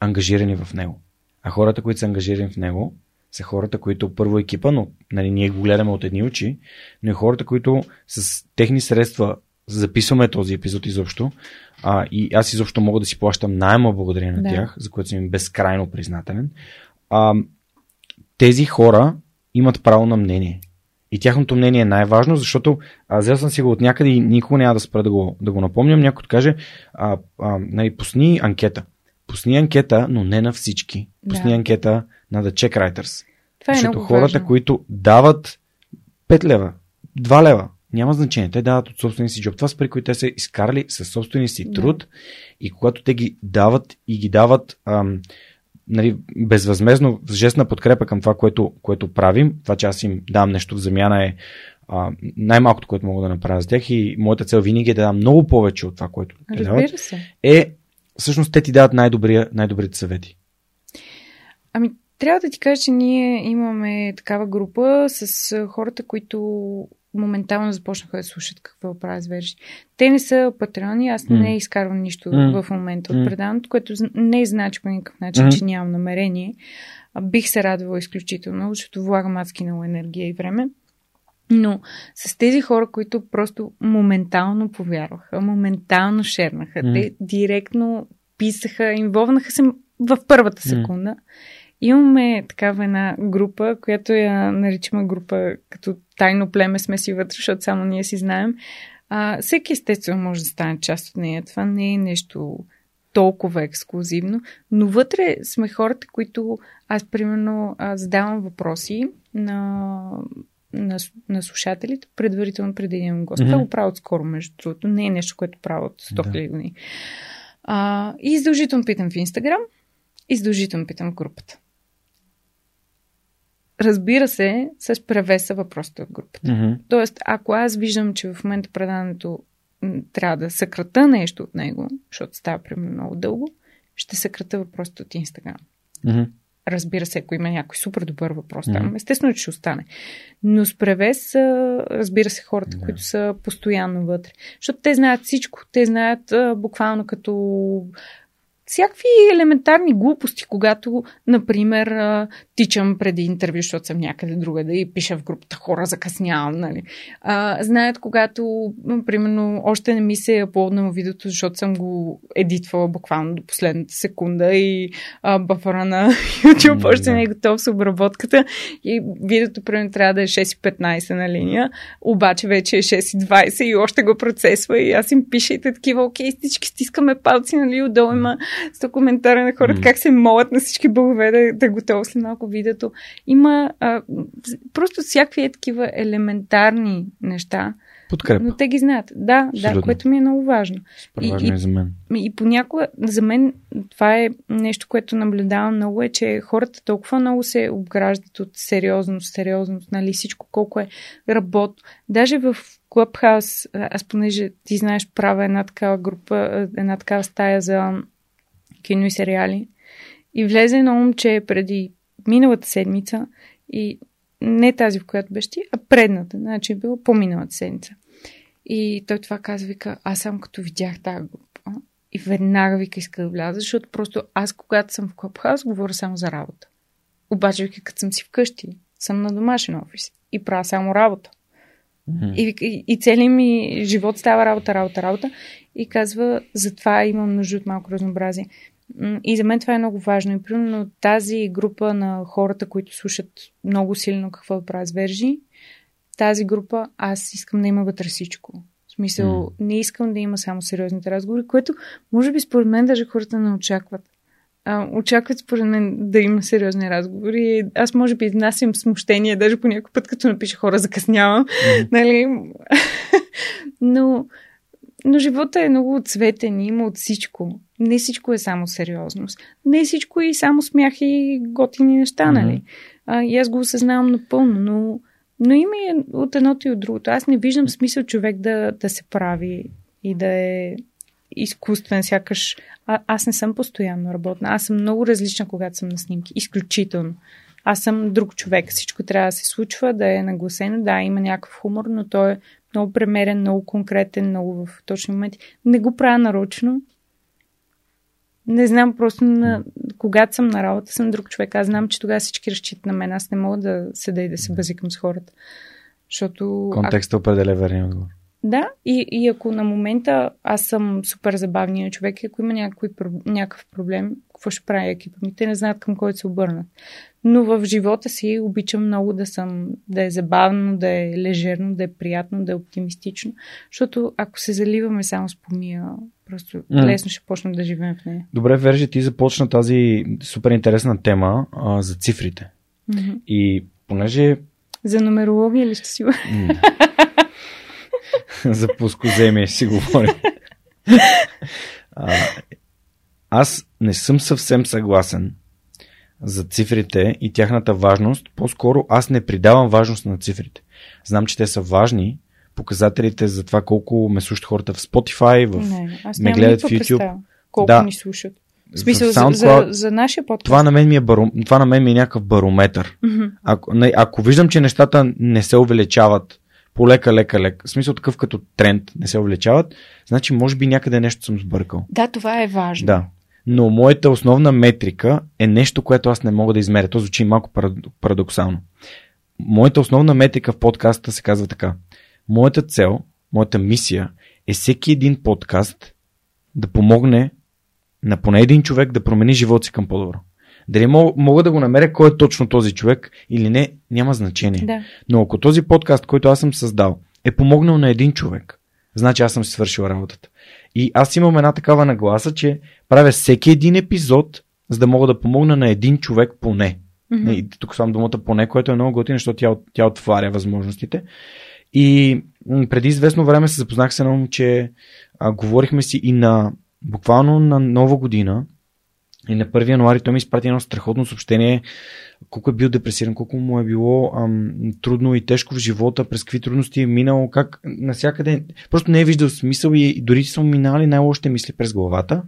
ангажирани в него. А хората, които са ангажирани в него, са хората, които първо екипа, но нали, ние го гледаме от едни очи, но и хората, които с техни средства записваме този епизод изобщо. А, и аз изобщо мога да си плащам найема благодарение на Да. тях, за което съм им безкрайно признателен. А, тези хора имат право на мнение. И тяхното мнение е най-важно, защото а, взел съм си го от някъде и никога няма да спра да го, да го напомням. Някой да каже, а, а, нали, пусни анкета. Пусни анкета, но не на всички. Пусни Да. анкета на The Check Writers. Това е защото хората, важно. които дават 5 лева, 2 лева, няма значение. Те дават от собствения си джоб. Това са пари, които те са изкарали със собствения си труд и когато те ги дават и ги дават ам, нали, безвъзмезно, жестна подкрепа към това, което, което правим, това, че аз им дам нещо в замяна е а, най-малкото, което мога да направя за тях и моята цел винаги е да дам много повече от това, което те дават. се. Е, всъщност те ти дават най-добрия, най-добрите съвети. Ами, трябва да ти кажа, че ние имаме такава група с хората, които моментално започнаха да слушат какво правят звери. Те не са патрони, аз mm. не изкарвам нищо mm. в момента от предаването, което не значи по никакъв начин, mm. че нямам намерение. Бих се радвала изключително, защото влагам адски много енергия и време. Но с тези хора, които просто моментално повярваха, моментално шернаха, mm. те директно писаха, инволвнаха се в първата секунда. Mm. Имаме такава една група, която я наричаме група като тайно племе сме си вътре, защото само ние си знаем. А, всеки естествено може да стане част от нея. Това не е нещо толкова ексклюзивно, но вътре сме хората, които аз примерно задавам въпроси на, на, на слушателите, предварително преди един гост. Mm-hmm. Това го правя отскоро, между другото. Не е нещо, което правя от 100 000 да. години. А, и издължително питам в Инстаграм, издължително питам в групата. Разбира се, с превеса въпросите от групата. Mm-hmm. Тоест, ако аз виждам, че в момента предаването трябва да съкрата нещо от него, защото става примерно много дълго, ще съкрата въпросите от Инстаграм. Mm-hmm. Разбира се, ако има някой супер добър въпрос mm-hmm. там, естествено, че ще остане. Но с превес, разбира се, хората, yeah. които са постоянно вътре. Защото те знаят всичко. Те знаят буквално като всякакви елементарни глупости, когато, например, тичам преди интервю, защото съм някъде друга да и пиша в групата хора, закъснявам, нали. А, знаят, когато, примерно, още не ми се е аплоднало видеото, защото съм го едитвала буквално до последната секунда и а, бъфъра на YouTube mm, още не е готов с обработката и видеото, примерно, трябва да е 6.15 на линия, обаче вече е 6.20 и още го процесва и аз им пишете такива, окей, всички стискаме палци, нали, отдолу има с коментара на хората, mm. как се молят на всички богове да, да готово след малко видеото. Има а, просто всякакви е такива елементарни неща. Подкрепа. Но те ги знаят. Да, Абсолютно. да, което ми е много важно. И, важно и, е за мен. И, и понякога, за мен, това е нещо, което наблюдавам много, е, че хората толкова много се обграждат от сериозност, сериозност, нали, всичко колко е работ. Даже в Clubhouse, аз понеже ти знаеш, правя една такава група, една такава стая за кино и сериали. И влезе едно момче преди миналата седмица и не тази, в която беше ти, а предната. Значи е било по-миналата седмица. И той това каза, вика, аз само като видях тази група и веднага вика иска да вляза, защото просто аз, когато съм в Клабхаус, говоря само за работа. Обаче, вика, като съм си вкъщи, съм на домашен офис и правя само работа. Mm-hmm. И, и, и целият ми живот става работа, работа, работа. И казва, затова имам нужда от малко разнообразие. И за мен това е много важно. И примерно тази група на хората, които слушат много силно какво да правят с вержи, тази група аз искам да има вътре всичко. В смисъл, mm. не искам да има само сериозните разговори, което може би според мен даже хората не очакват. А, очакват според мен да има сериозни разговори. Аз може би изнасям смущение, даже по някой път, като напиша хора, закъснявам. Mm. нали? Но но живота е много цветен, има от всичко. Не всичко е само сериозност. Не всичко е само смях и готини неща, mm-hmm. нали? А, и аз го осъзнавам напълно, но, но има и от едното и от другото. Аз не виждам смисъл човек да, да се прави и да е изкуствен, сякаш а, аз не съм постоянно работна. Аз съм много различна, когато съм на снимки. Изключително. Аз съм друг човек. Всичко трябва да се случва, да е нагласено. Да, има някакъв хумор, но той е много премерен, много конкретен, много в точни моменти. Не го правя нарочно. Не знам, просто на, когато съм на работа, съм друг човек. Аз знам, че тогава всички разчитат на мен. Аз не мога да седа и да се базикам с хората. Защото... Контекстът а... определя верния отговор. Да, и, и ако на момента аз съм супер забавния човек ако има някой, някакъв проблем, какво ще прави екипа ми? Те не знаят към който се обърнат. Но в живота си обичам много да съм, да е забавно, да е лежерно, да е приятно, да е оптимистично. Защото ако се заливаме само с помия, просто mm. лесно ще почнем да живеем в нея. Добре, Вержи, ти започна тази супер интересна тема а, за цифрите. Mm-hmm. И понеже... За нумерология ли ще си? за плоскоземие си говорим. А, аз не съм съвсем съгласен за цифрите и тяхната важност. По-скоро аз не придавам важност на цифрите. Знам, че те са важни, показателите за това колко ме слушат хората в Spotify, в... Не, аз ме гледат в YouTube. представа колко Да. ни слушат. В смисъл, в за, SoundCloud, за, за нашия подкаст. това, на мен ми е баро... това на мен ми е някакъв барометър. Мгм. Ако, не, ако виждам, че нещата не се увеличават по лека, лека, лека, в смисъл такъв като тренд не се увеличават, значи може би някъде нещо съм сбъркал. Да, това е важно. Да. Но моята основна метрика е нещо, което аз не мога да измеря. То звучи малко парад- парадоксално. Моята основна метрика в подкаста се казва така. Моята цел, моята мисия е всеки един подкаст да помогне на поне един човек да промени живота си към по-добро. Дали мога да го намеря кой е точно този човек или не, няма значение. Да. Но ако този подкаст, който аз съм създал, е помогнал на един човек, значи аз съм си свършил работата. И аз имам една такава нагласа, че правя всеки един епизод, за да мога да помогна на един човек поне. Не, и тук слагам думата поне, което е много готино, защото тя, тя отваря възможностите. И преди известно време се запознах с едно момче, а, говорихме си и на буквално на нова година, и на 1 януари той ми изпрати едно страхотно съобщение, колко е бил депресиран, колко му е било ам, трудно и тежко в живота, през какви трудности е минал, как насякъде, просто не е виждал смисъл и, дори са му минали най-лошите мисли през главата.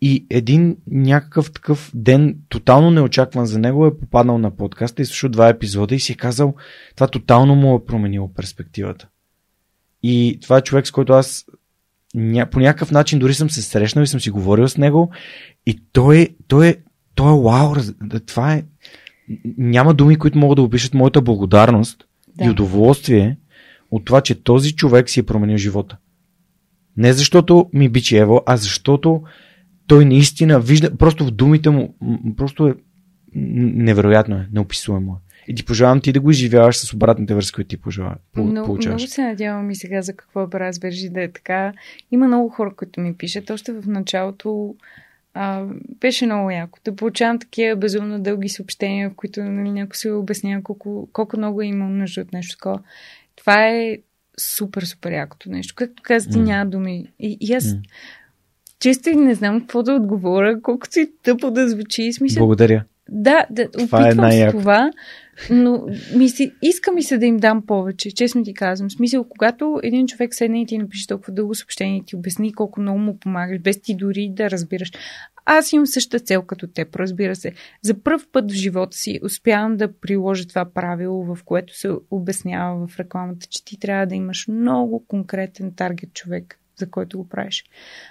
И един някакъв такъв ден, тотално неочакван за него, е попаднал на подкаста и слушал два епизода и си е казал, това тотално му е променило перспективата. И това е човек, с който аз ня, по някакъв начин дори съм се срещнал и съм си говорил с него и той, е- той, е, той е вау, това е няма думи, които могат да опишат моята благодарност Да. и удоволствие от това, че този човек си е променил живота. Не защото ми бичи Ево, а защото той наистина вижда, просто в думите му, просто е невероятно е, неописуемо е. И ти пожелавам ти да го изживяваш с обратните връзки, които ти пожелаваш. Много, получаваш. много се надявам и сега за какво разбържи да е така. Има много хора, които ми пишат. Още в началото а, беше много яко. Да получавам такива безумно дълги съобщения, в които нали, някой се обяснява колко, колко много е имал нужда от нещо такова. Това е супер, супер якото нещо. Както каза ти, М. няма думи. И, и аз М. често не знам какво да отговоря, колкото и тъпо да звучи. Смисъл, Благодаря. Да, да, Това е опитвам се най-яко. това, но ми се, иска ми се да им дам повече, честно ти казвам. В смисъл, когато един човек седне и ти напише толкова дълго съобщение и ти обясни колко много му помагаш, без ти дори да разбираш. Аз имам същата цел като теб, разбира се. За първ път в живота си успявам да приложа това правило, в което се обяснява в рекламата, че ти трябва да имаш много конкретен таргет човек, за който го правиш.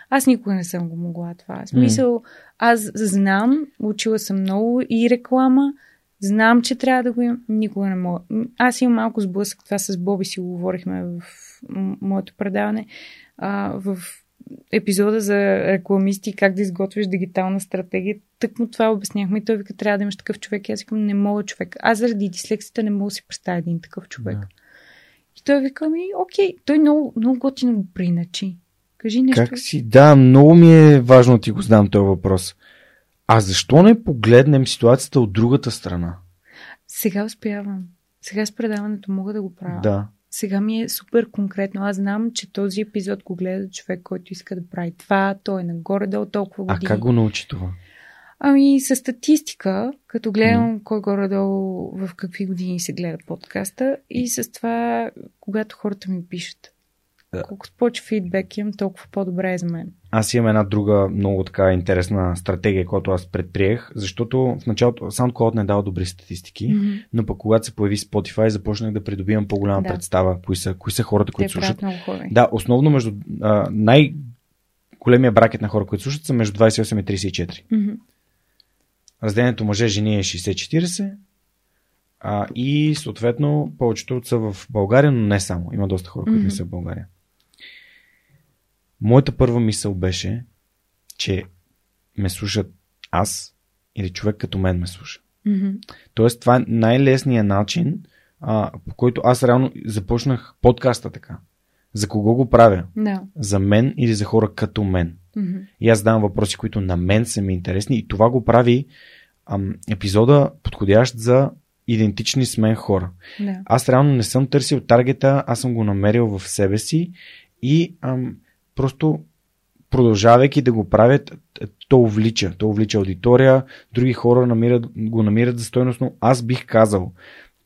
Аз никога не съм го могла това. Смисъл, аз знам, учила съм много и реклама, знам, че трябва да го имам, никога не мога. Аз имам малко сблъсък, това с Боби си го говорихме в моето предаване, а, в епизода за рекламисти, как да изготвиш дигитална стратегия. Тък му това обясняхме и той вика, трябва да имаш такъв човек. И аз викам, не мога човек. Аз заради дислексията не мога да си представя един такъв човек. Да. Той вика, ми, окей, той много, много готино го приначи. Кажи нещо. Как си? Да, много ми е важно да ти го знам този въпрос. А защо не погледнем ситуацията от другата страна? Сега успявам. Сега с предаването мога да го правя. Да. Сега ми е супер конкретно. Аз знам, че този епизод го гледа човек, който иска да прави това. Той е нагоре-долу толкова А години. как го научи това? Ами, с статистика, като гледам кой горе-долу в какви години се гледа подкаста и с това, когато хората ми пишат. Да. Колкото повече фидбек имам, толкова по-добре е за мен. Аз имам една друга много така интересна стратегия, която аз предприех, защото в началото SoundCloud не дава добри статистики, Мгм. но пък когато се появи Spotify, започнах да придобивам по-голяма Да. представа, кои са, кои са хората, Те които слушат. правят много хора. Да, основно между а, най- големия бракет на хора, които слушат, са между 28 и 34. Мгм. Разделението мъже-жени е 60-40 а, и съответно повечето са в България, но не само. Има доста хора, които не са в България. Моята първа мисъл беше, че ме слушат аз или човек като мен ме слуша. Мгм. Тоест, това е най-лесният начин, а, по който аз реално започнах подкаста така. За кого го правя? Да. За мен или за хора като мен? Мгм. И аз задавам въпроси, които на мен са ми интересни и това го прави ам, епизода подходящ за идентични с мен хора. Да. Аз реално не съм търсил таргета, аз съм го намерил в себе си и ам, просто продължавайки да го правят, то увлича. То увлича аудитория, други хора намират, го намират за стойностно. Аз бих казал,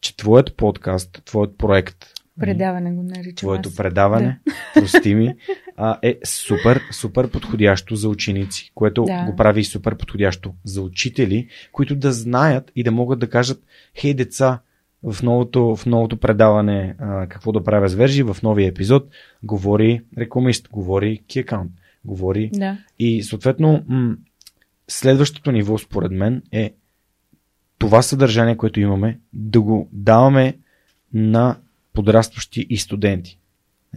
че твоят подкаст, твоят проект, Предаване го наричам твоето аз. предаване, прости ми, а, е супер, супер подходящо за ученици, което Да. го прави и супер подходящо за учители, които да знаят и да могат да кажат, хей деца, в новото, в новото предаване а, какво да правя с вержи, в новия епизод говори рекламист, говори key account, говори Да. и съответно м- следващото ниво според мен е това съдържание, което имаме, да го даваме на подрастващи и студенти.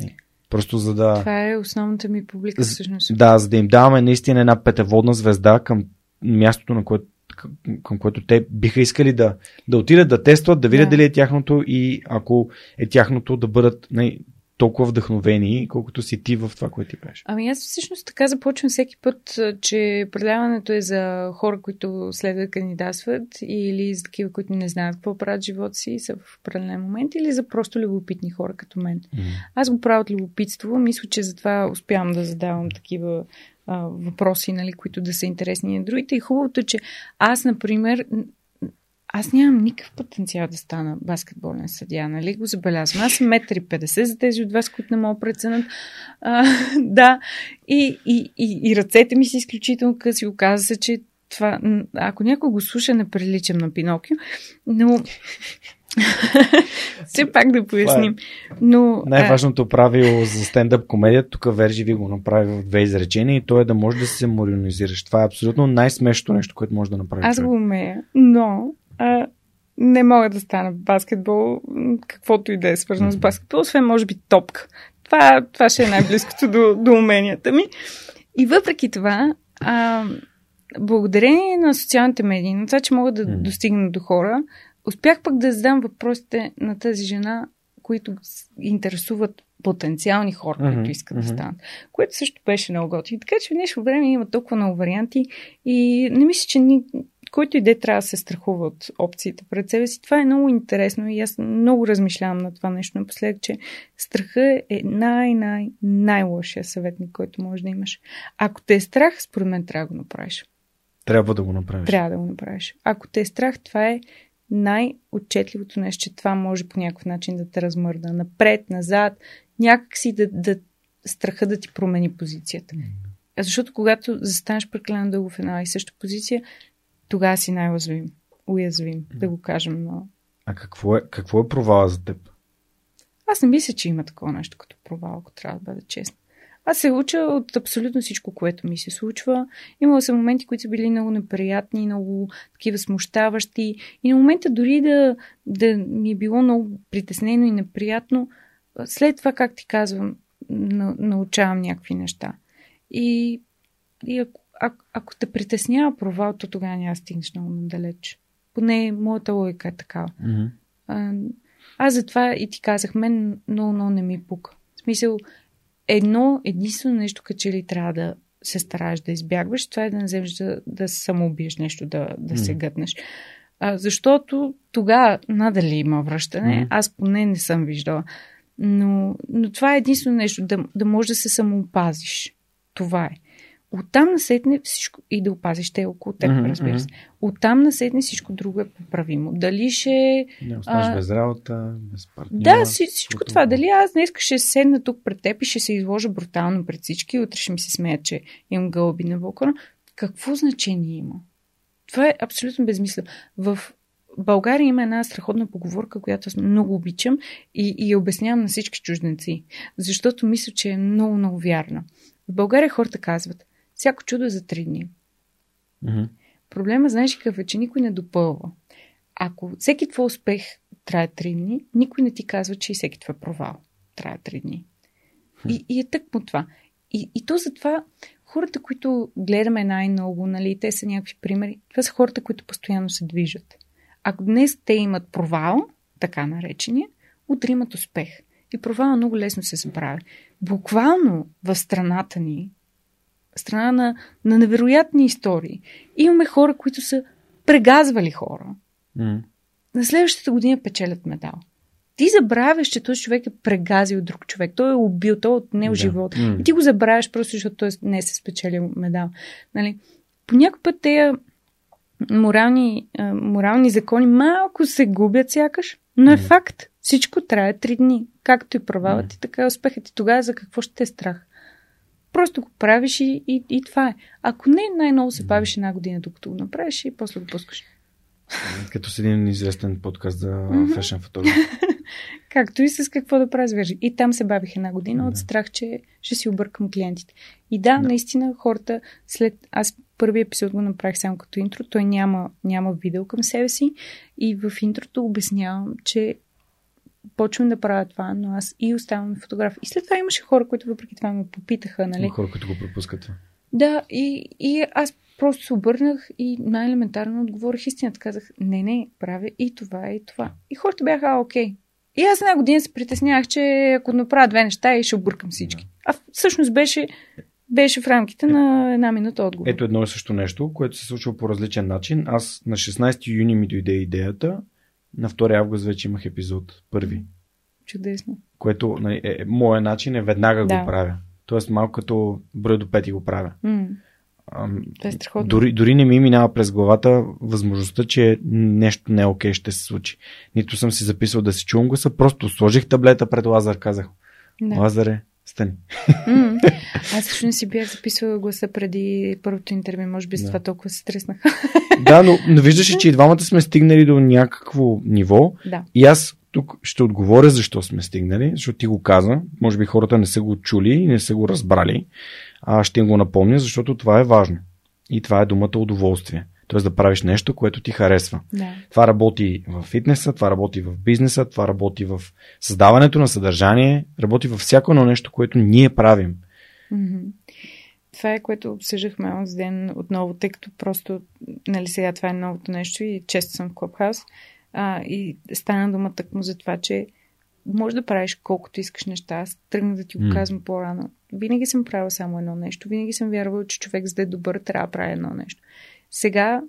Е, Просто за да... Това е основната ми публика, всъщност. Да, за да им даваме наистина една петеводна звезда към мястото, на което, към, към което те биха искали да, да отидат, да тестват, да видят Да. дали е тяхното и ако е тяхното да бъдат не, толкова вдъхновени, колкото си ти в това, което ти правиш. Ами аз всъщност така започвам всеки път, че предаването е за хора, които следват кандидатстват или за такива, които не знаят какво правят живота си са в определен момент или за просто любопитни хора като мен. Аз го правя от любопитство. Мисля, че затова успявам да задавам такива а, въпроси, нали, които да са интересни на другите. И хубавото е, че аз, например, аз нямам никакъв потенциал да стана баскетболен съдия, нали? Го забелязвам. Аз съм 1,50 за тези от вас, които не могат преценят. А, да, и, и, и, и ръцете ми са изключително къси. Оказа се, че това, ако някой го слуша, не приличам на Пинокио, но все пак да поясним. Но, Най-важното правило за стендъп комедия, тук Вержи ви го направи в две изречения и то е да може да се марионизираш. Това е абсолютно най-смешното нещо, което може да направи. Аз го умея, но а, не мога да стана баскетбол, м, каквото и да е свързано с баскетбол, освен може би топка. Това, това ще е най-близкото до, до уменията ми. И въпреки това, а, благодарение на социалните медии, на това, че мога да М. достигна до хора, успях пък да задам въпросите на тази жена, които интересуват потенциални хора, Мгм, които искат да мгм. станат. Което също беше много готино. Така че в днешно време има толкова много варианти и не мисля, че ни, който и де трябва да се страхува от опциите пред себе си. Това е много интересно и аз много размишлявам на това нещо напоследък, че страха е най-най най-лошия съветник, който можеш да имаш. Ако те е страх, според мен трябва да го направиш. Трябва да го направиш. Трябва да го направиш. Ако те е страх, това е най-отчетливото нещо, че това може по някакъв начин да те размърда. Напред, назад, някакси да, да страха да ти промени позицията. Защото когато застанеш прекалено дълго в една и съща позиция, тогава си най-уязвим. Уязвим, да го кажем. Но... А какво е, какво е провала за теб? Аз не мисля, че има такова нещо като провал, ако трябва да бъда честна. Аз се уча от абсолютно всичко, което ми се случва. Имала съм моменти, които са били много неприятни, много такива смущаващи. И на момента дори да, да ми е било много притеснено и неприятно, след това, как ти казвам, на, научавам някакви неща. И, и ако, ако, ако те притеснява провал, то тогава няма стигнеш много надалеч. Поне моята логика е такава. А, аз затова и ти казах, мен много, много не ми пука. В смисъл, едно, единствено нещо, като че ли трябва да се стараеш да избягваш, това е да не вземеш да, да се самоубиеш нещо, да, да се Мгм. гътнеш. А, защото тогава надали има връщане. Мгм. Аз поне не съм виждала. Но, но това е единствено нещо, да, да можеш да се самоопазиш. Това е. Оттам насетне всичко и да опазиш те около теб, Мгм, разбира се. Оттам насетне всичко друго е поправимо. Дали ще Не останеш А, без работа, без партньор. да, си- всичко това. Дали аз днес ще седна тук пред теб и ще се изложа брутално пред всички, утре ще ми се смеят, че имам гълби на балкона. Какво значение има? Това е абсолютно безмислено. В България има една страхотна поговорка, която аз много обичам и, и я обяснявам на всички чужденци, защото мисля, че е много, много вярна. В България хората казват, всяко чудо е за три дни. Мгм. Проблема, знаеш какъв е, че никой не допълва. Ако всеки твой успех трае три дни, никой не ти казва, че и всеки твой провал трае три дни. И, и е тъкмо това. И, и то затова хората, които гледаме най-много, нали, те са някакви примери, това са хората, които постоянно се движат. Ако днес те имат провал, така наречения, утре имат успех. И провала много лесно се забравя. Буквално в страната ни, страна на, на невероятни истории, имаме хора, които са прегазвали хора. Мгм. на следващата година печелят медал. Ти забравяш, че този човек е прегазил друг човек. Той е убил, той е отнел Да. живота. М. И ти го забравяш просто, защото той не е се спечелил медал. Нали? По някой път тези морални, морални закони малко се губят сякаш, но е М. факт. Всичко трае три дни. Както и провалът М. ти, така и успехът ти. Тогава за какво ще те е страх? Просто го правиш и, и, и това е. Ако не, най-много се бавиш една година, докато го направиш и после го пускаш. Като с един известен подкаст за Мгм. фешен фотограф. Както и с какво да правиш вежи. И там се бавих една година от страх, че ще си объркам клиентите. И да, Да. наистина хората след... Аз първи епизод го направих само като интро. Той няма, няма видео към себе си. И в интрото обяснявам, че почвам да правя това, но аз и оставам фотограф. И след това имаше хора, които въпреки това ме попитаха, нали? Има хора, които го пропускат. Да, и, и аз просто се обърнах и най-елементарно отговорих истината. Казах, не, не, правя и това, и това. И хората бяха, а, окей. И аз една година се притеснявах, че ако направя две неща и ще объркам всички. А всъщност беше, беше в рамките на една минута отговор. Ето едно и също нещо, което се случва по различен начин. Аз на 16 юни ми дойде идеята, на 2 август вече имах епизод, първи. Чудесно. Което нали, е, е, моя начин е веднага Да. го правя. Тоест малко като броя до 5 го правя. Ам, е страхотно. Дори, дори не ми минава през главата възможността, че нещо не е окей ще се случи. Нито съм си записал да си чувам гласа, просто сложих таблета пред Лазар, казах, Да. Лазаре, стани. М, Аз не си бях записвала гласа преди първото интервю. Може би с Да. това толкова се стреснах. да, но, но виждаш, ли, че и двамата сме стигнали до някакво ниво да. и аз тук ще отговоря защо сме стигнали, защото ти го каза, може би хората не са го чули и не са го разбрали, а ще им го напомня, защото това е важно. И това е думата удоволствие. Тоест да правиш нещо, което ти харесва. да. Това работи в фитнеса, това работи в бизнеса, това работи в създаването на съдържание, работи във всяко едно нещо, което ние правим. Това е което обсъждахме онзи ден отново, тъй като просто, нали сега това е новото нещо и често съм в Клабхаус. А, и стана дума тъкмо за това, че може да правиш колкото искаш неща. Аз тръгнах да ти го казвам по-рано. Винаги съм правила само едно нещо. Винаги съм вярвала, че човек за да е добър трябва да прави едно нещо. Сега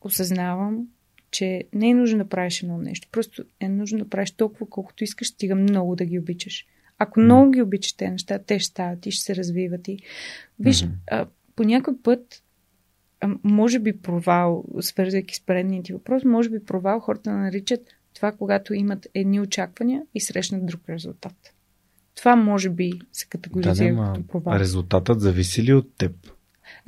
осъзнавам, че не е нужно да правиш едно нещо. Просто е нужно да правиш толкова, колкото искаш, стига много да ги обичаш. Ако много ги обичаш тези неща, те ще стават и ще се развиват. И... Виж, Мгм. а, по някой път, а, може би провал, свързвайки с предния ти въпрос, може би провал хората наричат това, когато имат едни очаквания и срещнат друг резултат. Това може би се категоризира да, като провал. резултатът зависи ли от теб?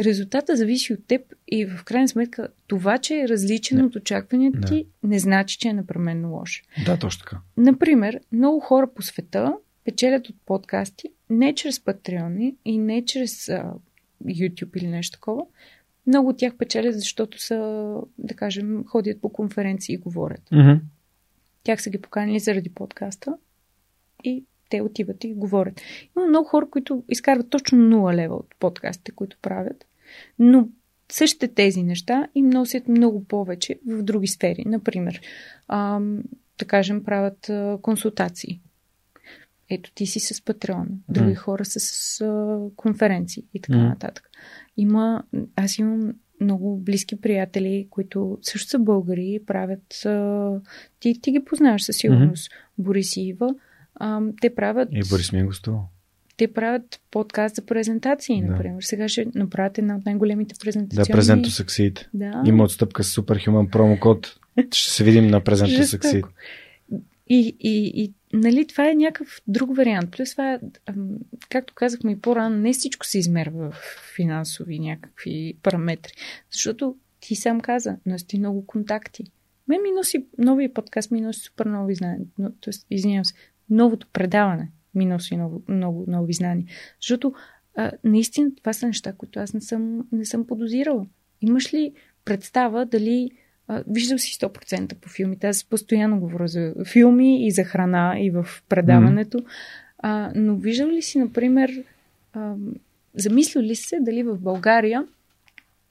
Резултата зависи от теб и в крайна сметка това, че е различен Не. от очакванията Да. ти, не значи, че е непременно лош. Да, точно така. Например, много хора по света печелят от подкасти не чрез патреони и не чрез а, YouTube или нещо такова. Много от тях печелят, защото са, да кажем, ходят по конференции и говорят. Мгм. Тях са ги поканили заради подкаста и те отиват и говорят. Има много хора, които изкарват точно 0 лева от подкастите, които правят, но същите тези неща им носят много повече в други сфери. Например, ам, да кажем, правят а, консултации. Ето ти си с Патреон, други М. хора са с а, конференции и така М. нататък. Има, аз имам много близки приятели, които също са българи, правят. А, ти, ти ги познаваш със сигурност, Борис и Ива. А, те правят. И Борис ми е гостувал. Те правят подкаст за презентации, Да. например. Сега ще направят една от най-големите Да, презентационни. презенто Succeed. Да. Има отстъпка с Superhuman промокод. Ще се видим на презенто. Succeed. И, и, и нали, това е някакъв друг вариант. Плюс това, ам, както казахме и по-рано, не всичко се измерва в финансови някакви параметри. Защото ти сам каза, носи ти много контакти. Мен ми носи, новия подкаст ми носи супер нови знания. Но, тоест, извинявам се, новото предаване ми носи много, много нови знания. Защото а, наистина това са неща, които аз не съм, не съм подозирала. Имаш ли представа дали а, виждал си 100% по филмите. Аз постоянно говоря за филми и за храна и в предаването. А, но виждал ли си, например, а, замислил ли се дали в България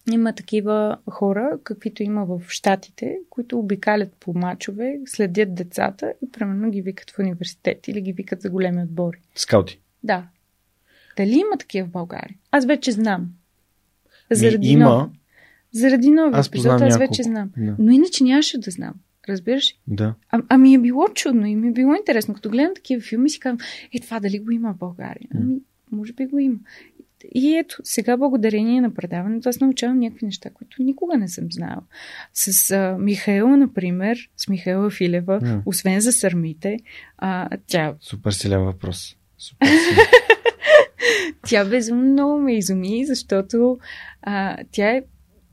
има такива хора, каквито има в Штатите, които обикалят по мачове, следят децата и примерно ги викат в университет или ги викат за големи отбори. Скаути. Да. Дали има такива в България? Аз вече знам. Ми, Заради има. нов- Заради нови Аз епизод, познавам аз няколко. вече знам. Да. Но иначе нямаше да знам. Разбираш? Да. А, а ми е било чудно и ми е било интересно. Като гледам такива филми си казвам, е това дали го има в България? Ами, може би го има. И ето, сега благодарение на предаването аз научавам някакви неща, които никога не съм знала. С а, Михаела, например, с Михаела Филева, М. освен за сърмите, а, тя, Супер силен въпрос. Супер силен. тя безумно много ме изуми, защото а, тя е,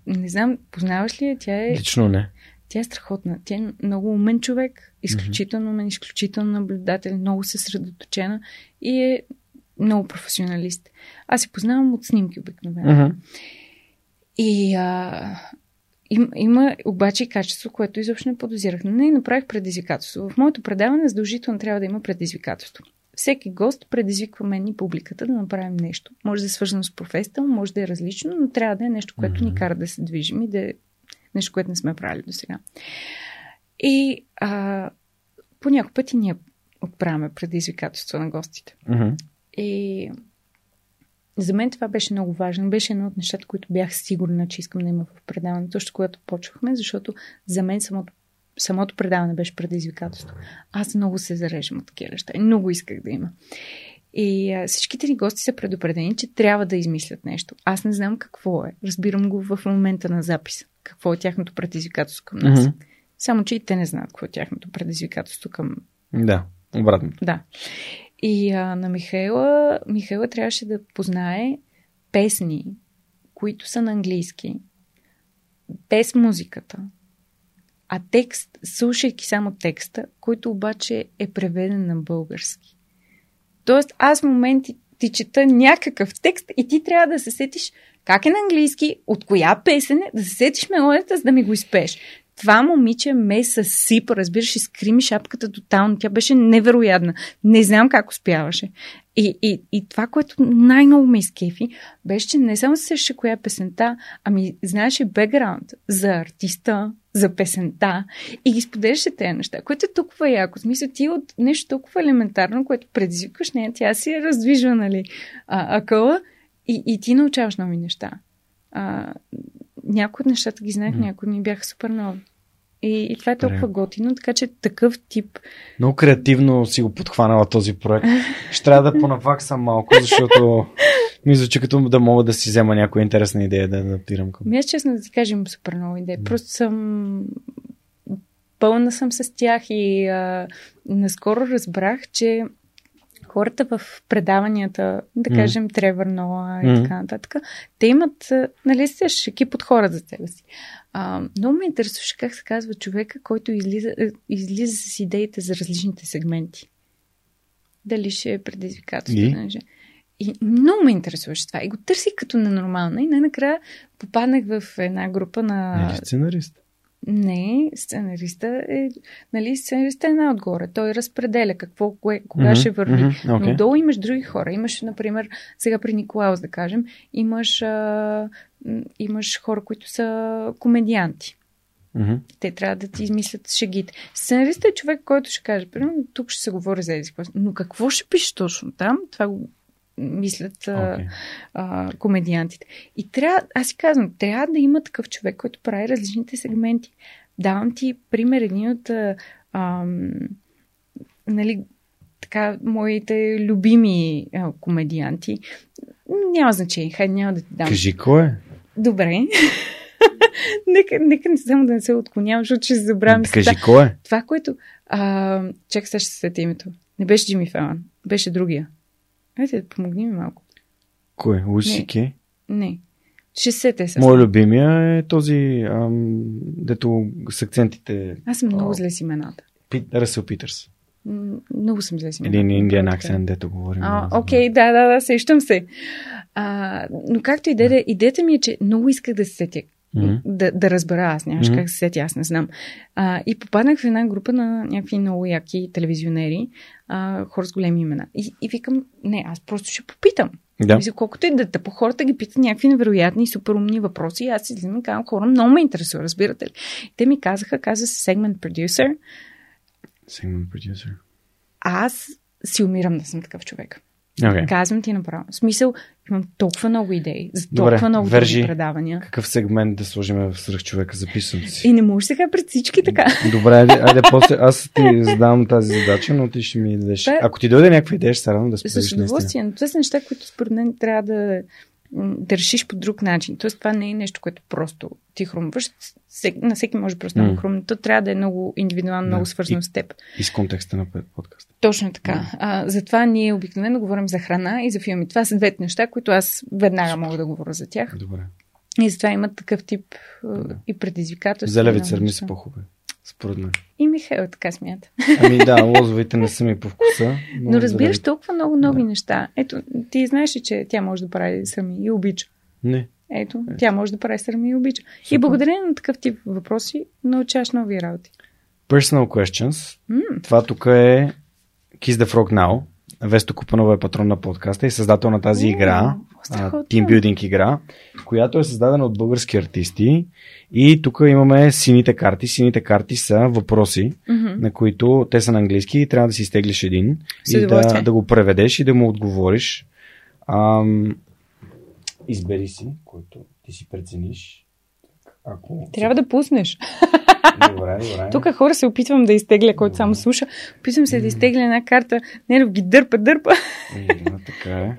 не знам, познаваш ли я, тя е, Лично не. тя е страхотна. Тя е много умен човек, изключително умен, изключително наблюдател, много съсредоточена и е много професионалист. Аз се познавам от снимки обикновено. Мгм. И а, им, има обаче и качество, което изобщо не подозирах. Но не направих предизвикателство. В моето предаване задължително трябва да има предизвикателство. Всеки гост предизвиква мен и публиката да направим нещо. Може да е свързано с професията, може да е различно, но трябва да е нещо, което ни кара да се движим и да е нещо, което не сме правили до сега. И а, по някой пъти ние отправяме предизвикателство на гостите. Мгм. И за мен това беше много важно. Беше едно от нещата, които бях сигурна, че искам да има в предаването, точно когато почвахме, защото за мен самото, самото предаване беше предизвикателство. Аз много се зареждам от такива неща и много исках да има. И а, всичките ни гости са предупредени, че трябва да измислят нещо. Аз не знам какво е. Разбирам го в момента на запис. Какво е тяхното предизвикателство към нас. Мгм. Само, че и те не знаят какво е тяхното предизвикателство към Да, обратно. да. И а, на Михаела, Михаела трябваше да познае песни, които са на английски, без музиката, а текст, слушайки само текста, който обаче е преведен на български. Тоест, аз в моменти ти чета някакъв текст и ти трябва да се сетиш как е на английски, от коя песен е, да се сетиш мелодията, за да ми го изпееш. Това момиче ме съсипа, разбираш, изкри ми шапката тотално. Тя беше невероятна. Не знам как успяваше. И, и, и това, което най-много ме изкефи, беше, че не само се сещаше коя е песента, ами знаеше бекграунд за артиста, за песента и ги споделяше тези неща, което е толкова яко. В смисъл, ти от нещо толкова елементарно, което предизвикаш нея, тя си е раздвижва, нали, а, акъла и, и ти научаваш нови неща. А, някои от нещата ги знаех, М. някои ми бяха супер нови. И, и това е толкова готино, така че такъв тип. Много креативно си го подхванала този проект. Ще трябва да понаваксам малко, защото мисля, че като да мога да си взема някоя интересна идея да адаптирам към. Ми аз честно да ти кажа, имам супер много идеи. Просто съм пълна съм с тях и а, наскоро разбрах, че хората в предаванията, да кажем Тревър Ноа и М. така нататък, те имат, нали, сеш екип от хора за себе си. А, много ме интересуваше как се казва човека, който излиза, е, излиза с идеите за различните сегменти. Дали ще е предизвикателство. И? И много ме интересуваше това. И го търсих като ненормална. И най-накрая попаднах в една група на... Не е ли сценарист? Не, сценариста е... Нали, сценариста е една отгоре. Той разпределя какво, кое, кога Мгм, ще върви. мгм, Но окей. долу имаш други хора. Имаш, например, сега при Николаус, да кажем, имаш, а, имаш хора, които са комедианти. Мгм. Те трябва да ти измислят шегите. Сценаристът е човек, който ще каже, примерно, тук ще се говори за език. Но какво ще пише точно там? Това го мислят Окей. а, комедиантите. И трябва, аз си казвам, трябва да има такъв човек, който прави различните сегменти. Давам ти пример, един от а, нали, така, моите любими а, комедианти. Няма значение, хайде няма да ти дам. Кажи кой е? Добре. нека, нека не само да не се отклонявам, защото ще забравям. Кажи кой е? Това, което... А, чакай, сега ще се името. Не беше Джимми Фелан. Беше другия. Айде, помогни ми малко. Кой? Луис Не. Не. Ще се сетя се. Мой любимия е този, ам, дето с акцентите. Аз съм много зле с имената. Пит, Ръсел Питърс. Много съм зле с имената. Един индиан акцент, дето говорим. А, окей, да, да, да, сещам се. А, но както и да е, идеята ми е, че много исках да се сетя. Да, да разбера, аз нямаше Мгм. как се сетя, аз не знам. А, и попаднах в една група на някакви много яки телевизионери, а, хора с големи имена. И, и викам, не, аз просто ще попитам. Да. Мисля, колкото и да тъпо, хората ги питат някакви невероятни, супер умни въпроси. И аз си излизам и казвам, хора, много ме интересува, разбирате ли? Те ми казаха, каза се producer, Segment producer. а аз си умирам да съм такъв човек. Okay. Казвам ти направо. В смисъл, имам толкова много идеи, за толкова Добре, много вържи. предавания. Какъв сегмент да сложим в свръх човека? Записвам си. И не можеш сега пред всички така. Добре, айде, айде после аз ти задавам тази задача, но ти ще ми дадеш. Да. Ако ти дойде някаква идея, ще се радвам да споделиш С удоволствие. Но това са неща, които според мен трябва да, да решиш по друг начин. Тоест, това не е нещо, което просто ти хрумваш. На всеки може просто да М. му хрумне. То трябва да е много индивидуално, Да. много свързано И- с теб. И с контекста на подкаста. Точно така. А, затова ние обикновено говорим за храна и за филми. Това са двете неща, които аз веднага мога да говоря за тях. Добре. И затова имат такъв тип Да. и предизвикателства. Зелеви и много църми неща. са по-хубави. Според мен. И Михаил така смята. Ами да, лозовите не са ми по вкуса. Но, Но разбираш зелевите- толкова много нови Да. неща. Ето, ти знаеш ли, че тя може да прави сами и обича. Не. Ето, тя може да прави сами и обича. И Супер. благодарение на такъв тип въпроси научаваш нови работи. Personal questions. М, Това тук е Kiss the Frog Now. Весто Купанова е патрон на подкаста и създател на тази О, игра, Team игра, която е създадена от български артисти. И тук имаме сините карти. Сините карти са въпроси, мгм. на които те са на английски и трябва да си изтеглиш един С и да, да го преведеш и да му отговориш. Ам, избери си, който ти си прецениш. Ако... Трябва да пуснеш. Добре, добре. Тук хора се опитвам да изтегля, който само слуша. Опитвам се да изтегля една карта. Не, ги дърпа, дърпа. Е, да, така е.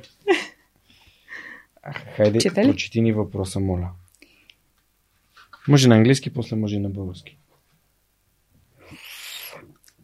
Хайде, Чете ли? прочети ни въпроса, моля. Може на английски, после може на български.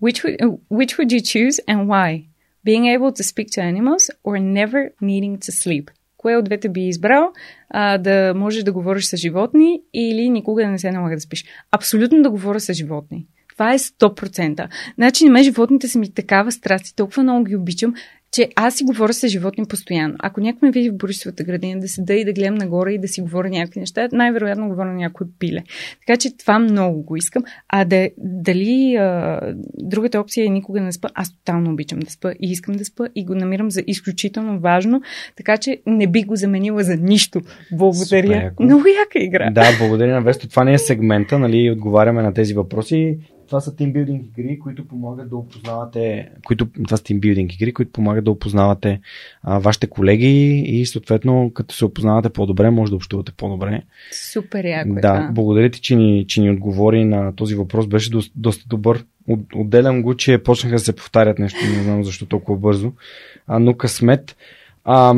Which would, which would you choose and why? Being able to speak to animals or never needing to sleep? Кое от двете би избрал? А, да можеш да говориш с животни или никога да не се налага да спиш? Абсолютно да говоря с животни. Това е 100%. Значи на мен животните са ми такава страст и толкова много ги обичам, че аз си говоря с животни постоянно. Ако някой ме види в Борисовата градина да седа и да гледам нагоре и да си говоря някакви неща, най-вероятно говоря на някой пиле. Така че това много го искам. А да, дали а, другата опция е никога не спа, аз тотално обичам да спа и искам да спа и го намирам за изключително важно, така че не би го заменила за нищо. Благодаря. Много яка игра. Да, благодаря на Весто. Това не е сегмента, нали, отговаряме на тези въпроси. Това са тимбилдинг игри, които помагат да опознавате, които, това са тимбилдинг игри, които помагат да опознавате а, вашите колеги и съответно, като се опознавате по-добре, може да общувате по-добре. Супер яко е Да, това. благодаря ти, че ни, че ни отговори на този въпрос. Беше до, доста добър. От, отделям го, че почнаха да се повтарят нещо, не знам защо толкова бързо. А, но късмет. А,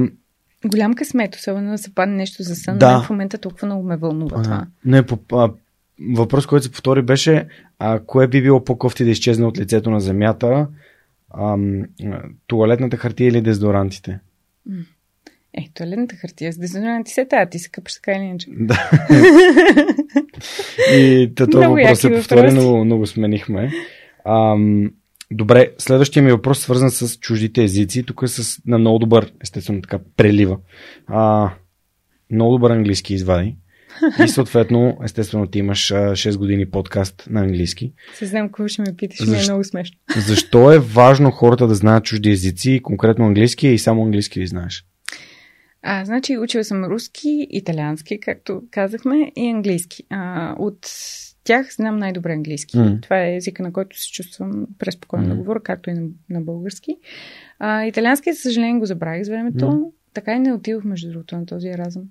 Голям късмет, особено да се падне нещо за сън. Да. Мен В момента толкова много ме вълнува това. а, не, по, а, въпрос, който се повтори беше а, кое би било по-кофти да изчезне от лицето на земята? Ам, туалетната хартия или дезодорантите? Е, туалетната хартия с дезодоранти се тая, ти се къпаш така или иначе. Да. И Много въпрос се повтори, много, много сменихме. Ам, добре, следващия ми въпрос е свързан с чуждите езици. Тук е с, на много добър, естествено така, прелива. А, много добър английски извади. И съответно, естествено, ти имаш а, 6 години подкаст на английски. Се знам какво ще ме питаш, ми е много смешно. Защо е важно хората да знаят чужди езици, конкретно английски и само английски ли знаеш? А, значи, учила съм руски, италиански, както казахме, и английски. А, от тях знам най-добре английски. М. Това е езика, на който се чувствам преспокойно М. да говоря, както и на, на български. А, италиански, за съжаление, го забравих с времето. М. Така и не отидох, между другото, на този еразъм.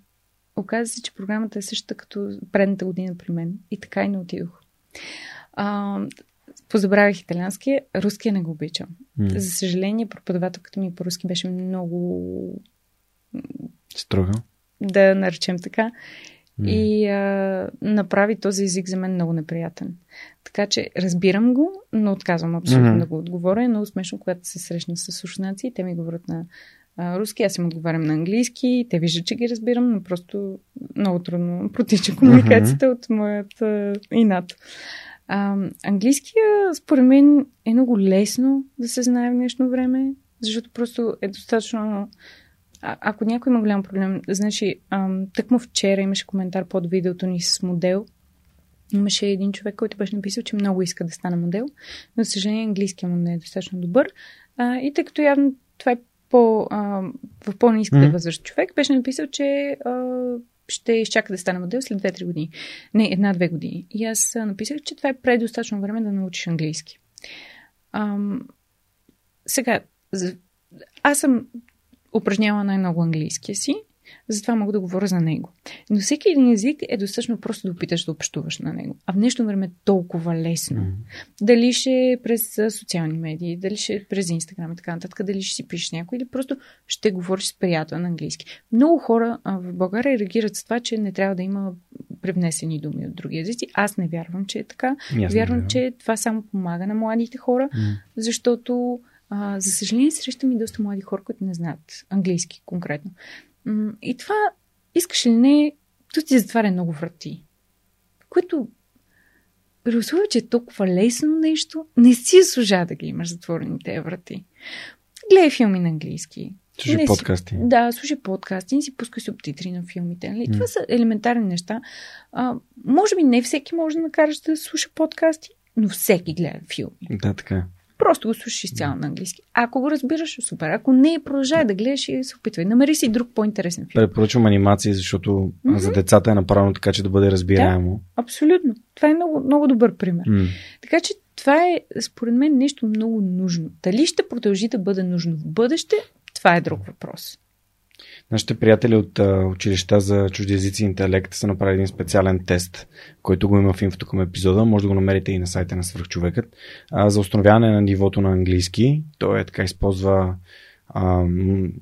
Оказа се, че програмата е същата като предната година при мен. И така и не отидох. А, позабравих италиански, руския не го обичам. М, За съжаление, преподавателката ми по руски беше много Строго. да наречем така, М. и а, направи този език за мен много неприятен. Така че разбирам го, но отказвам абсолютно Мгм. да го отговоря. Е много смешно, когато се срещна с слушнаци, те ми говорят на руски, аз им отговарям на английски, те виждат, че ги разбирам, но просто много трудно протича комуникацията от моят а, инат. А, английския, според мен, е много лесно да се знае в днешно време, защото просто е достатъчно а, ако някой има голям проблем, значи, ам, тъкмо вчера имаше коментар под видеото ни с модел. Имаше един човек, който беше написал, че много иска да стане модел, но, за съжаление, английския му не е достатъчно добър. А, и тъй като явно това е по, а, в по-низката Мгм. възраст човек, беше написал, че а, ще изчака да стане модел след 2-3 години. Не, една-две години. И аз а, написах, че това е предостатъчно време да научиш английски. Ам, сега, аз съм упражнява най-много английския си, затова мога да говоря за него. Но всеки един език е достатъчно просто да опиташ да общуваш на него. А в днешно време е толкова лесно. Mm. Дали ще е през социални медии, дали ще е през Инстаграм и така нататък, дали ще си пишеш някой или просто ще говориш с приятел на английски. Много хора в България реагират с това, че не трябва да има превнесени думи от други езици. Аз не вярвам, че е така. Yes, вярвам, че това само помага на младите хора, mm. защото а, за съжаление срещам и доста млади хора, които не знаят английски конкретно. И това, искаш ли не, то ти затваря много врати. Което, при условие, че е толкова лесно нещо, не си служа да ги имаш затворени тези врати. Гледай филми на английски. Слушай не подкасти. Си, да, слушай подкасти и си пускай субтитри на филмите. Нали? Mm. Това са елементарни неща. А, може би не всеки може да накараш да слуша подкасти, но всеки гледа филми. Да, така. Просто го слушаш изцяло на английски. Ако го разбираш, супер. Ако не, продължай да гледаш и се опитвай. Намери си друг по-интересен филм. Препоръчвам анимации, защото mm-hmm. за децата е направено така, че да бъде разбираемо. Да, абсолютно. Това е много, много добър пример. Mm. Така че това е, според мен, нещо много нужно. Дали ще продължи да бъде нужно в бъдеще, това е друг въпрос. Нашите приятели от а, училища за чужди езици и интелект са направили един специален тест, който го има в инфото към епизода. Може да го намерите и на сайта на Свърхчовекът. А, за установяване на нивото на английски. Той е така използва а,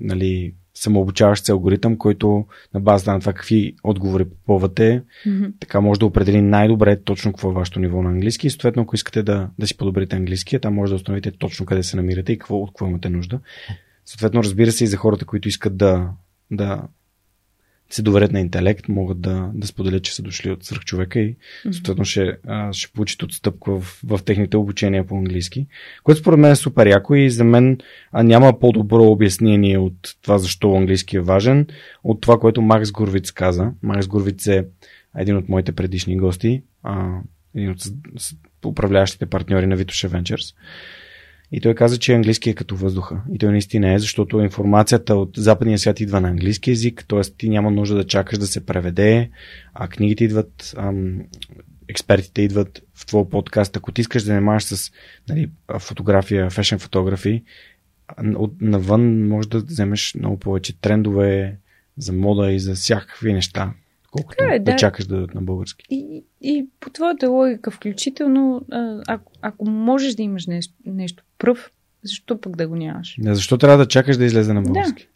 нали, самообучаващ се алгоритъм, който на базата на това какви отговори попълвате, mm-hmm. така може да определи най-добре точно какво е вашето ниво на английски и съответно ако искате да, да си подобрите английския, там може да установите точно къде се намирате и какво, от какво имате нужда. Съответно, разбира се и за хората, които искат да, да се доверят на интелект, могат да, да споделят, че са дошли от свръхчовека и съответно ще, ще получат отстъпка в, в техните обучения по английски, което според мен е супер яко и за мен а, няма по-добро обяснение от това защо английски е важен, от това, което Макс Горвиц каза. Макс Горвиц е един от моите предишни гости, а, един от управляващите партньори на Vitosh Ventures. И той каза, че английски е като въздуха. И той наистина е, защото информацията от западния свят идва на английски язик, т.е. ти няма нужда да чакаш да се преведе, а книгите идват, ам, експертите идват в твоя подкаст. Ако ти искаш да занимаваш с нали, фотография, фешен фотографи, от, навън може да вземеш много повече трендове за мода и за всякакви неща колкото е, да, да чакаш да на български. И, и по твоята логика, включително, ако, ако можеш да имаш нещо, нещо пръв, защо пък да го нямаш? Не, защо трябва да чакаш да излезе на български? Да.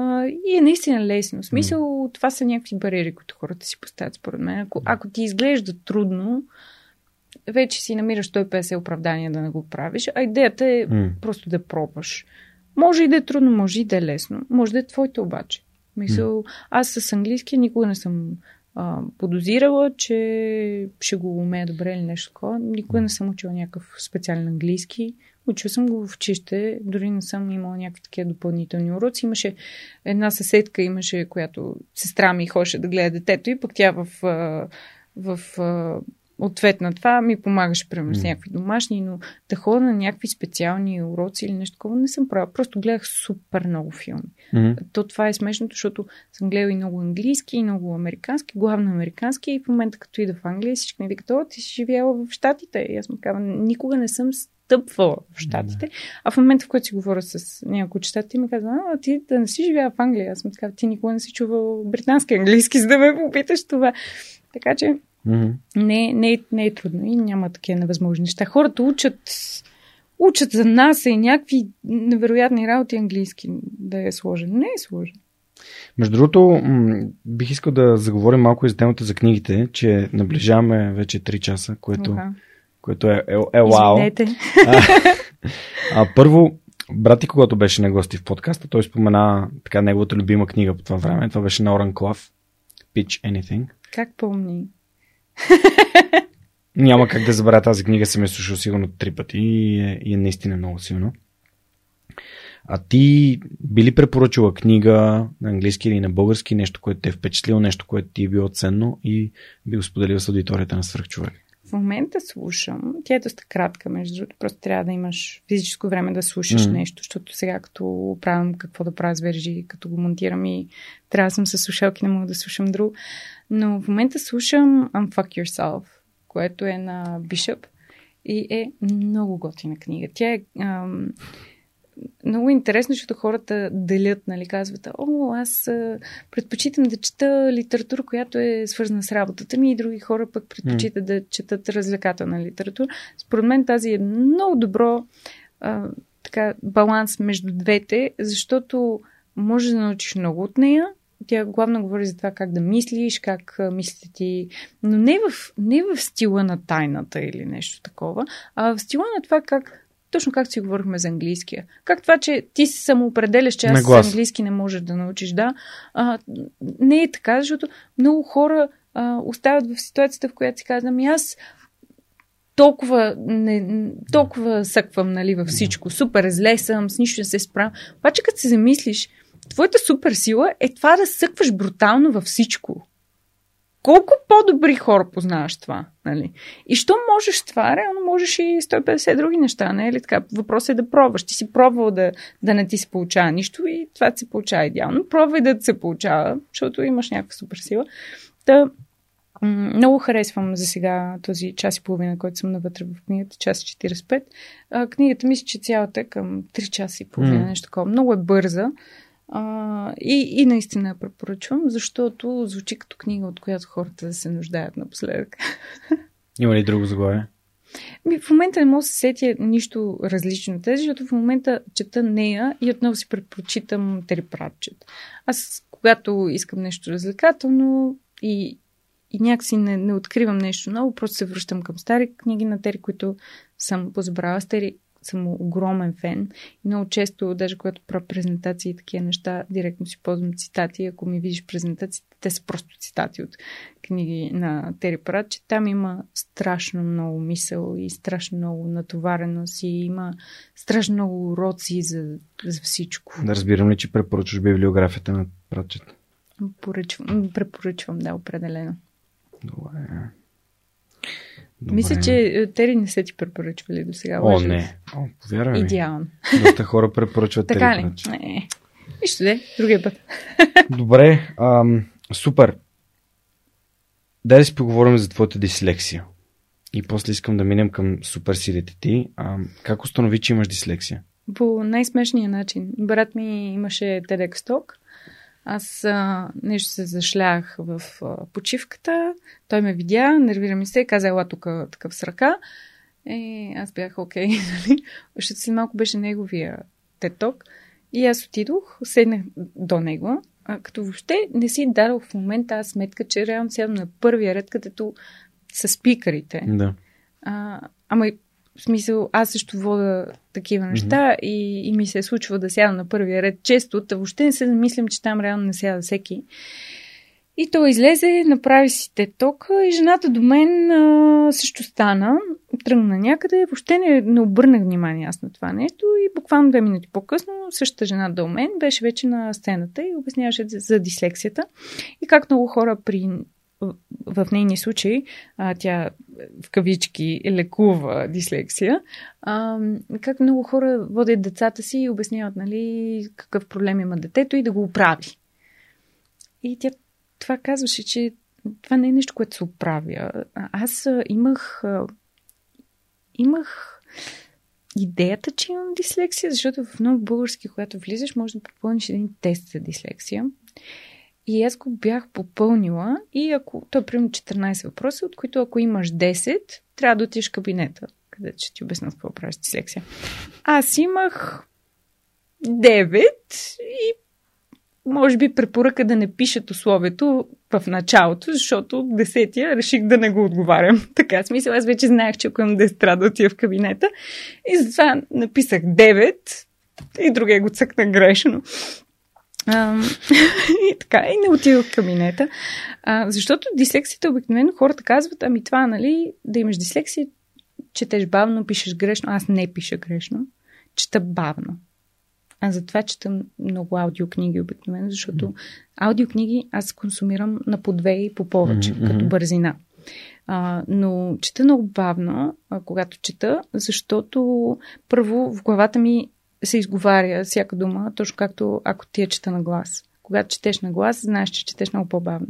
А, и е наистина лесно. В смисъл, mm. това са някакви бариери, които хората си поставят, според мен. Ако, ако ти изглежда трудно, вече си намираш 150 оправдания да не го правиш, а идеята е mm. просто да пробваш. Може и да е трудно, може и да е лесно. Може да е твоето обаче. Мисъл, аз с английски никога не съм а, подозирала, че ще го умея добре или нещо такова. Никога не съм учила някакъв специален английски. Учила съм го в чище, дори не съм имала някакви такива допълнителни уроци. Имаше една съседка, имаше, която сестра ми ходеше да гледа детето и пък тя в, в, в ответ на това ми помагаше, примерно, с някакви домашни, но да ходя на някакви специални уроци или нещо такова не съм правила. Просто гледах супер много филми. Mm-hmm. То това е смешното, защото съм гледала и много английски, и много американски, главно американски и в момента като ида в Англия всички ми викат, о, ти си живяла в Штатите. И аз му казвам, никога не съм стъпвала в Штатите. Mm-hmm. А в момента, в който си говоря с някои от щатите, ми казва, а, ти да не си живяла в Англия. Аз му така, ти никога не си чувал британски английски, за да ме попиташ това. Така че Mm-hmm. Не, не, не е трудно и няма такива невъзможни неща. Хората учат, учат за нас и някакви невероятни работи английски да е сложен. Не е сложен. Между другото, бих искал да заговорим малко и за темата за книгите, че наближаваме вече 3 часа, което, okay. което е, е, е вау. А, а, първо, брати, когато беше на гости в подкаста, той спомена така неговата любима книга по това време. Това беше на Оран Клав. Pitch Anything. Как помни? Няма как да забравя тази книга, съм я слушал сигурно три пъти и е, и е наистина много силно. А ти би ли препоръчала книга на английски или на български, нещо, което те е впечатлило, нещо, което ти е било ценно и би го споделил с аудиторията на свръхчовек? В момента слушам. Тя е доста кратка, между другото. Просто трябва да имаш физическо време да слушаш mm-hmm. нещо, защото сега като правям какво да правя с вержи, като го монтирам и трябва да съм с слушалки, не мога да слушам друг. Но в момента слушам Unfuck Yourself, което е на Bishop и е много готина книга. Тя е ам, много интересно, защото хората делят, нали, казват, о, аз предпочитам да чета литература, която е свързана с работата ми и други хора пък предпочитат mm. да четат развлекателна литература. Според мен тази е много добро а, така, баланс между двете, защото може да научиш много от нея. Тя главно говори за това как да мислиш, как мислите ти, но не в, не в стила на тайната или нещо такова, а в стила на това как точно както си говорихме за английския. Как това, че ти се самоопределяш, че аз с английски не можеш да научиш, да. А, не е така, защото много хора а, остават в ситуацията, в която си казвам, ами аз толкова, не, толкова съквам нали, във всичко. Супер зле съм, с нищо не се справям. Обаче като се замислиш, твоята супер сила е това да съкваш брутално във всичко. Колко по-добри хора познаваш това? Нали? И що можеш това, реално можеш и 150 други неща. Не е ли така? Въпросът е да пробваш. Ти си пробвал да, да не ти се получава нищо и това ти се получава идеално. Пробвай да се получава, защото имаш някаква супер сила. Та, много харесвам за сега този час и половина, който съм навътре в книгата, час 45. А, книгата мисля, че цялата е към 3 часа и половина, mm. нещо такова. Много е бърза. А, и, и наистина я препоръчвам, защото звучи като книга, от която хората се нуждаят напоследък. Има ли друго заглавие? Ми, в момента не мога да се сетя нищо различно от тези, защото в момента чета нея и отново си предпочитам Тери Пратчет. Аз, когато искам нещо развлекателно и, и някакси не, не откривам нещо ново, просто се връщам към стари книги на Тери, които съм позабрала. Тери съм огромен фен. И много често, даже когато правя презентации и такива неща, директно си ползвам цитати. Ако ми видиш презентациите, те са просто цитати от книги на Тери Прат, че там има страшно много мисъл и страшно много натовареност и има страшно много уроци за, за всичко. Да разбирам ли, че препоръчваш библиографията на Пратчет? Поръчвам, препоръчвам, да, определено. Добре. Добре. Мисля, че е, Тери не са ти препоръчвали до сега. О, не. О, повярвай. Идеално. Доста хора препоръчват Тери. Така ли? Не. Нищо де, другия път. Добре, ам, супер. Дай да си поговорим за твоята дислексия. И после искам да минем към супер силите ти. А, как установи, че имаш дислексия? По най-смешния начин. Брат ми имаше TEDx Talk аз а, нещо се зашлях в а, почивката, той ме видя, нервира ми се и каза, ела тук такъв с ръка. И аз бях окей, нали? Защото си малко беше неговия теток. И аз отидох, седнах до него, а, като въобще не си дадох в момента аз сметка, че реално сядам на първия ред, където са спикарите. Да. А, ама в смисъл, аз също вода такива неща mm-hmm. и, и ми се случва да сядам на първия ред често, та въобще не се замислям, че там реално не сяда всеки. И той излезе, направи си теток и жената до мен а, също стана, тръгна някъде, въобще не, не обърнах внимание аз на това нещо и буквално две минути по-късно същата жена до мен беше вече на сцената и обясняваше за дислексията и как много хора при в нейния случай а, тя в кавички лекува дислексия. А, как много хора водят децата си и обясняват нали, какъв проблем има детето и да го оправи. И тя това казваше, че това не е нещо, което се оправя. Аз имах имах идеята, че имам дислексия, защото в много български, когато влизаш, може да попълниш един тест за дислексия. И аз го бях попълнила и ако, то е примерно 14 въпроса, от които ако имаш 10, трябва да отидеш в кабинета, където ще ти обясна какво правиш дислекция. Аз имах 9 и може би препоръка да не пишат условието в началото, защото десетия реших да не го отговарям. Така, смисъл, аз вече знаех, че ако имам 10, трябва да отида в кабинета. И затова написах 9 и другия го цъкна грешно. А, и така, и не отидох в кабинета. А, защото дислексията обикновено хората казват, ами това, нали, да имаш дислексия, четеш бавно, пишеш грешно. Аз не пиша грешно, чета бавно. А затова чета много аудиокниги обикновено, защото mm-hmm. аудиокниги аз консумирам на по две и по повече, mm-hmm. като бързина. А, но чета много бавно, а, когато чета, защото първо в главата ми се изговаря всяка дума, точно както ако ти я чета на глас. Когато четеш на глас, знаеш, че четеш много по-бавно.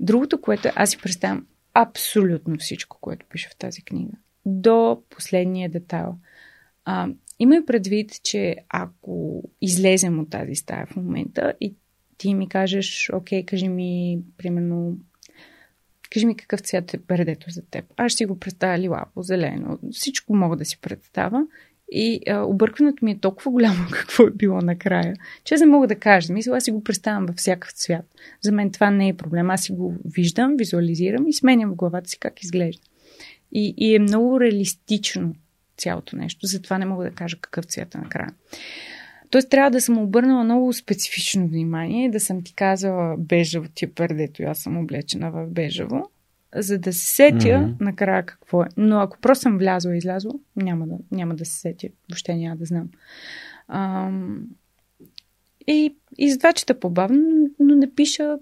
Другото, което аз си представям абсолютно всичко, което пише в тази книга. До последния детайл. А, има и предвид, че ако излезем от тази стая в момента и ти ми кажеш, окей, кажи ми, примерно, кажи ми какъв цвят е пердето за теб. Аз ще си го представя лилаво, зелено, всичко мога да си представя. И а, объркването ми е толкова голямо какво е било накрая, че не мога да кажа. Мисля, аз си го представям във всякакъв цвят. За мен това не е проблем. Аз си го виждам, визуализирам и сменям в главата си как изглежда. И, и е много реалистично цялото нещо. Затова не мога да кажа какъв цвят е накрая. Тоест трябва да съм обърнала много специфично внимание, да съм ти казала бежево ти пердето и аз съм облечена в бежево, за да се сетя mm-hmm. накрая какво е. Но ако просто съм влязла и излязла, няма да, няма да се сетя. Въобще няма да знам. Ам... И, и затова чета по-бавно, но не пиша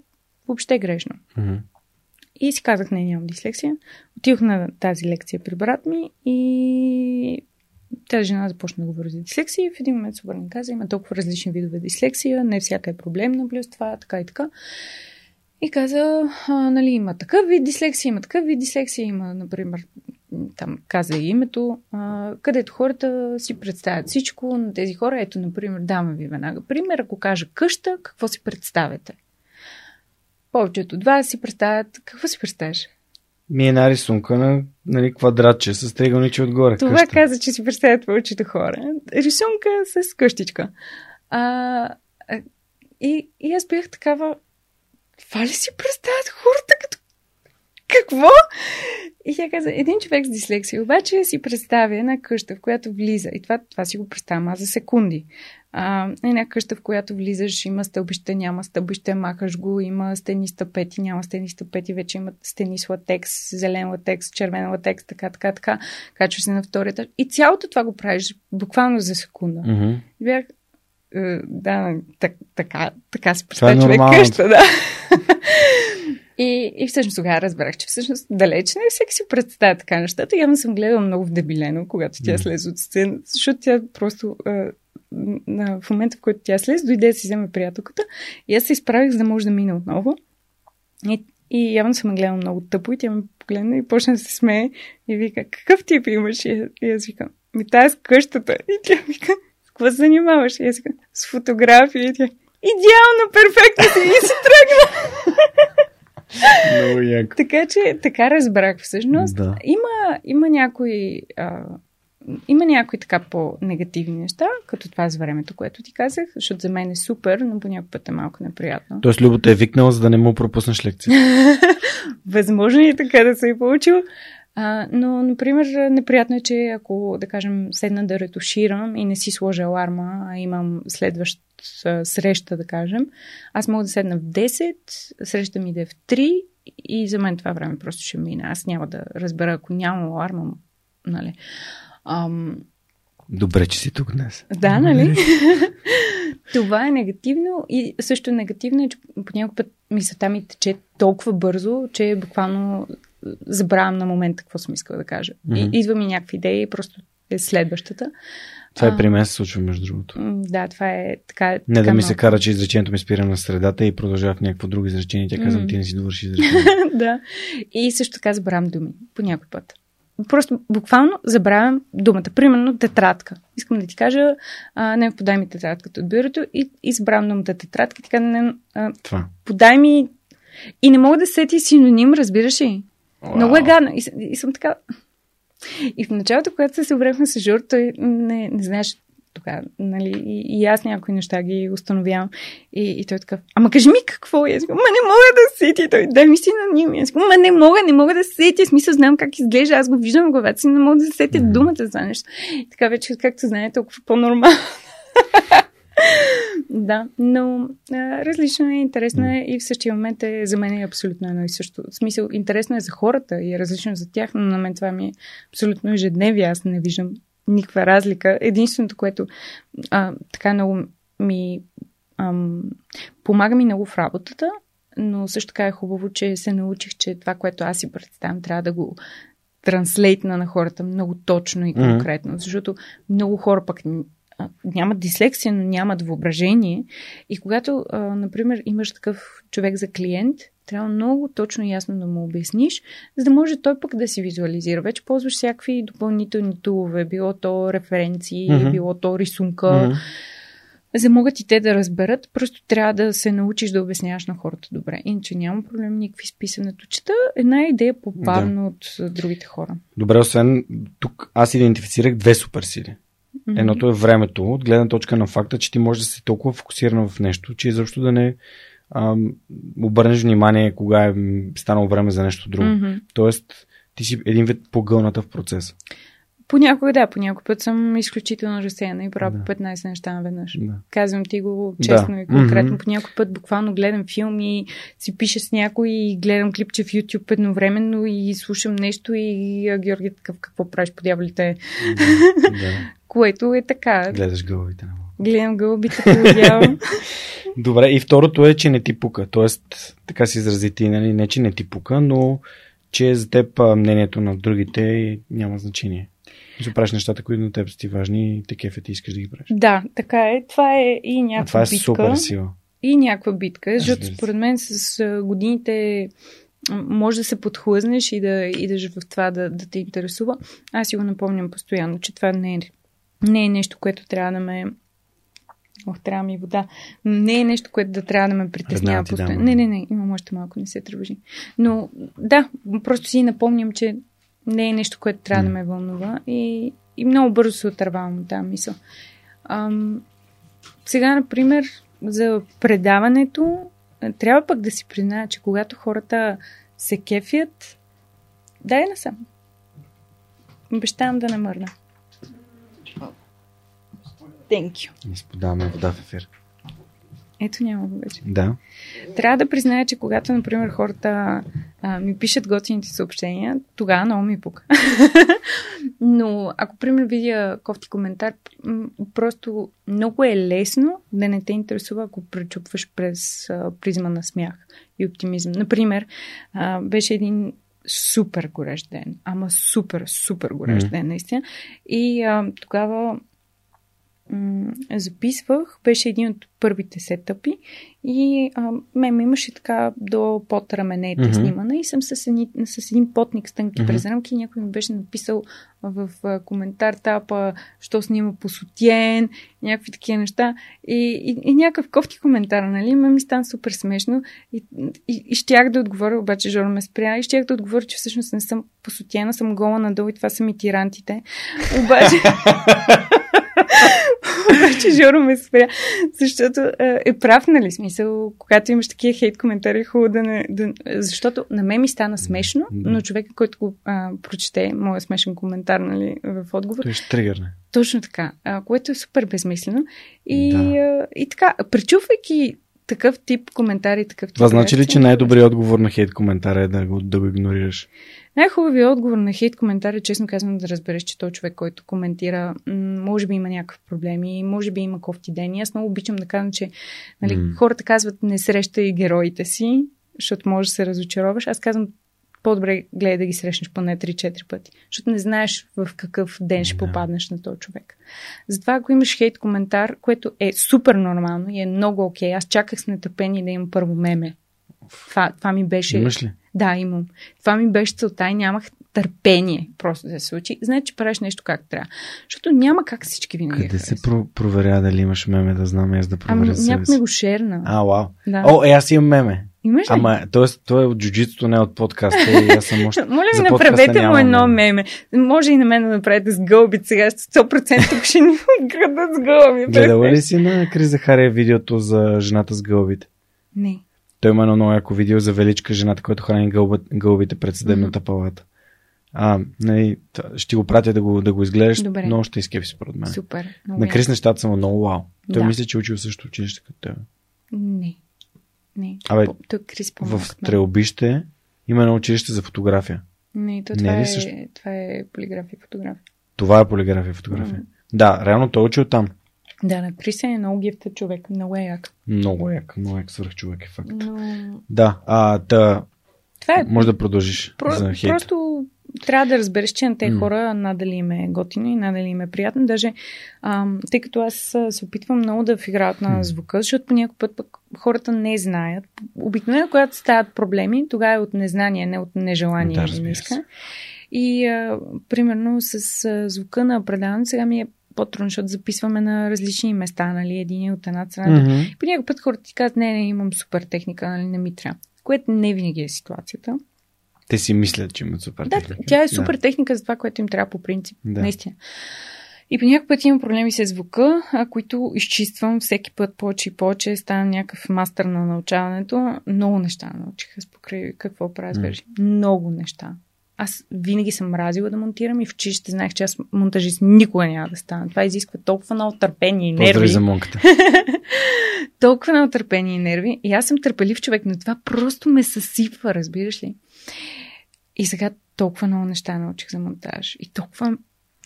въобще грешно. Mm-hmm. И си казах, не, нямам дислексия. Отидох на тази лекция при брат ми и тази жена започна да говори за дислексия и в един момент се обърна и каза, има толкова различни видове дислексия, не всяка е проблемна плюс това, така и така. И каза, а, нали, има такъв вид дислексия, има такъв вид дислексия, има, например, там каза и името, а, където хората си представят всичко на тези хора. Ето, например, давам ви веднага пример. Ако кажа къща, какво си представяте? Повечето от вас си представят... Какво си представяш? Ми е една рисунка на нали, квадратче с триъгълниче отгоре. Това къща. каза, че си представят повечето хора. Рисунка с къщичка. А, и, и аз бях такава... Това ли си представят хората като какво? И тя каза, един човек с дислексия обаче си представя една къща, в която влиза. И това, това си го представям аз за секунди. А, една къща, в която влизаш, има стълбище, няма стълбище, махаш го, има стени стъпети, няма стени стъпети, вече има стени с латекс, зелен латекс, червен латекс, така, така, така. Качваш се на втория етаж. И цялото това го правиш буквално за секунда. Mm-hmm. Бях, да, так, така, така се представя е човек къща, да. И, и всъщност тогава разбрах, че всъщност далеч не всеки си представя така нещата. Явно съм гледала много вдебилено, когато тя слезе от сцена, защото тя просто а, на, в момента, в който тя слезе, дойде да си вземе приятелката и аз се изправих, за да може да мина отново. И, и явно съм гледала много тъпо и тя ме погледна и почна да се смее и вика, какъв тип имаш? И, и аз викам, ми тази къщата. И тя вика, какво се занимаваш? И аз с фотография. И тя, идеално, перфектно си и си тръгна. Много яко. Така че, така разбрах всъщност. Да. Има, има някои а, има някои така по-негативни неща, като това с времето, което ти казах, защото за мен е супер, но по някой път е малко неприятно. Тоест Любо е викнала, за да не му пропуснеш лекция. Възможно и така да се е получил. А, но, например, неприятно е, че ако, да кажем, седна да ретуширам и не си сложа аларма, а имам следващ среща, да кажем, аз мога да седна в 10, среща ми да е в 3 и за мен това време просто ще мине. Аз няма да разбера, ако нямам аларма, нали. Ам... Добре, че си тук днес. Да, нали? Това е негативно и също негативно е, че по път мисълта ми тече толкова бързо, че буквално забравям на момента какво съм искала да кажа. Mm-hmm. И идва ми някакви идеи и просто е следващата. Това е при мен се случва, между другото. Да, това е така. Не така да ми се кара, че изречението ми спира на средата и продължава в някакво друго изречение. Тя казвам, mm. ти не си довърши изречението. да. И също така забравям думи по някой път просто буквално забравям думата. Примерно тетрадка. Искам да ти кажа, а, не подай ми тетрадката от бюрото и, и забравям думата тетрадка. Така не, а, Това. подай ми и не мога да сети синоним, разбираш ли? Wow. Много е гадно. И, и съм така... И в началото, когато се обрехме с Жур, той не, не знаеш тогава, нали, и, и аз някои неща ги установявам. И, и той е такъв, ама кажи ми какво? Аз ма не мога да сети. Той, дай ми си на. Аз ма не мога, не мога да сети. Смисъл, знам как изглежда. Аз го виждам в главата си, не мога да сетя думата за нещо. И така вече, както знаете, толкова по-нормално. да, но а, различно е, интересно е и в същия момент е за мен е абсолютно едно и също. В смисъл, интересно е за хората и е различно за тях, но на мен това ми е абсолютно ежедневие. Аз не виждам никаква разлика. Единственото, което а, така много ми ам, помага ми много в работата, но също така е хубаво, че се научих, че това, което аз си представям, трябва да го транслейтна на хората много точно и конкретно, mm-hmm. защото много хора пък нямат дислексия, но нямат въображение. И когато, а, например, имаш такъв човек за клиент, трябва много точно и ясно да му обясниш, за да може той пък да си визуализира. Вече ползваш всякакви допълнителни тулове, било то референции, mm-hmm. било то рисунка. Mm-hmm за могат и те да разберат, просто трябва да се научиш да обясняваш на хората добре. Иначе няма проблем никакви с писането. Чета една идея по-бавно да. от другите хора. Добре, освен тук аз идентифицирах две суперсили. Едното е времето, от гледна точка на факта, че ти можеш да си толкова фокусиран в нещо, че изобщо да не ам, обърнеш внимание кога е станало време за нещо друго. Mm-hmm. Тоест, ти си един вид погълната в процеса. Понякога да, понякога път съм изключително разсеяна и правя да. 15 неща наведнъж. Да. Казвам ти го честно да. и конкретно. Mm-hmm. По някой път буквално гледам филми, си пиша с някой и гледам клипче в YouTube едновременно и слушам нещо и а, Георги такъв, какво правиш по дяволите? Да. Което е така. Гледаш гълбите на Гледам гълбите по Добре, и второто е, че не ти пука. Тоест, така си изрази ти, нали? не че не ти пука, но че за теб мнението на другите няма значение. Ще правиш нещата, които на теб са ти важни и те кефят и искаш да ги правиш. Да, така е. Това е и някаква а това е битка. супер сила. И някаква битка, защото според мен с годините може да се подхлъзнеш и да идеш в това да, да те интересува. Аз си го напомням постоянно, че това не е, не е нещо, което трябва да ме Ох, трябва ми вода. Не е нещо, което да трябва да ме притеснява постоянно. Не, не, не, имам още малко, не се тревожи. Но да, просто си напомням, че не е нещо, което трябва да ме вълнува и, и много бързо се отървавам от тази мисъл. Ам, сега, например, за предаването, трябва пък да си призная, че когато хората се кефят, дай насам. Обещавам да не мърна. Thank you. Изподаваме вода в ефир. Ето няма го вече. Да. Трябва да призная, че когато, например, хората а, ми пишат готините съобщения, тогава много ми пука. Но ако, пример, видя кофти коментар, просто много е лесно да не те интересува, ако пречупваш през а, призма на смях и оптимизъм. Например, а, беше един супер горещ ден, ама супер, супер горещ mm-hmm. ден, наистина. И а, тогава м- записвах, беше един от първите сетъпи и а, ме имаше така до под раменете mm-hmm. снимана и съм с, едни, с един потник с тънки mm-hmm. през рамки и някой ми беше написал в а, коментар тапа, що снима по сутиен, някакви такива неща и, и, и някакъв кофти коментар, нали? Ме ми стана супер смешно и, и, и щях да отговоря, обаче Жоро ме спря и щях да отговоря, че всъщност не съм по сутиена, съм гола надолу и това са ми тирантите. Обаче... Обаче Жоро ме спря, защото е, е прав, нали, смисъл, когато имаш такива хейт коментари, е хубаво да не... Да, защото на мен ми стана смешно, но човека, който го а, прочете моят смешен коментар, нали, в отговор... Той ще тригърне. Точно така, а, което е супер безмислено. И, да. а, и така, пречувайки такъв тип коментари, такъв тип Това значи ли, че най-добрият отговор на хейт коментара е да го, да го игнорираш? Най-хубавият отговор на хейт коментар е, честно казвам, да разбереш, че той човек, който коментира, може би има някакъв проблеми, може би има кофти дени. Аз много обичам да казвам, че нали, mm. хората казват не срещай героите си, защото може да се разочароваш. Аз казвам, по-добре гледай да ги срещнеш поне 3-4 пъти, защото не знаеш в какъв ден ще попаднеш на този човек. Затова, ако имаш хейт коментар, което е супер нормално и е много окей, okay, аз чаках с нетърпение да имам първо меме. Това, това ми беше. Имаш ли? Да, имам. Това ми беше целта и нямах търпение просто да се случи. Значи, че правиш нещо как трябва. Защото няма как всички винаги. Къде се про- проверя дали имаш меме, да знам аз да проверя ами, някой ме го шерна. А, вау. Да. О, е, аз имам меме. Имаш ли? Ама, т.е. той е от джуджитото, не от подкаста. И аз съм още... Моля ви, направете му едно меме. Може и на мен да направите с гълби сега. 100% тук ще ни градат с гълби. Гледала ли си на Крис Захария видеото за жената с гълбите? Не. Той има едно много яко видео за величка жената, която храни гълбите пред съдебната mm-hmm. палата. А, нали, ще го пратя да го, да го изгледаш, Добре. но ще изкепи според мен. Супер. На Крис нещата са много вау. Той да. мисля, че е учил също училище като теб. Не. Не. Абе, той Крис в Трелбище има едно училище за фотография. Не, то това, не е, също... това е полиграфия и фотография. Това е полиграфия и фотография. Mm. Да, реално той е учил там. Да, на Крисен е много гифта човек. Много е як. Много е як. Много як свърх човек е факт. Но... Да, а, да. Това е... Може да продължиш Про... за хейт. Просто трябва да разбереш, че на тези М. хора надали им е готино и надали им е приятно. Даже, ам, тъй като аз а, се опитвам много да играят на звука, защото по някой път пък хората не знаят. Обикновено, когато стават проблеми, тогава е от незнание, не от нежелание Да, разбира се. И а, примерно с а, звука на предаването сега ми е по-трудно, защото записваме на различни места, нали, един е от една страна. Мгм. По някой път хората ти казват, не, не, имам супер техника, нали, не ми трябва. Което не винаги е ситуацията. Те си мислят, че имат супер Да, техника. тя е супер техника за това, което им трябва по принцип. Да. Наистина. И по някакъв път имам проблеми с звука, а, които изчиствам всеки път повече и повече. Стана някакъв мастър на научаването. Много неща научих аз покрай какво правя. Вержи. Много неща. Аз винаги съм мразила да монтирам и в училище знаех, че аз монтажист никога няма да стана. Това изисква толкова много търпение и нерви. Поздрави за монката. толкова много търпение и нерви. И аз съм търпелив човек, но това просто ме съсипва, разбираш ли? И сега толкова много неща научих за монтаж. И толкова...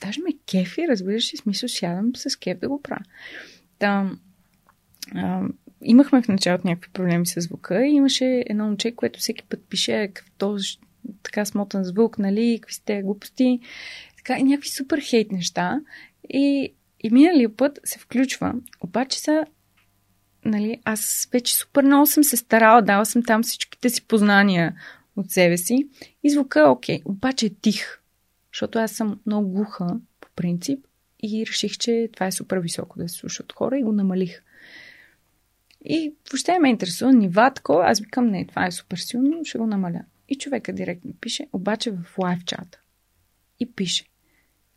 Даже ме кефи, разбираш ли? Смисъл, сядам с кеф да го правя. Там, а, имахме в началото някакви проблеми с звука и имаше едно момче, което всеки път пише какъв този така смотан звук, нали, какви сте глупости, така и някакви супер хейт неща. И, и миналия път се включва, обаче са нали, аз вече супер много съм се старала, дала съм там всичките си познания от себе си и звука е окей, обаче е тих, защото аз съм много глуха по принцип и реших, че това е супер високо да се слуша от хора и го намалих. И въобще ме интересува нива аз викам не, това е супер силно, ще го намаля. И човека директно пише, обаче в лайв чата. И пише,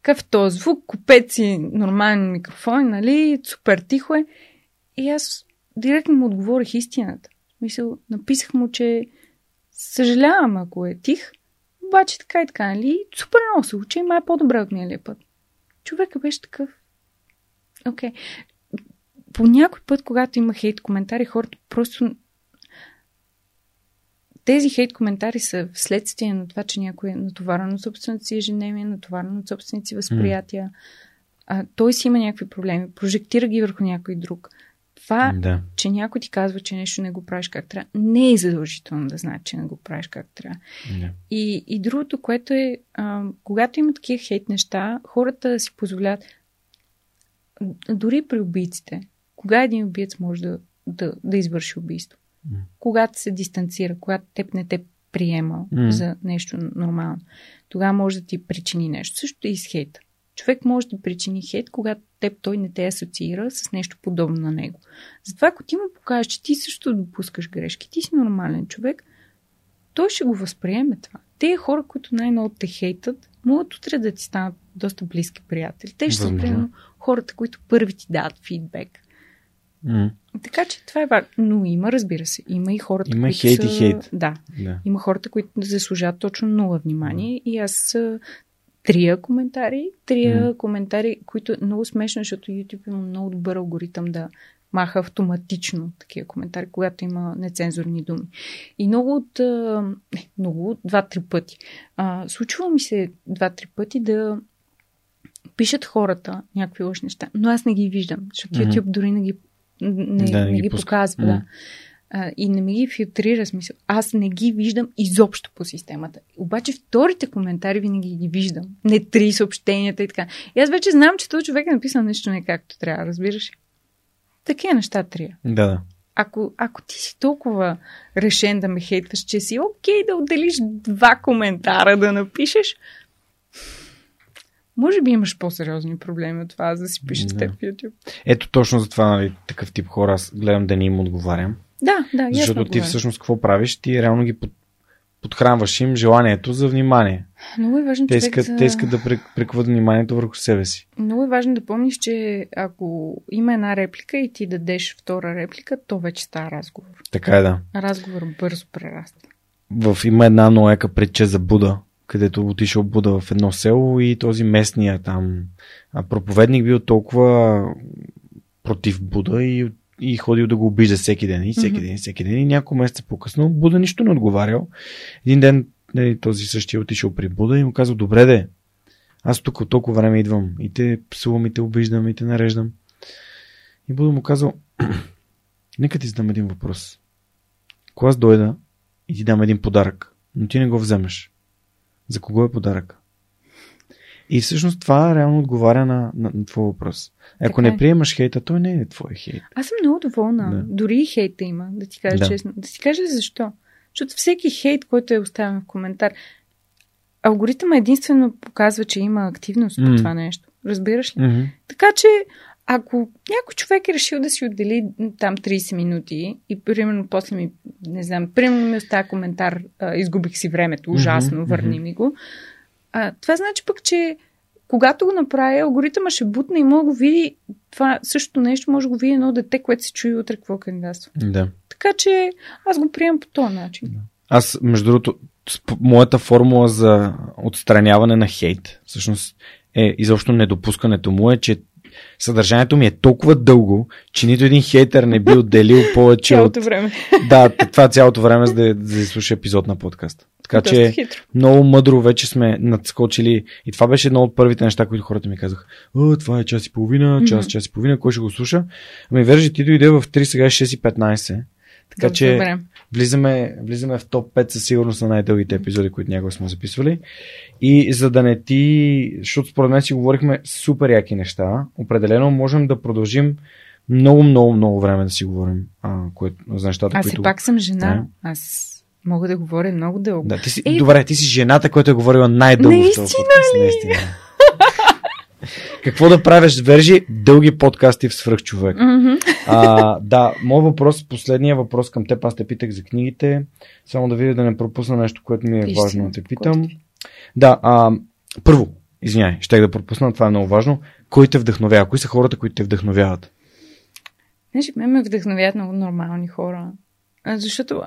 какъв то звук, купете си нормален микрофон, нали, супер тихо е. И аз директно му отговорих истината. В Смисъл, написах му, че съжалявам, ако е тих, обаче така и така, нали? Супер много се учи, май е по-добре от миналия път. Човека беше такъв. Окей. Okay. По някой път, когато има хейт коментари, хората просто тези хейт коментари са вследствие на това, че някой е натоварен от собствената си ежедневие, натоварен от собствените си възприятия. А, той си има някакви проблеми, прожектира ги върху някой друг. Това, Да. че някой ти казва, че нещо не го правиш как трябва, не е задължително да знае, че не го правиш как трябва. Да. И, и другото, което е, а, когато има такива хейт неща, хората си позволят, дори при убийците, кога един убиец може да, да, да извърши убийство? Когато се дистанцира, когато теб не те приема М. за нещо нормално, тогава може да ти причини нещо. Също и с хейта. Човек може да причини хейт, когато теб той не те асоциира с нещо подобно на него. Затова, ако ти му покажеш, че ти също допускаш грешки, ти си нормален човек, той ще го възприеме това. Те хора, които най-много те хейтат, могат утре да ти станат доста близки приятели. Те ще са, примерно, хората, които първи ти дават фидбек. Така че това е важно. Но има, разбира се, има и хората, Има които хейт и са... хейт. Да, Да. има хората, които заслужават точно нула внимание и аз трия коментари, трия М. коментари, които е много смешно, защото YouTube има много добър алгоритъм да маха автоматично такива коментари, когато има нецензурни думи. И много от, не, много два-три пъти. А, случва ми се два-три пъти да пишат хората някакви лоши неща, но аз не ги виждам, защото Мгм. YouTube дори не ги, не, Да, не не ги пуска. показва. Да. А, и не ми ги филтрира смисъл. Аз не ги виждам изобщо по системата. Обаче вторите коментари винаги ги виждам. Не три съобщенията и така. И аз вече знам, че този човек е написал нещо не както трябва, разбираш? ли? Такива неща трия. Да, да. Ако, ако ти си толкова решен да ме хейтваш, че си окей да отделиш два коментара да напишеш, може би имаш по-сериозни проблеми от това, за да си пишеш Да. теб в YouTube. Ето точно за това, нали, такъв тип хора аз гледам да не им отговарям. Да, да. Защото ти всъщност какво правиш? Ти реално ги под, подхранваш им желанието за внимание. Много е важно Те искат, за... те искат да прек- прекват вниманието върху себе си. Много е важно да помниш, че ако има една реплика и ти дадеш втора реплика, то вече става разговор. Така е, да. Разговор бързо прераства. В, има една много яка притча за Буда, където отишъл Буда в едно село и този местния там а, проповедник бил толкова против Буда и, и ходил да го обижда всеки ден и всеки ден и всеки ден и няколко месеца по-късно Буда нищо не отговарял. Един ден нали, този същия отишъл при Буда и му казал, добре де, аз тук от толкова време идвам и те псувам и те обиждам и те нареждам. И Буда му казал, нека ти задам един въпрос. Ако аз дойда и ти дам един подарък, но ти не го вземеш, За кого е подарък? И всъщност това реално отговаря на, на, на твой въпрос. Ако Така не приемаш хейта, той не е твой хейт. Аз съм много доволна. Да. Дори и хейта има, да ти кажа Да. да. честно. Да ти кажа защо. Защото всеки хейт, който е оставен в коментар, алгоритъма единствено показва, че има активност М. по това нещо. Разбираш ли? Mm-hmm. Така че, ако някой човек е решил да си отдели там 30 минути и примерно после ми, не знам, примерно ми оставя коментар, а, изгубих си времето, ужасно, Мгм, върни мгм. ми го. А, това значи пък, че когато го направя, алгоритъма ще бутне и мога да го види това същото нещо, може да го види едно дете, което се чуи утре какво кандидатства. Да. Така че аз го приемам по този начин. Аз, между другото, моята формула за отстраняване на хейт, всъщност е изобщо недопускането му е, че съдържанието ми е толкова дълго, че нито един хейтър не би отделил повече от... Цялото време. Да, това цялото време, за да, да изслуша епизод на подкаст. Така Доста че хитро. много мъдро вече сме надскочили. И това беше едно от първите неща, които хората ми казаха. О, това е час и половина, час, час и половина, кой ще го слуша? Ами, Вержи, ти дойде в 3, сега е 6 и 15. Така че добре. влизаме, влизаме в топ 5 със сигурност на най-дългите епизоди, които някога сме записвали. И за да не ти, защото според мен си говорихме супер яки неща, определено можем да продължим много, много, много време да си говорим а, което, за нещата, Аз които... все пак съм жена. Да. Аз мога да говоря много дълго. Да, ти си, Е, добре, ти си жената, която е говорила най-дълго в този Наистина подкаст. Наистина. Какво да правиш, Вержи? Дълги подкасти в свръхчовек. А, да, моят въпрос, последния въпрос към теб, аз те питах за книгите. Само да видя да не пропусна нещо, което ми е Виж важно да те питам. готви. Да, а, първо, извиняй, щех да пропусна, това е много важно. Кой те вдъхновява? Кои са хората, които те вдъхновяват? Знаеш, мен ме вдъхновяват много нормални хора. Защото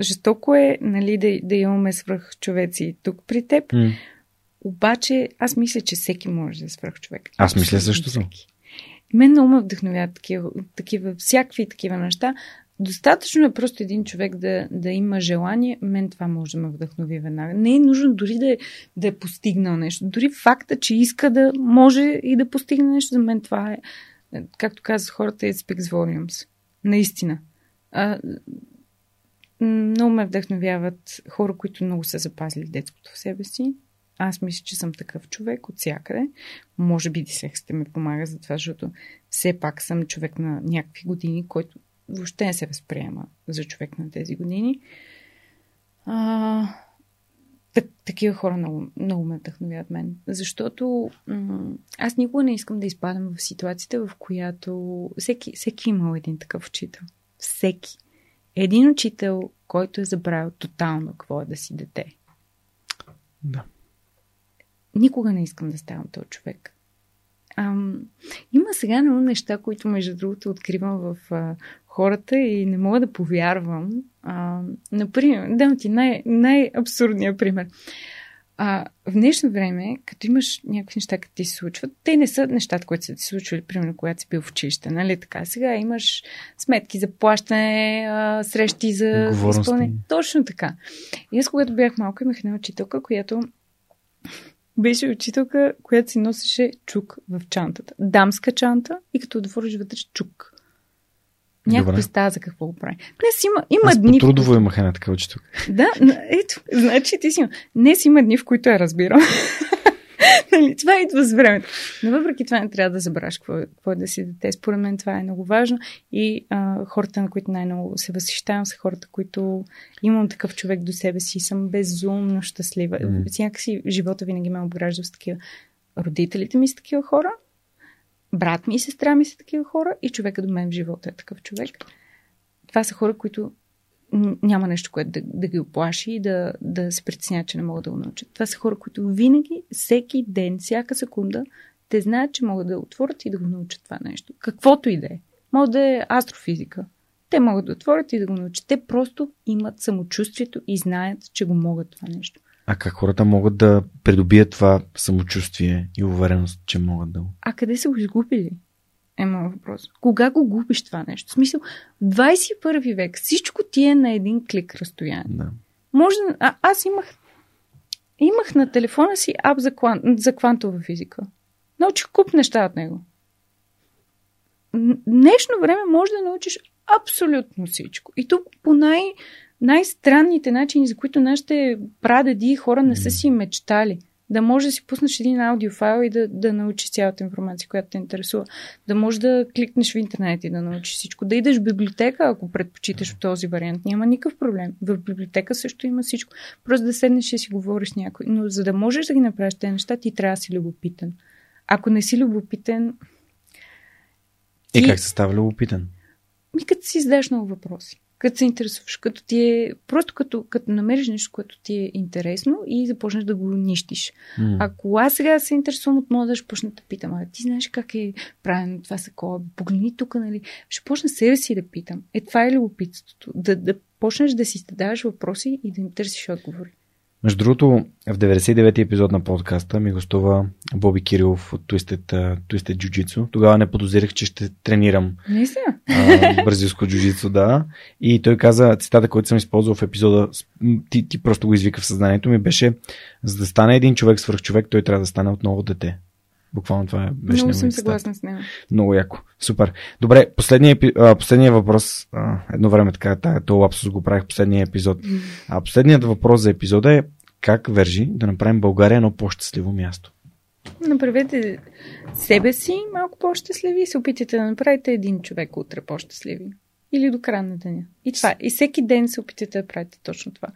жестоко е, нали, да, да имаме свръх човеци тук при теб. М. Обаче, аз мисля, че всеки може да е свръх човек. Аз мисля същото. Мен много ме вдъхновяват такива, такива, всякакви такива неща. Достатъчно е просто един човек да, да има желание. Мен това може да ме вдъхнови веднага. Не е нужно дори да е, да е постигнал нещо. Дори факта, че иска да може и да постигне нещо, за мен това е, както казват хората, it speaks volumes. Наистина. А, много ме вдъхновяват хора, които много са запазили детското в себе си. Аз мисля, че съм такъв човек от всякъде. Може би дисексите ми помага за това, защото все пак съм човек на някакви години, който въобще не се възприема за човек на тези години. А, так, такива хора много, много ме вдъхновяват мен. Защото м- аз никога не искам да изпадам в ситуацията, в която всеки, всеки имал един такъв учител. Всеки. Един учител, който е забравил тотално какво е да си дете. Да. Никога не искам да ставам този човек. Ам, има сега много неща, които между другото откривам в а, хората и не мога да повярвам. А, например, дам ти най- най-абсурдния пример. А, в днешно време, като имаш някакви неща, като ти се случват, те не са нещата, които са ти случвали, примерно, когато си бил в училище, нали така? Сега имаш сметки за плащане, а, срещи за изпълнение. Точно така. И аз, когато бях малка, имах една учителка, която беше учителка, която си носеше чук в чантата. Дамска чанта и като отвориш вътре чук. Някаква представа за какво го прави. Днес има, има Аз дни. в по-трудово имах една така учителка. да, ето, значи ти си. Днес има дни, в които я разбирам. Нали, това идва с времето. Но въпреки това не трябва да забравяш какво, какво е да си дете. Според мен това е много важно. И а, хората, на които най-много се възхищавам, са хората, които имам такъв човек до себе си. Съм безумно щастлива. Mm. Някакси живота винаги ме обгражда с такива. Родителите ми са такива хора, брат ми и сестра ми са такива хора и човека до мен в живота е такъв човек. Това са хора, които няма нещо, което да, да ги оплаши и да, да се притесняват, че не могат да го научат. Това са хора, които винаги, всеки ден, всяка секунда, те знаят, че могат да отворят и да го научат това нещо. Каквото и да е. Може да е астрофизика. Те могат да отворят и да го научат. Те просто имат самочувствието и знаят, че го могат това нещо. А как хората могат да придобият това самочувствие и увереност, че могат да го? А къде са го изгубили? Е моят въпрос. Кога го губиш това нещо? В смисъл, 21 век, всичко ти е на един клик разстояние. Да. Може. А, аз имах имах на телефона си ап за, кван, за квантова физика. Научих куп неща от него. Днешно време може да научиш абсолютно всичко. И то по най- най-странните начини, за които нашите прадеди и хора не са си мечтали. Да може да си пуснеш един аудиофайл и да, да научиш цялата информация, която те интересува. Да може да кликнеш в интернет и да научиш всичко. Да идеш в библиотека, ако предпочиташ този вариант. Няма никакъв проблем. В библиотека също има всичко. Просто да седнеш и си говориш с някой. Но за да можеш да ги направиш тези неща, ти трябва да си любопитен. Ако не си любопитен. И ти... как се става любопитен? Ми като си задаш много въпроси като се интересуваш, като ти е, просто като, като намериш нещо, което ти е интересно и започнеш да го нищиш. Mm. Ако аз сега се интересувам от мода, ще почна да питам, а ти знаеш как е правено това сакова, погледни тук, нали? Ще почна себе си да питам. Е, това е любопитството. Да, да почнеш да си задаваш въпроси и да им търсиш отговори. Между другото, в 99-ти епизод на подкаста ми гостува Боби Кирилов от Twisted, Twisted Jiu-Jitsu. Тогава не подозирах, че ще тренирам бразилско джуджицу, да. И той каза, цитата, който съм използвал в епизода, ти, ти просто го извика в съзнанието ми, беше за да стане един човек свърх човек, той трябва да стане отново дете. Буквално това беше Много съм съгласна с него. Много яко. Супер. Добре, последния, последния въпрос. Едно време така, този лапсус го правих последния епизод. А последният въпрос за епизода е как вържи да направим България едно по-щастливо място? Направете себе си малко по-щастливи и се опитайте да направите един човек утре по-щастливи. Или до края на деня. И това. И всеки ден се опитате да правите точно това.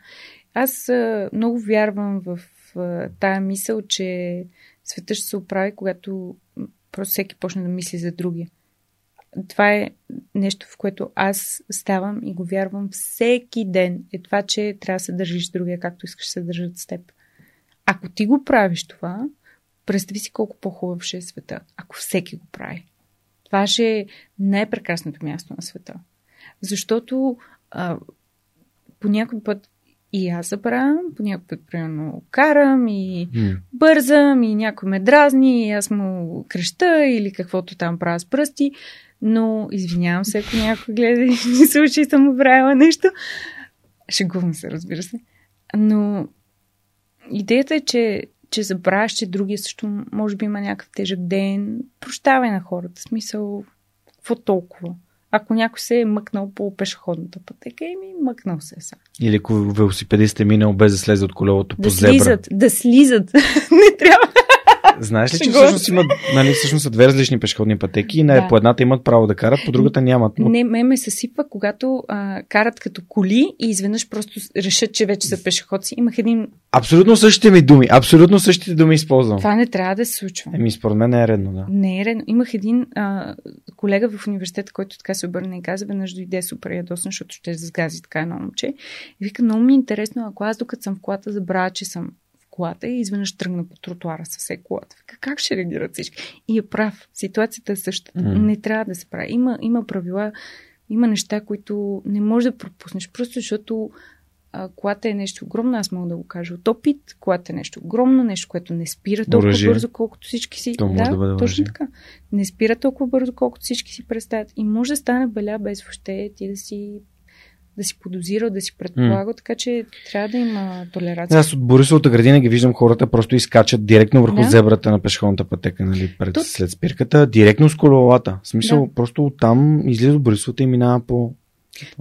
Аз а, много вярвам в а, тая мисъл, че света ще се оправи, когато просто всеки почне да мисли за другия. Това е нещо, в което аз ставам и го вярвам всеки ден. Е това, че трябва да се държиш другия, както искаш да се държат с теб. Ако ти го правиш това, представи си колко по-хубав ще е света, ако всеки го прави. Това ще е най-прекрасното място на света. Защото а, по път и аз забравям, по някой път, примерно, карам и mm. бързам и някой ме дразни и аз му креща или каквото там правя с пръсти. Но извинявам се, ако някой гледа и ми се учи съм правила нещо. Шегувам се, разбира се. Но идеята е, че, че забравяш, че другия също може би има някакъв тежък ден. Прощавай на хората. Смисъл, какво толкова? Ако някой се е мъкнал по пешеходната пътека, ми мъкнал се са. Или ако велосипедист е минал без да слезе от колелото по да зебра. Слизат, да слизат. Не трябва. Знаеш ли, че всъщност има, нали, всъщност са две различни пешеходни пътеки и не, да. по едната имат право да карат, по другата нямат. Но... Не, ме ме съсипва, когато а, карат като коли и изведнъж просто решат, че вече са пешеходци. Имах един... Абсолютно същите ми думи, абсолютно същите думи използвам. Това не трябва да се случва. Еми, според мен не е редно, да. Не е редно. Имах един а, колега в университета, който така се обърна и каза, веднъж дойде супер ядосно, защото ще сгази така едно момче. И вика, много ми е интересно, ако аз докато съм в колата забравя, че съм колата и изведнъж тръгна по тротуара със все колата. Как ще реагират всички? И е прав. Ситуацията е същата. Mm. Не трябва да се прави. Има, има правила, има неща, които не можеш да пропуснеш, просто защото а, колата е нещо огромно, аз мога да го кажа от опит, колата е нещо огромно, нещо, което не спира толкова Оръжие. бързо, колкото всички си. То да, да бъде точно така. Не спира толкова бързо, колкото всички си представят. И може да стане беля без въобще ти да си да си подозира, да си предполага, mm. така че трябва да има толерация. Аз от Борисовата градина ги виждам хората просто изкачат директно върху да. зебрата на пешеходната пътека, нали, пред, Тут... след спирката, директно с колелата. В смисъл, да. просто там излиза от Борисовата и минава по...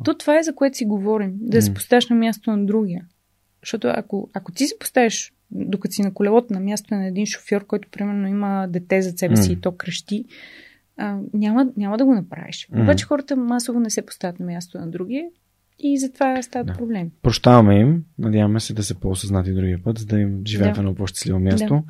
То това е за което си говорим, да mm. се поставиш на място на другия. Защото ако, ако ти се поставиш докато си на колелото на място на един шофьор, който примерно има дете за себе си mm. и то крещи, а, няма, няма да го направиш. Mm. Обаче хората масово не се поставят на място на другия и затова стават да. проблеми. Прощаваме им. Надяваме се да се по-осъзнати другия път, за да им живеем да. в едно по-щастливо място. Да.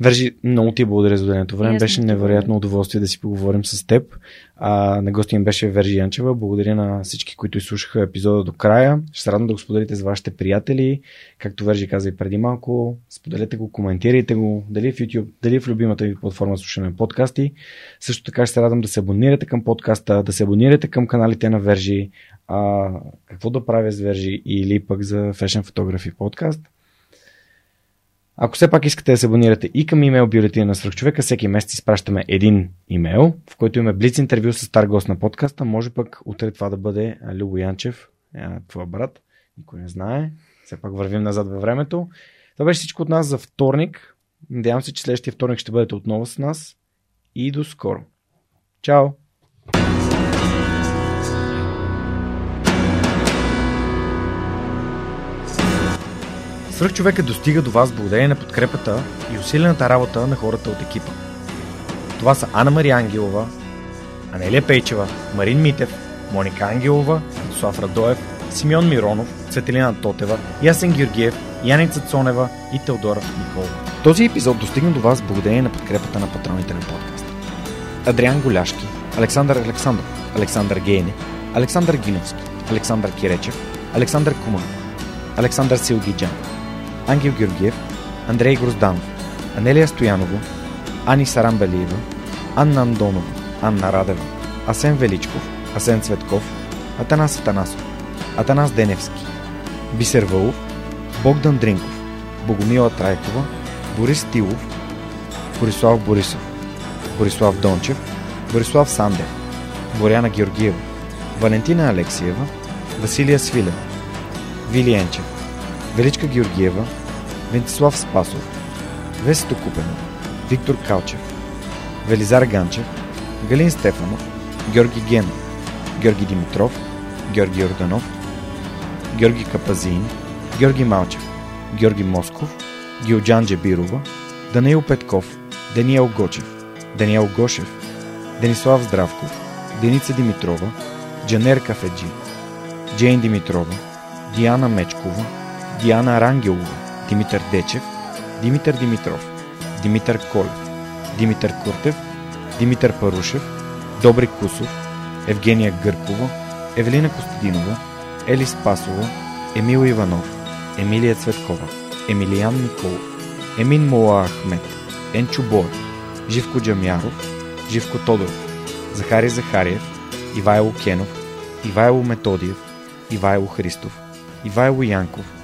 Вържи, много ти благодаря за отделеното време. Беше невероятно удоволствие да си поговорим с теб. А, на гости им беше Вержи Янчева. Благодаря на всички, които изслушаха епизода до края. Ще се радвам да го споделите с вашите приятели. Както Вержи каза и преди малко, споделете го, коментирайте го, дали в YouTube, дали в любимата ви платформа слушане подкасти. Също така ще се радвам да се абонирате към подкаста, да се абонирате към каналите на Вержи, а, какво да правя с Вержи или пък за Fashion Photography подкаст. Ако все пак искате да се абонирате и към имейл бюлетина на Свърхчовека, всеки месец изпращаме един имейл, в който имаме блиц интервю с стар гост на подкаста. Може пък утре това да бъде Любо Янчев, твоя брат. Никой не знае. Все пак вървим назад във времето. Това беше всичко от нас за вторник. Надявам се, че следващия вторник ще бъдете отново с нас. И до скоро. Чао! Свръхчовека достига до вас благодарение на подкрепата и усилената работа на хората от екипа. Това са Анна Мария Ангелова, Анелия Пейчева, Марин Митев, Моника Ангелова, Слав Радоев, Симеон Миронов, Цветелина Тотева, Ясен Георгиев, Яница Цонева и Теодора Николова. Този епизод достигна до вас благодарение на подкрепата на патроните на подкаста. Адриан Голяшки, Александър Александров, Александър Гейне, Александър Гиновски, Александър Киречев, Александър Куманов, Александър Силгиджан, Ангел Георгиев, Андрей Грозданов, Анелия Стоянова, Ани Сарамбелиева, Анна Андонова, Анна Радева, Асен Величков, Асен Цветков, Атанас Атанасов, Атанас Деневски, Бисер Вълов, Богдан Дринков, Богомила Трайкова, Борис Тилов, Борислав Борисов, Борислав Дончев, Борислав Сандев, Боряна Георгиева, Валентина Алексиева, Василия Свилев, Вилиенчев, Величка Георгиева, Вентислав Спасов, Весето Купенов, Виктор Калчев, Велизар Ганчев, Галин Стефанов, Георги Генов, Георги Димитров, Георги Орданов, Георги Капазин, Георги Малчев, Георги Москов, Гилджан Джебирова, Даниил Петков, Даниел Гочев, Даниел Гошев, Денислав Здравков, Деница Димитрова, Джанер Кафеджи, Джейн Димитрова, Диана Мечкова, Диана Рангелова, Димитър Дечев, Димитър Димитров, Димитър Колев, Димитър Куртев, Димитър Парушев, Добри Кусов, Евгения Гъркова, Евелина Костадинова, Ели Спасова, Емил Иванов, Емилия Цветкова, Емилиян Николов, Емин Мола Ахмет, Енчо Боев, Живко Джамяров, Живко Тодоров, Захари Захариев, Ивайло Кенов, Ивайло Методиев, Ивайло Христов, Ивайло Янков,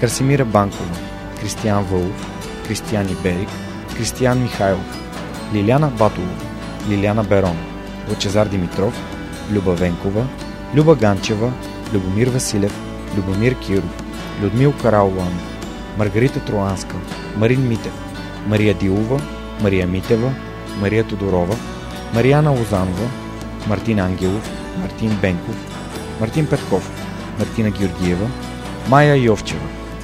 Красимира Банкова, Кристиян Вълов, Кристиян Иберик, Кристиян Михайлов, Лиляна Батолова, Лиляна Берон, Лъчезар Димитров, Люба Венкова, Люба Ганчева, Любомир Василев, Любомир Киров, Людмил Караулан, Маргарита Троанска, Марин Митев, Мария Дилова, Мария Митева, Мария Тодорова, Марияна Лозанова, Мартин Ангелов, Мартин Бенков, Мартин Петков, Мартина Георгиева, Майя Йовчева,